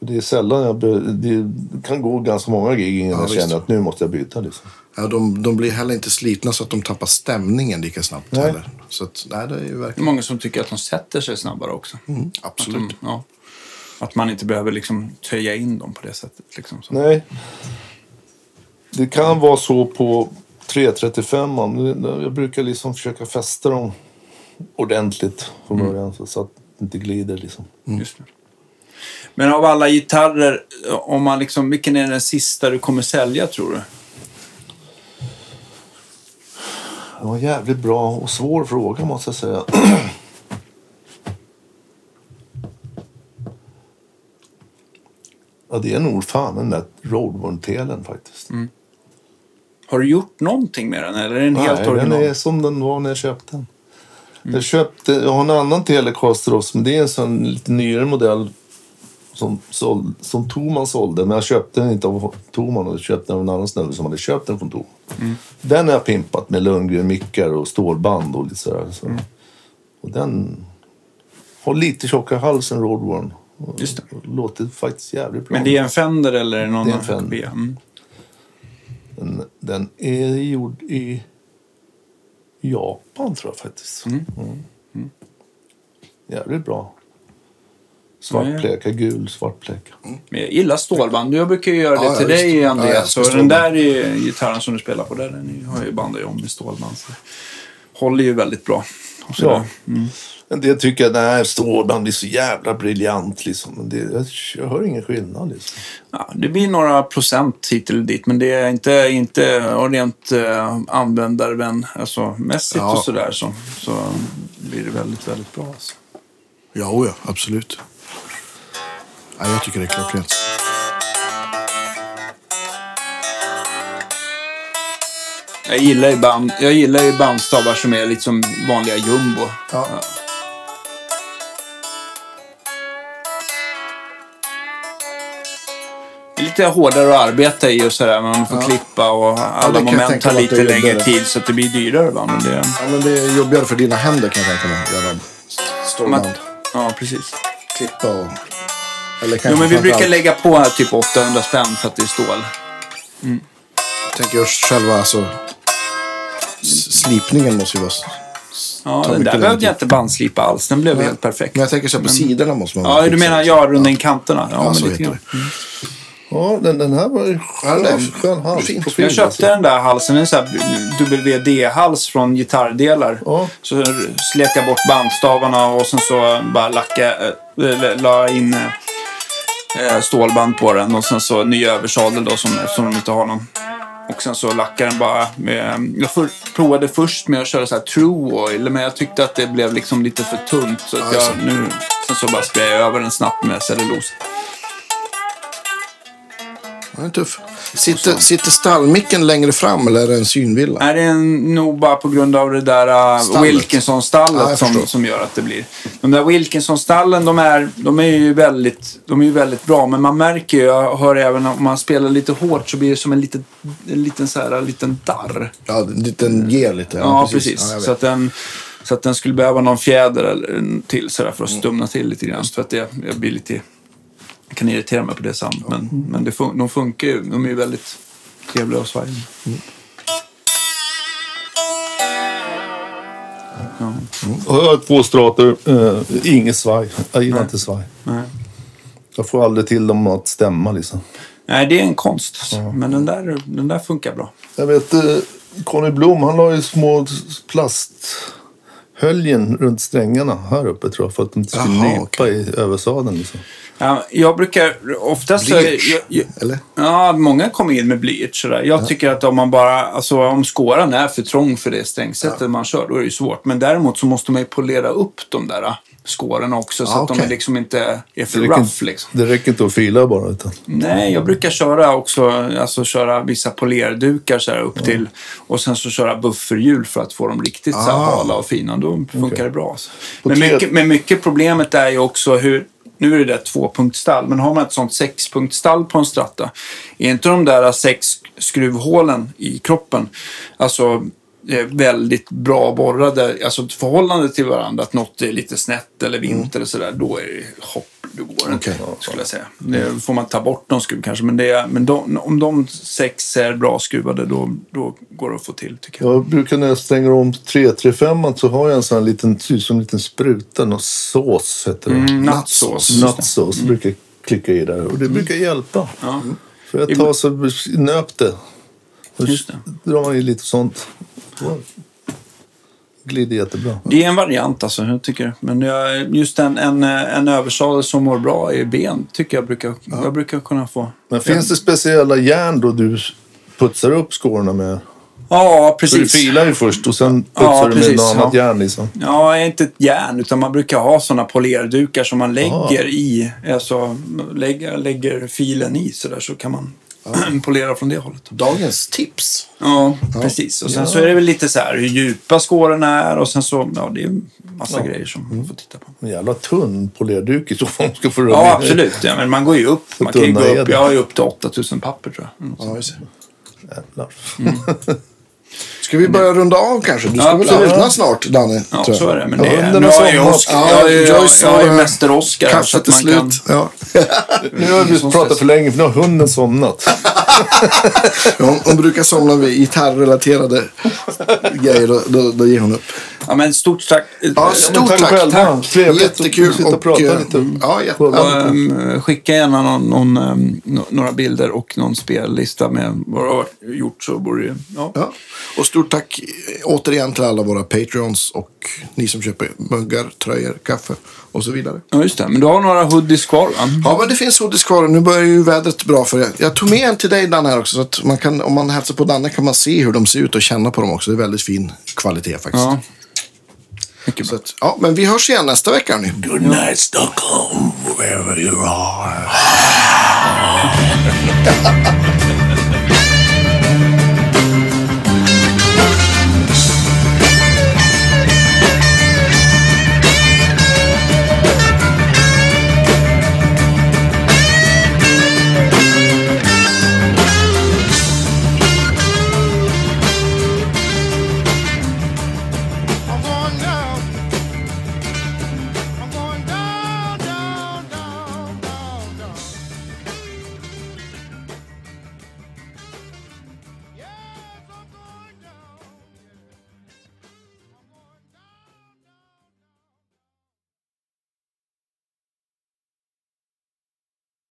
Det är sällan jag... Det kan gå ganska många gig innan Ja, jag känner att nu måste jag byta liksom. Ja, de, de blir heller inte slitna så att de tappar stämningen lika snabbt Nej. heller. Så att, nej, det är ju Det är verkligen... många som tycker att de sätter sig snabbare också. Att, Absolut. de, ja. att man inte behöver liksom töja in dem på det sättet. Liksom, så. Nej. Det kan vara så på 335 man. Jag brukar liksom försöka fästa dem ordentligt från början så- så att det inte glider liksom. Just det. Men av alla gitarrer, om man liksom, vilken är den sista du kommer sälja tror du? Det var en jävligt bra och svår fråga måste jag säga. Ja, det är nog fan den där Roadburn-telen faktiskt. Har du gjort någonting med den eller är den helt Nej, den original? är som den var när jag köpte den. Jag, köpte, jag har en annan Telecaster också, men det är en sån lite nyare modell som, såld, som Toman sålde. Men jag köpte den inte av Toman och köpte den av en annan snubbe som hade köpt den från Toman. Den har jag pimpat med Lundgren-mickar och stålband och lite sådär. Så. Och den har lite tjockare hals än. Och Just det. Låter faktiskt jävligt bra. Men det är en Fender eller någon Det är en Fender. Mm. Den, den är gjord i Japan tror jag faktiskt. Mm. Mm. Jävligt bra. Ja, Svartpleka, gul svartpleka. Men jag gillar stålband. Jag brukar ju göra det Ja, ja, till dig, Ja, jag Andreas. älskar så den där är, gitarren som du spelar på, där, den har jag ju bandat om med stålband. Så. håller ju väldigt bra. Ja. där. En del tycker att nej, stålband blir så jävla briljant liksom. Men det, jag, jag hör ingen skillnad liksom. Ja, det blir några procent hit eller dit, men det är inte, inte rent uh, användarvän, alltså mässigt Ja. och sådär så, så blir det väldigt, väldigt bra. Alltså. Ja, ja, absolut. Ja, jag tycker det är klockrent. Jag gillar ju, band, jag gillar ju bandstavar som är lite som vanliga jumbo. Ja. Det är lite hårdare att arbeta i och sådär. Man får Ja. klippa och alla kan jag moment tänka tar mig att lite det är längre tid så att det blir dyrare. Va? Men det, Ja, men det är jobbigare för dina händer kan jag tänka mig. Göra man, ja, precis. Klippa och... Jo, men vi brukar lägga på typ 800 spänn för att det är stål. tänker jag själva alltså... Slipningen måste ju vara... Ja, den där behövde jag inte bandslipa alls. Den blev helt perfekt. Men jag tänker så här, på sidorna måste man Ja, du menar ja, runt in kanterna? Ja, Ja, men så lite grann. det. Ja, den, den här var ju Ja, den är skön, skön hals. fin. profil, Jag köpte den där halsen, en sån WD-hals från gitarrdelar. Ja. Så slet jag bort bandstavarna och sen så bara lacka, äh, la in äh, stålband på den och sen så ny översadel då som, eftersom de inte har någon. Och sen så lackade den bara med... Jag för, provade först med att köra så här true oil men jag tyckte att det blev liksom lite för tunt. Så att Ja, jag, nu, sen så bara sprayade jag över den snabbt med cellulos. Den är tuff. Sitter, sitter stallmicken längre fram eller är det en synvilla? Nej, det är nog bara på grund av det där uh, Stallet. Wilkinson-stallet Ja, som, som gör att det blir. De där Wilkinson-stallen, de är, de är ju väldigt, de är ju väldigt bra. Men man märker ju, jag hör även om man spelar lite hårt så blir det som en liten, en liten, så här, en liten darr. Ja, en liten ger lite. Ja, precis. Ja, jag vet. så, att den, så att den skulle behöva någon fjäder eller en till så där, för att stumna till lite grann. För att det, jag blir lite... Jag kan irritera mig på det samt. Men, men det fun, de funkar ju. De är ju väldigt trevliga och svajiga. Ja. Och jag har två strator, eh, inget svaj. Jag gillar inte svaj. Nej. Jag får aldrig till dem att stämma liksom. Nej, det är en konst. Men den där, den där funkar bra. Jag vet, eh, Conny Blom, han la ju små plasthöljen runt strängarna här uppe tror jag. För att de inte skulle nypa i översadeln liksom. Ja, jag brukar oftast... Blyerts, eller? Ja, många kommer in med blyerts. Jag tycker att om man bara... Alltså om skåran är för trång för det strängsättet man kör, då är det ju svårt. Men däremot så måste man ju polera upp de där skåren också så Ja, att de okej. liksom inte är Det för räcker, rough. Liksom. det räcker inte att fila bara. Utan. Nej, jag brukar köra också, alltså köra vissa polerdukar så här upp till och sen så köra bufferhjul för att få dem riktigt så här Ah. hala och fina. Då funkar Okej. det bra. Alltså. Men, mycket, men mycket problemet är ju också hur, nu är det där tvåpunktsstall, men har man ett sånt sexpunktsstall på en stratta, är inte de där sex skruvhålen i kroppen, alltså eh, väldigt bra borrade, alltså förhållande till varandra, att något är lite snett eller vint eller sådär, då är det hopp, då går det inte, Okej. skulle jag säga. Det får man ta bort någon skruv kanske, men, det är, men de, om de sex är bra skruvade, då, då går det att få till tycker jag. Jag brukar när jag stänger om 335 så har jag en sån här liten, som en liten spruta, någon sås heter det. Mm, nattsås. Nattsås brukar jag klicka i där och det brukar hjälpa. Ja. För ett tag så nöp det. Det. drar man i lite sånt. Glider jättebra. Det är en variant alltså, jag tycker. Men jag, just en, en, en översadel som mår bra i ben tycker jag brukar, jag brukar kunna få. Men finns det speciella järn då du putsar upp skårorna med? Ja, Så du precis. filar ju först och sen putsar Ja, du med precis, något annat ja. järn liksom. Ja, inte ett järn, utan man brukar ha sådana polerdukar som man lägger i. Alltså, lägger, lägger filen i sådär så kan man polera från det hållet. Dagens tips. Ja, precis. Och sen så är det väl lite så här hur djupa skåren är och sen så, ja, det är massa grejer som man får titta på. En jävla tunn polerduk i så fall. Ska få rum Ja, absolut. Ja, men man går ju upp. Man kan gå upp. Jag har ju upp till 8000 papper tror jag. Ja, just det. Jävlar. Ska vi börja runda av kanske? Du ska Ja, väl absolut. öppna snart, Danne? Ja, tror jag. så är det. Men det är, nu ju somnat. Oscar, Ja, jag, är jag, jag är ju har- mäster Oscar. så Kaffet att är man slut. kan- Ja. Nu har vi pratat för länge för nu har hunden somnat. Hon, hon brukar somna vid gitarrrelaterade grejer. Då, då, då ger hon upp. Ja, men stort tack. Ja, stort tack tack. själva. Trevligt att Jättekul. sitta och prata eh, lite. Ja, jätte, ja, Ehm, skicka gärna någon, någon, ehm, några bilder och någon spellista med vad du har gjort så borde det... Ja. ja. Och stort tack eh, återigen till alla våra Patreons och ni som köper muggar, tröjor, kaffe och så vidare. ja, just det. Men du har några hoodies kvar va? Ja, men det finns hoodies kvar. Nu börjar ju vädret bra för det. Jag tog med en till dig, Danne, här också. Så att man kan, om man hälsar på Danne kan man se hur de ser ut och känna på dem också. Det är väldigt fin kvalitet faktiskt. Ja. Så att, ja, men vi hörs igen nästa vecka. Hörni. Good night Stockholm, wherever you are.